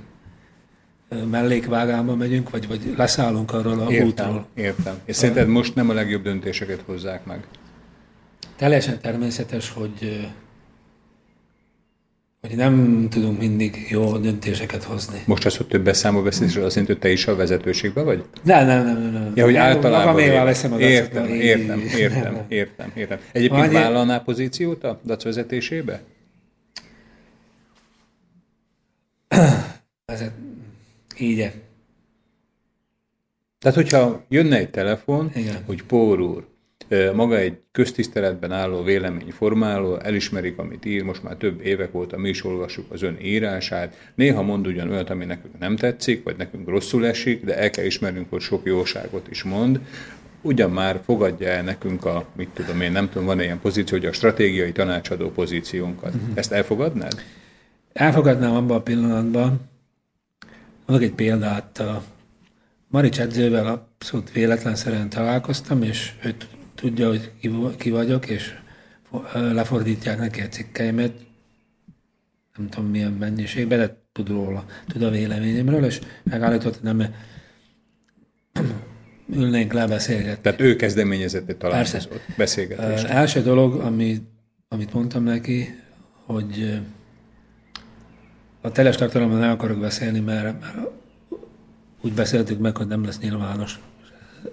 a mellékvágámba megyünk, vagy, vagy leszállunk arról a értem, útról. Értem. És szerinted most nem a legjobb döntéseket hozzák meg? Teljesen természetes, hogy hogy nem tudunk mindig jó döntéseket hozni. Most az, hogy több beszámol beszélsz, az szerint, hogy te is a vezetőségben vagy? Nem, nem, nem. nem, nem. Ja, hogy általában... Magaméval veszem az értem, értem, értem, értem, értem. Egyébként Annyi... vállalná pozíciót a DAC vezetésébe? Vezet... Így -e. Tehát, hogyha jönne egy telefon, Igen. hogy Pór úr, maga egy köztiszteletben álló véleményformáló, elismerik, amit ír, most már több évek óta mi is olvassuk az ön írását, néha mond ugyan olyat, ami nekünk nem tetszik, vagy nekünk rosszul esik, de el kell ismernünk, hogy sok jóságot is mond, ugyan már fogadja el nekünk a, mit tudom én, nem tudom, van -e ilyen pozíció, hogy a stratégiai tanácsadó pozíciónkat. Uh-huh. Ezt elfogadnád? Elfogadnám abban a pillanatban. Mondok egy példát. A Marics edzővel abszolút véletlenszerűen találkoztam, és ő tudja, hogy ki vagyok, és lefordítják neki a cikkeimet, nem tudom milyen mennyiségben, de tud róla, tud a véleményemről, és megállított, nem ülnénk le beszélgetni. Tehát ő kezdeményezett egy találkozót, beszélgetést. Első dolog, ami, amit mondtam neki, hogy a teljes tartalommal nem akarok beszélni, mert, mert úgy beszéltük meg, hogy nem lesz nyilvános.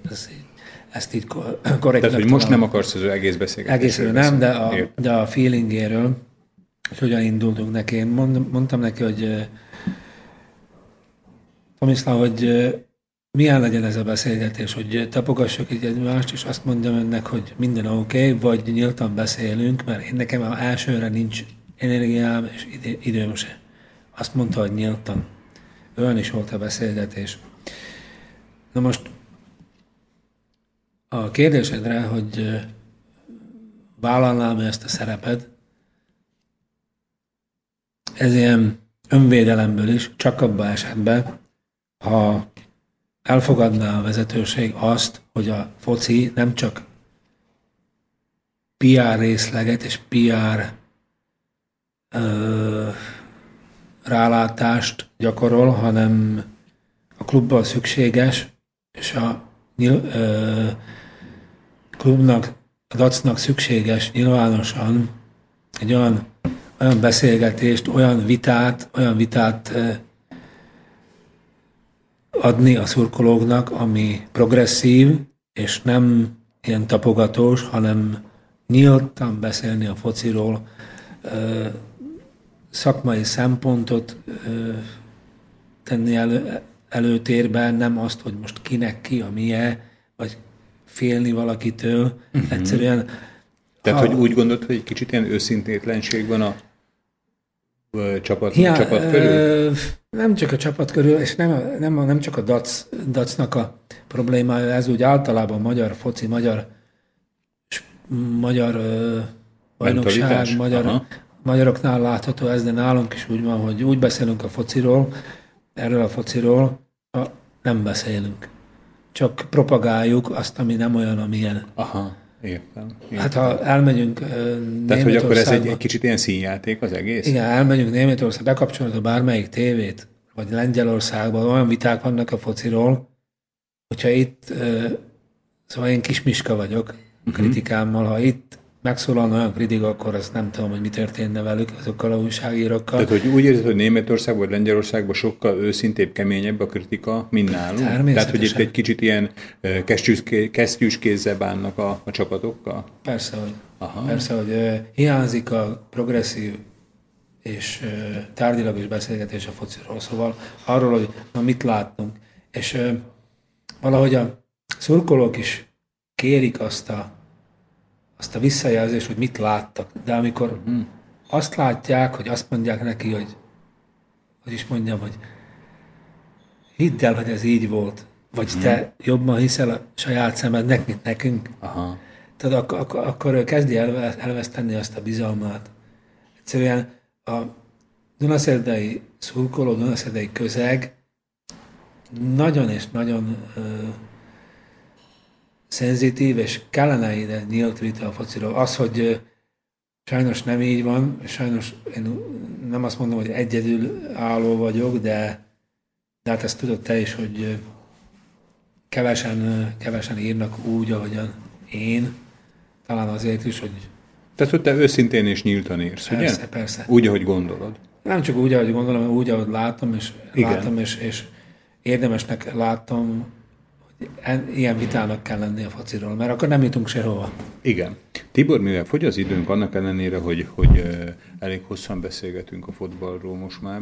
Ez így, ezt így korrektnek Tehát, hogy most nem akarsz az egész beszélgetésről Egészről nem, de a, de a feelingéről, hogy hogyan indultunk neki. Én mond, mondtam neki, hogy Tomiszlán, hogy milyen legyen ez a beszélgetés, hogy tapogassuk így egymást, és azt mondjam önnek, hogy minden oké, okay, vagy nyíltan beszélünk, mert én nekem a elsőre nincs energiám és időm se. Azt mondta, hogy nyíltan. Olyan is volt a beszélgetés. Na most a kérdésedre, hogy vállalnám ezt a szerepet, ez ilyen önvédelemből is, csak abban esetben, ha elfogadná a vezetőség azt, hogy a foci nem csak PR részleget és PR ö, rálátást gyakorol, hanem a klubban szükséges, és a ö, klubnak, dacnak szükséges nyilvánosan egy olyan, olyan beszélgetést, olyan vitát, olyan vitát adni a szurkolóknak, ami progresszív, és nem ilyen tapogatós, hanem nyíltan beszélni a fociról, szakmai szempontot tenni elő, előtérben, nem azt, hogy most kinek ki a milyen, vagy félni valakitől. Uh-huh. Egyszerűen... Tehát, ha, hogy úgy gondolod, hogy egy kicsit ilyen őszintétlenség van a csapat, ja, csapat körül? Ö, nem csak a csapat körül, és nem, nem, nem csak a dac, dacnak a problémája, ez úgy általában magyar foci, magyar magyar ö, bajnokság, magyar, magyaroknál látható ez, de nálunk is úgy van, hogy úgy beszélünk a fociról, erről a fociról, a, nem beszélünk. Csak propagáljuk azt, ami nem olyan, amilyen. Aha. Értem, értem. Hát ha elmegyünk Tehát, hogy akkor ez egy, egy kicsit ilyen színjáték az egész? Igen, elmegyünk Németország, bekapcsolod a bármelyik tévét, vagy Lengyelországban, olyan viták vannak a fociról, hogyha itt, szóval én kismiska vagyok uh-huh. kritikámmal, ha itt megszólalna olyan kritika, akkor azt nem tudom, hogy mi történne velük, azokkal a újságírókkal. Tehát, hogy úgy érzed, hogy Németországban vagy Lengyelországban sokkal őszintébb, keményebb a kritika, mint nálunk? Tehát, hogy itt egy kicsit ilyen kesztyűs kézzel bánnak a, a csapatokkal? Persze, hogy, Aha. persze, hogy uh, hiányzik a progresszív és uh, tárgyilagos beszélgetés a fociról, szóval arról, hogy na mit láttunk. És uh, valahogy a szurkolók is kérik azt a azt a visszajelzést, hogy mit láttak. De amikor uh-huh. azt látják, hogy azt mondják neki, hogy hogy is mondjam, hogy hidd el, hogy ez így volt, vagy uh-huh. te jobban hiszel a saját szemednek, mint nekünk. Aha. Tehát ak- ak- akkor kezdi elve- elveszteni azt a bizalmát. Egyszerűen a Dunaszerdei szurkoló, Dunaszerdei közeg nagyon és nagyon szenzitív, és kellene ide nyílt vita a fociról. Az, hogy sajnos nem így van, sajnos én nem azt mondom, hogy egyedül álló vagyok, de, de hát ezt tudod te is, hogy kevesen, kevesen írnak úgy, ahogyan én, talán azért is, hogy... Tehát, hogy te őszintén és nyíltan írsz, persze, ugye? Persze, Úgy, ahogy gondolod. Nem csak úgy, ahogy gondolom, hanem úgy, ahogy látom, és Igen. látom, és, és érdemesnek látom ilyen vitának kell lenni a fociról, mert akkor nem jutunk sehova. Igen. Tibor, mivel fogy az időnk, annak ellenére, hogy, hogy elég hosszan beszélgetünk a fotballról most már,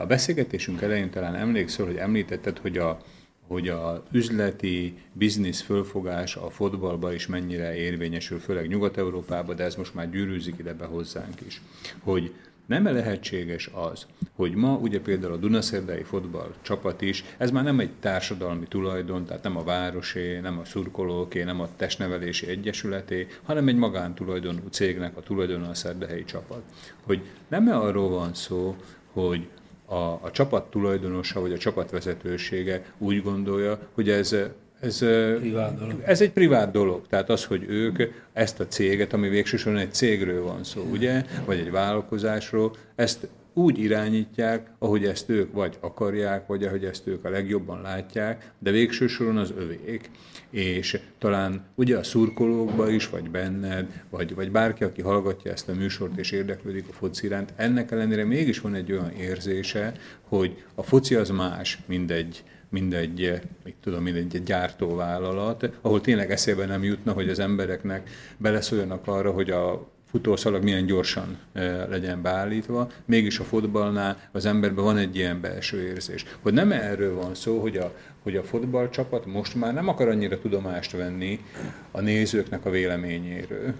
a beszélgetésünk elején talán emlékszel, hogy említetted, hogy a hogy a üzleti biznisz fölfogás a fotballba is mennyire érvényesül, főleg Nyugat-Európában, de ez most már gyűrűzik ide be hozzánk is. Hogy nem lehetséges az, hogy ma ugye például a Dunaszerdai fotball csapat is, ez már nem egy társadalmi tulajdon, tehát nem a városé, nem a szurkolóké, nem a testnevelési egyesületé, hanem egy magántulajdonú cégnek a tulajdona a szerdehelyi csapat. Hogy nem -e arról van szó, hogy a, a csapat tulajdonosa vagy a csapatvezetősége úgy gondolja, hogy ez ez, privát dolog. ez egy privát dolog. Tehát az, hogy ők ezt a céget, ami végsősorban egy cégről van szó, ugye, vagy egy vállalkozásról, ezt úgy irányítják, ahogy ezt ők vagy akarják, vagy ahogy ezt ők a legjobban látják, de végső soron az övék. És talán ugye a szurkolókba is, vagy benned, vagy, vagy bárki, aki hallgatja ezt a műsort és érdeklődik a foci iránt, ennek ellenére mégis van egy olyan érzése, hogy a foci az más, mint egy, mindegy, mit tudom, mindegy gyártóvállalat, ahol tényleg eszébe nem jutna, hogy az embereknek beleszóljanak arra, hogy a futószalag milyen gyorsan eh, legyen beállítva, mégis a fotballnál az emberben van egy ilyen belső érzés. Hogy nem erről van szó, hogy a, hogy a fotballcsapat most már nem akar annyira tudomást venni a nézőknek a véleményéről.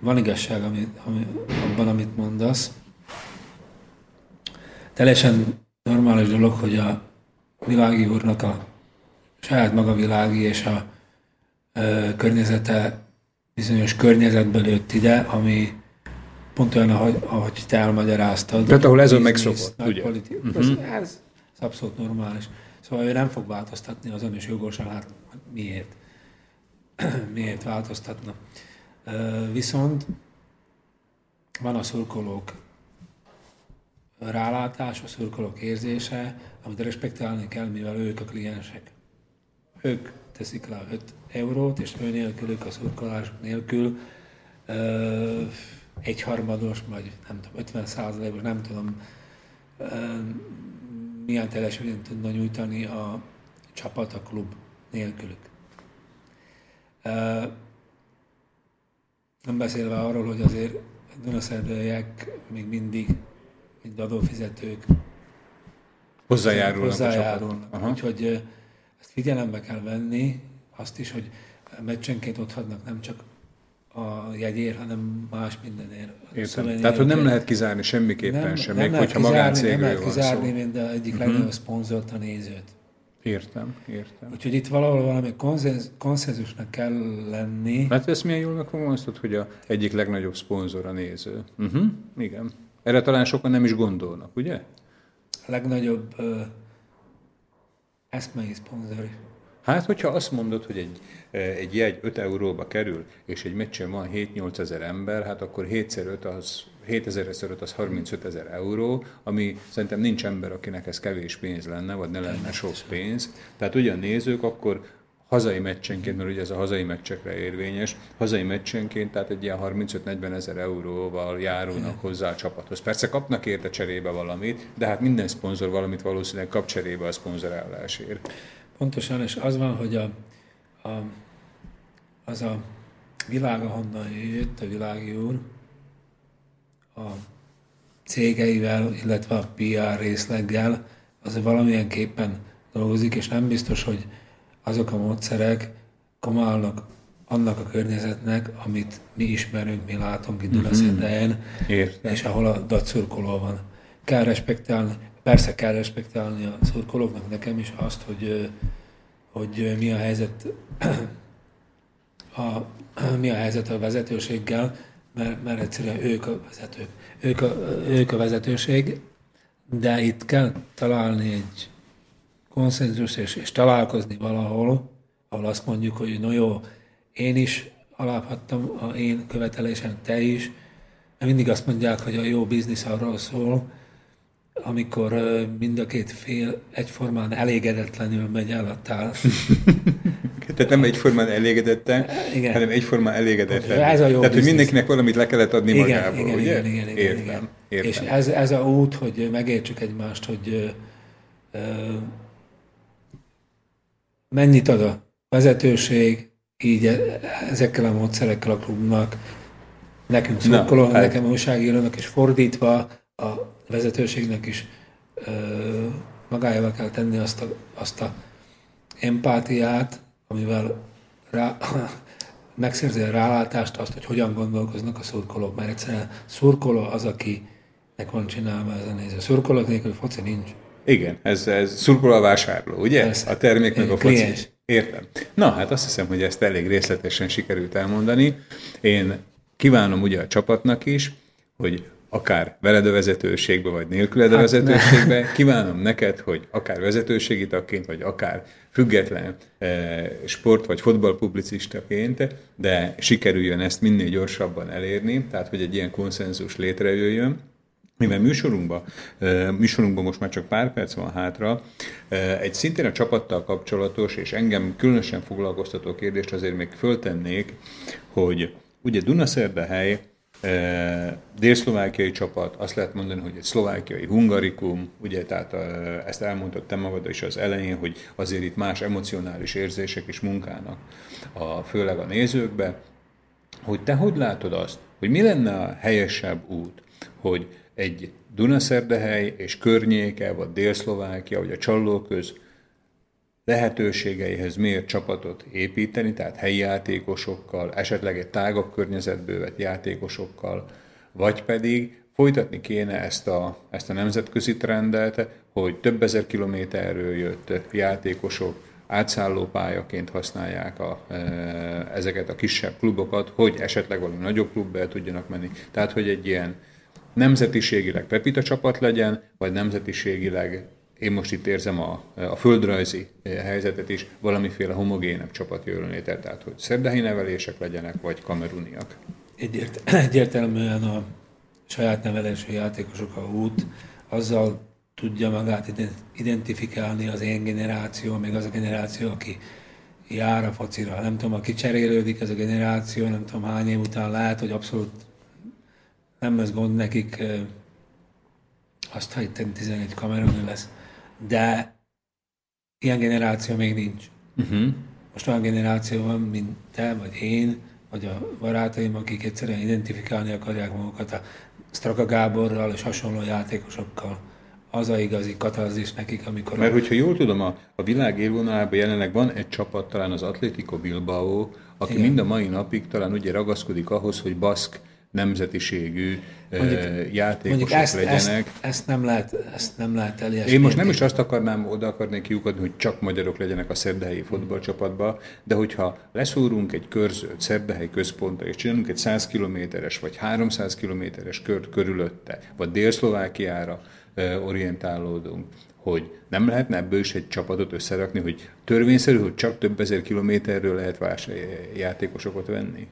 Van igazság ami, ami, abban, amit mondasz. Teljesen normális dolog, hogy a világi úrnak a saját maga világi és a ö, környezete bizonyos környezetből jött ide, ami pont olyan, ahogy, ahogy te elmagyaráztad. Tehát ahol ez a megszokott, ugye? Politi- uh-huh. ez, ez abszolút normális. Szóval ő nem fog változtatni azon, és jogosan, hát miért? miért változtatna? Viszont van a szurkolók rálátás, a szurkolók érzése, amit respektálni kell, mivel ők a kliensek. Ők teszik le 5 eurót, és ő nélkülük, a szurkolások nélkül egyharmados, vagy nem tudom, 50 százalékos, nem tudom, milyen teljesítményt tudna nyújtani a csapat, a klub nélkülük. Nem beszélve arról, hogy azért Dunaszerdőiek még mindig, mint adófizetők, hozzájárulnak. hozzájárulnak. Úgyhogy ezt figyelembe kell venni, azt is, hogy meccsenként ott hadnak nem csak a jegyér, hanem más mindenért. Értem. Tehát, hogy nem lehet kizárni semmiképpen nem, sem, nem még lehet hogyha magáncégről Nem lehet van kizárni, szó. mint a egyik Mhm. legnagyobb szponzort, a nézőt. Értem, értem. Úgyhogy itt valahol valami konszenz, konszenzusnak kell lenni. Hát ezt milyen jól megfogalmaztad, hogy a egyik legnagyobb szponzor a néző. Uh-huh. Igen. Erre talán sokan nem is gondolnak, ugye? A legnagyobb uh, eszmei szponzor. Hát, hogyha azt mondod, hogy egy, egy jegy 5 euróba kerül, és egy meccsen van 7-8 ezer ember, hát akkor 7x5 az 7000 az 35 ezer euró, ami szerintem nincs ember, akinek ez kevés pénz lenne, vagy ne lenne sok pénz. Tehát ugyan nézők, akkor hazai meccsenként, mert ugye ez a hazai meccsekre érvényes, hazai meccsenként, tehát egy ilyen 35-40 ezer euróval járulnak hozzá a csapathoz. Persze kapnak érte cserébe valamit, de hát minden szponzor valamit valószínűleg kap cserébe a szponzorálásért. Pontosan, és az van, hogy a, a, az a világ, ahonnan jött a világi úr, a cégeivel, illetve a PR részleggel, az valamilyen képpen dolgozik, és nem biztos, hogy azok a módszerek komálnak annak a környezetnek, amit mi ismerünk, mi látunk itt Dunaszerdhelyen, Értem. és ahol a datszurkoló van. Kell respektálni, persze kell respektálni a szurkolóknak, nekem is azt, hogy, hogy mi a helyzet a, mi a helyzet a vezetőséggel, mert, mert egyszerűen ők a vezetők. Ők a, ők a vezetőség, de itt kell találni egy konszenzus és, és találkozni valahol, ahol azt mondjuk, hogy no jó, én is alábbhattam a én követelésem, te is. Mert mindig azt mondják, hogy a jó biznisz arról szól, amikor mind a két fél egyformán elégedetlenül megy el a tál. Tehát nem egyformán elégedette, Igen. hanem egyformán elégedetlen. Ez a jó Tehát, hogy biznisz. mindenkinek valamit le kellett adni igen, magából, igen, ugye? igen, igen, igen, értem, igen. értem. És ez, ez a út, hogy megértsük egymást, hogy ö, ö, mennyit ad a vezetőség, így e- ezekkel a módszerekkel a klubnak, nekünk szurkolónak, hát. nekem újságírónak, és fordítva a vezetőségnek is ö, magájával kell tenni azt a, azt a empátiát, amivel rá, megszerzi a rálátást, azt, hogy hogyan gondolkoznak a szurkolók, mert egyszerűen szurkoló az, akinek van csinálva ez a néző. Szurkolók nélkül foci nincs. Igen, ez, ez szurkoló a vásárló, ugye? Persze. A termék meg a foci. Értem. Na, hát azt hiszem, hogy ezt elég részletesen sikerült elmondani. Én kívánom ugye a csapatnak is, hogy akár veled a vezetőségbe, vagy nélküled a hát vezetőségbe. Ne. Kívánom neked, hogy akár vezetőségi tagként, vagy akár független eh, sport- vagy fotballpublicistaként, de sikerüljön ezt minél gyorsabban elérni, tehát hogy egy ilyen konszenzus létrejöjjön. Mivel műsorunkban, eh, műsorunkban most már csak pár perc van hátra, eh, egy szintén a csapattal kapcsolatos, és engem különösen foglalkoztató kérdést azért még föltennék, hogy ugye Dunaszerdahely Dél-szlovákiai csapat, azt lehet mondani, hogy egy szlovákiai hungarikum, ugye, tehát ezt elmondtad te magad is az elején, hogy azért itt más emocionális érzések is munkának, a, főleg a nézőkbe, hogy te hogy látod azt, hogy mi lenne a helyesebb út, hogy egy Dunaszerdehely és környéke, vagy Dél-Szlovákia, vagy a Csallóköz lehetőségeihez miért csapatot építeni, tehát helyi játékosokkal, esetleg egy tágabb környezetből vett játékosokkal, vagy pedig folytatni kéne ezt a, ezt a nemzetközi trendet, hogy több ezer kilométerről jött játékosok átszállópályaként használják a, e, ezeket a kisebb klubokat, hogy esetleg valami nagyobb klubba tudjanak menni. Tehát, hogy egy ilyen nemzetiségileg Pepita csapat legyen, vagy nemzetiségileg én most itt érzem a, a földrajzi helyzetet is, valamiféle homogénebb csapat jöjjön tehát hogy szerdahi nevelések legyenek, vagy kameruniak. Egyért, egyértelműen a saját nevelésű játékosok a út, azzal tudja magát identifikálni az én generáció, még az a generáció, aki jár a focira. Nem tudom, aki cserélődik ez a generáció, nem tudom hány év után lehet, hogy abszolút nem lesz gond nekik, azt, ha itt 11 kamerun lesz de ilyen generáció még nincs. Uh-huh. Most olyan generáció van, mint te, vagy én, vagy a barátaim, akik egyszerűen identifikálni akarják magukat a Straka Gáborral és hasonló játékosokkal. Az a igazi katarzis nekik, amikor... Mert hogyha jól tudom, a, a világ élvonalában jelenleg van egy csapat, talán az Atletico Bilbao, aki Igen. mind a mai napig talán ugye ragaszkodik ahhoz, hogy baszk nemzetiségű mondjuk, játékosok mondjuk ezt, legyenek. Ezt, ezt, nem lehet, ezt nem lehet elérni. Én most nem is azt akarnám, oda akarnék kiukadni, hogy csak magyarok legyenek a szerdahelyi fotballcsapatban, de hogyha leszúrunk egy körzőt Szerdahely központra, és csinálunk egy 100 kilométeres vagy 300 kilométeres kört körülötte, vagy Dél-Szlovákiára orientálódunk, hogy nem lehetne ebből is egy csapatot összerakni, hogy törvényszerű, hogy csak több ezer kilométerről lehet vás játékosokat venni?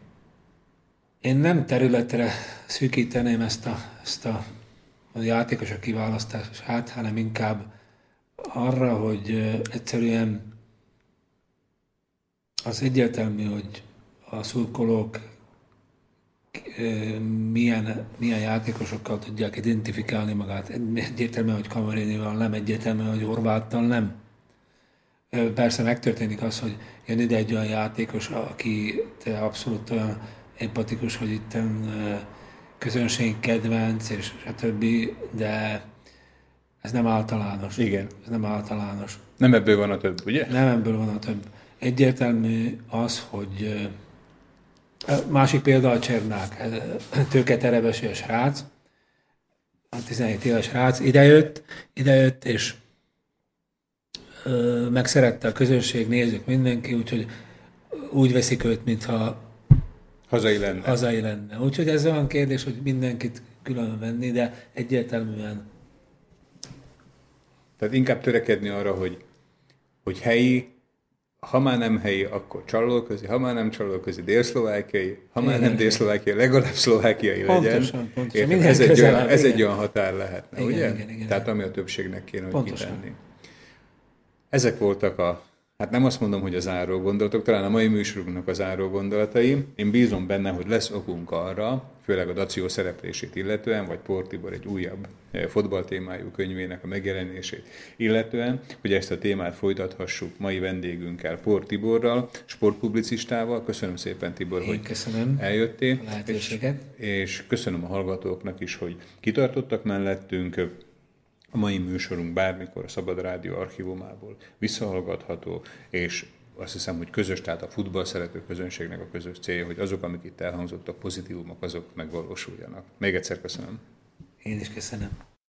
Én nem területre szűkíteném ezt a, ezt a, a játékosok kiválasztását, hanem inkább arra, hogy egyszerűen az egyértelmű, hogy a szurkolók milyen, milyen játékosokkal tudják identifikálni magát. Egyértelmű, hogy Kamarénival nem, egyértelmű, hogy Horváttal nem. Persze megtörténik az, hogy jön ide egy olyan játékos, aki te abszolút olyan empatikus, hogy itt közönség kedvenc, és a többi, de ez nem általános. Igen. Ez nem általános. Nem ebből van a több, ugye? Nem ebből van a több. Egyértelmű az, hogy másik példa a Csernák, tőketerebeső a srác, a 17 éves srác, idejött, idejött, és megszerette a közönség, nézzük mindenki, úgyhogy úgy veszik őt, mintha Hazai lenne. Hazai lenne. Úgyhogy ez olyan kérdés, hogy mindenkit külön venni, de egyértelműen. Tehát inkább törekedni arra, hogy, hogy helyi, ha már nem helyi, akkor csalóközi, ha már nem csalóközi, délszlovákiai, ha már igen, nem délszlovákiai, legalább szlovákiai legyen. Pontosan, pontosan. ez, egy olyan, ez egy olyan határ lehetne, igen, ugye? Igen, igen, Tehát ami a többségnek kéne, hogy kitenni. Ezek voltak a Hát nem azt mondom, hogy az záró gondolatok, talán a mai műsorunknak az záró gondolatai. Én bízom benne, hogy lesz okunk arra, főleg a Dació szereplését illetően, vagy Portibor egy újabb eh, fotballtémájú könyvének a megjelenését illetően, hogy ezt a témát folytathassuk mai vendégünkkel, Port Tiborral, sportpublicistával. Köszönöm szépen, Tibor, Én hogy köszönöm eljöttél. a lehetőséget. És, és köszönöm a hallgatóknak is, hogy kitartottak mellettünk. A mai műsorunk bármikor a Szabad Rádió archívumából visszahallgatható, és azt hiszem, hogy közös, tehát a futball szerető közönségnek a közös célja, hogy azok, amik itt elhangzottak, pozitívumok, azok megvalósuljanak. Még egyszer köszönöm. Én is köszönöm.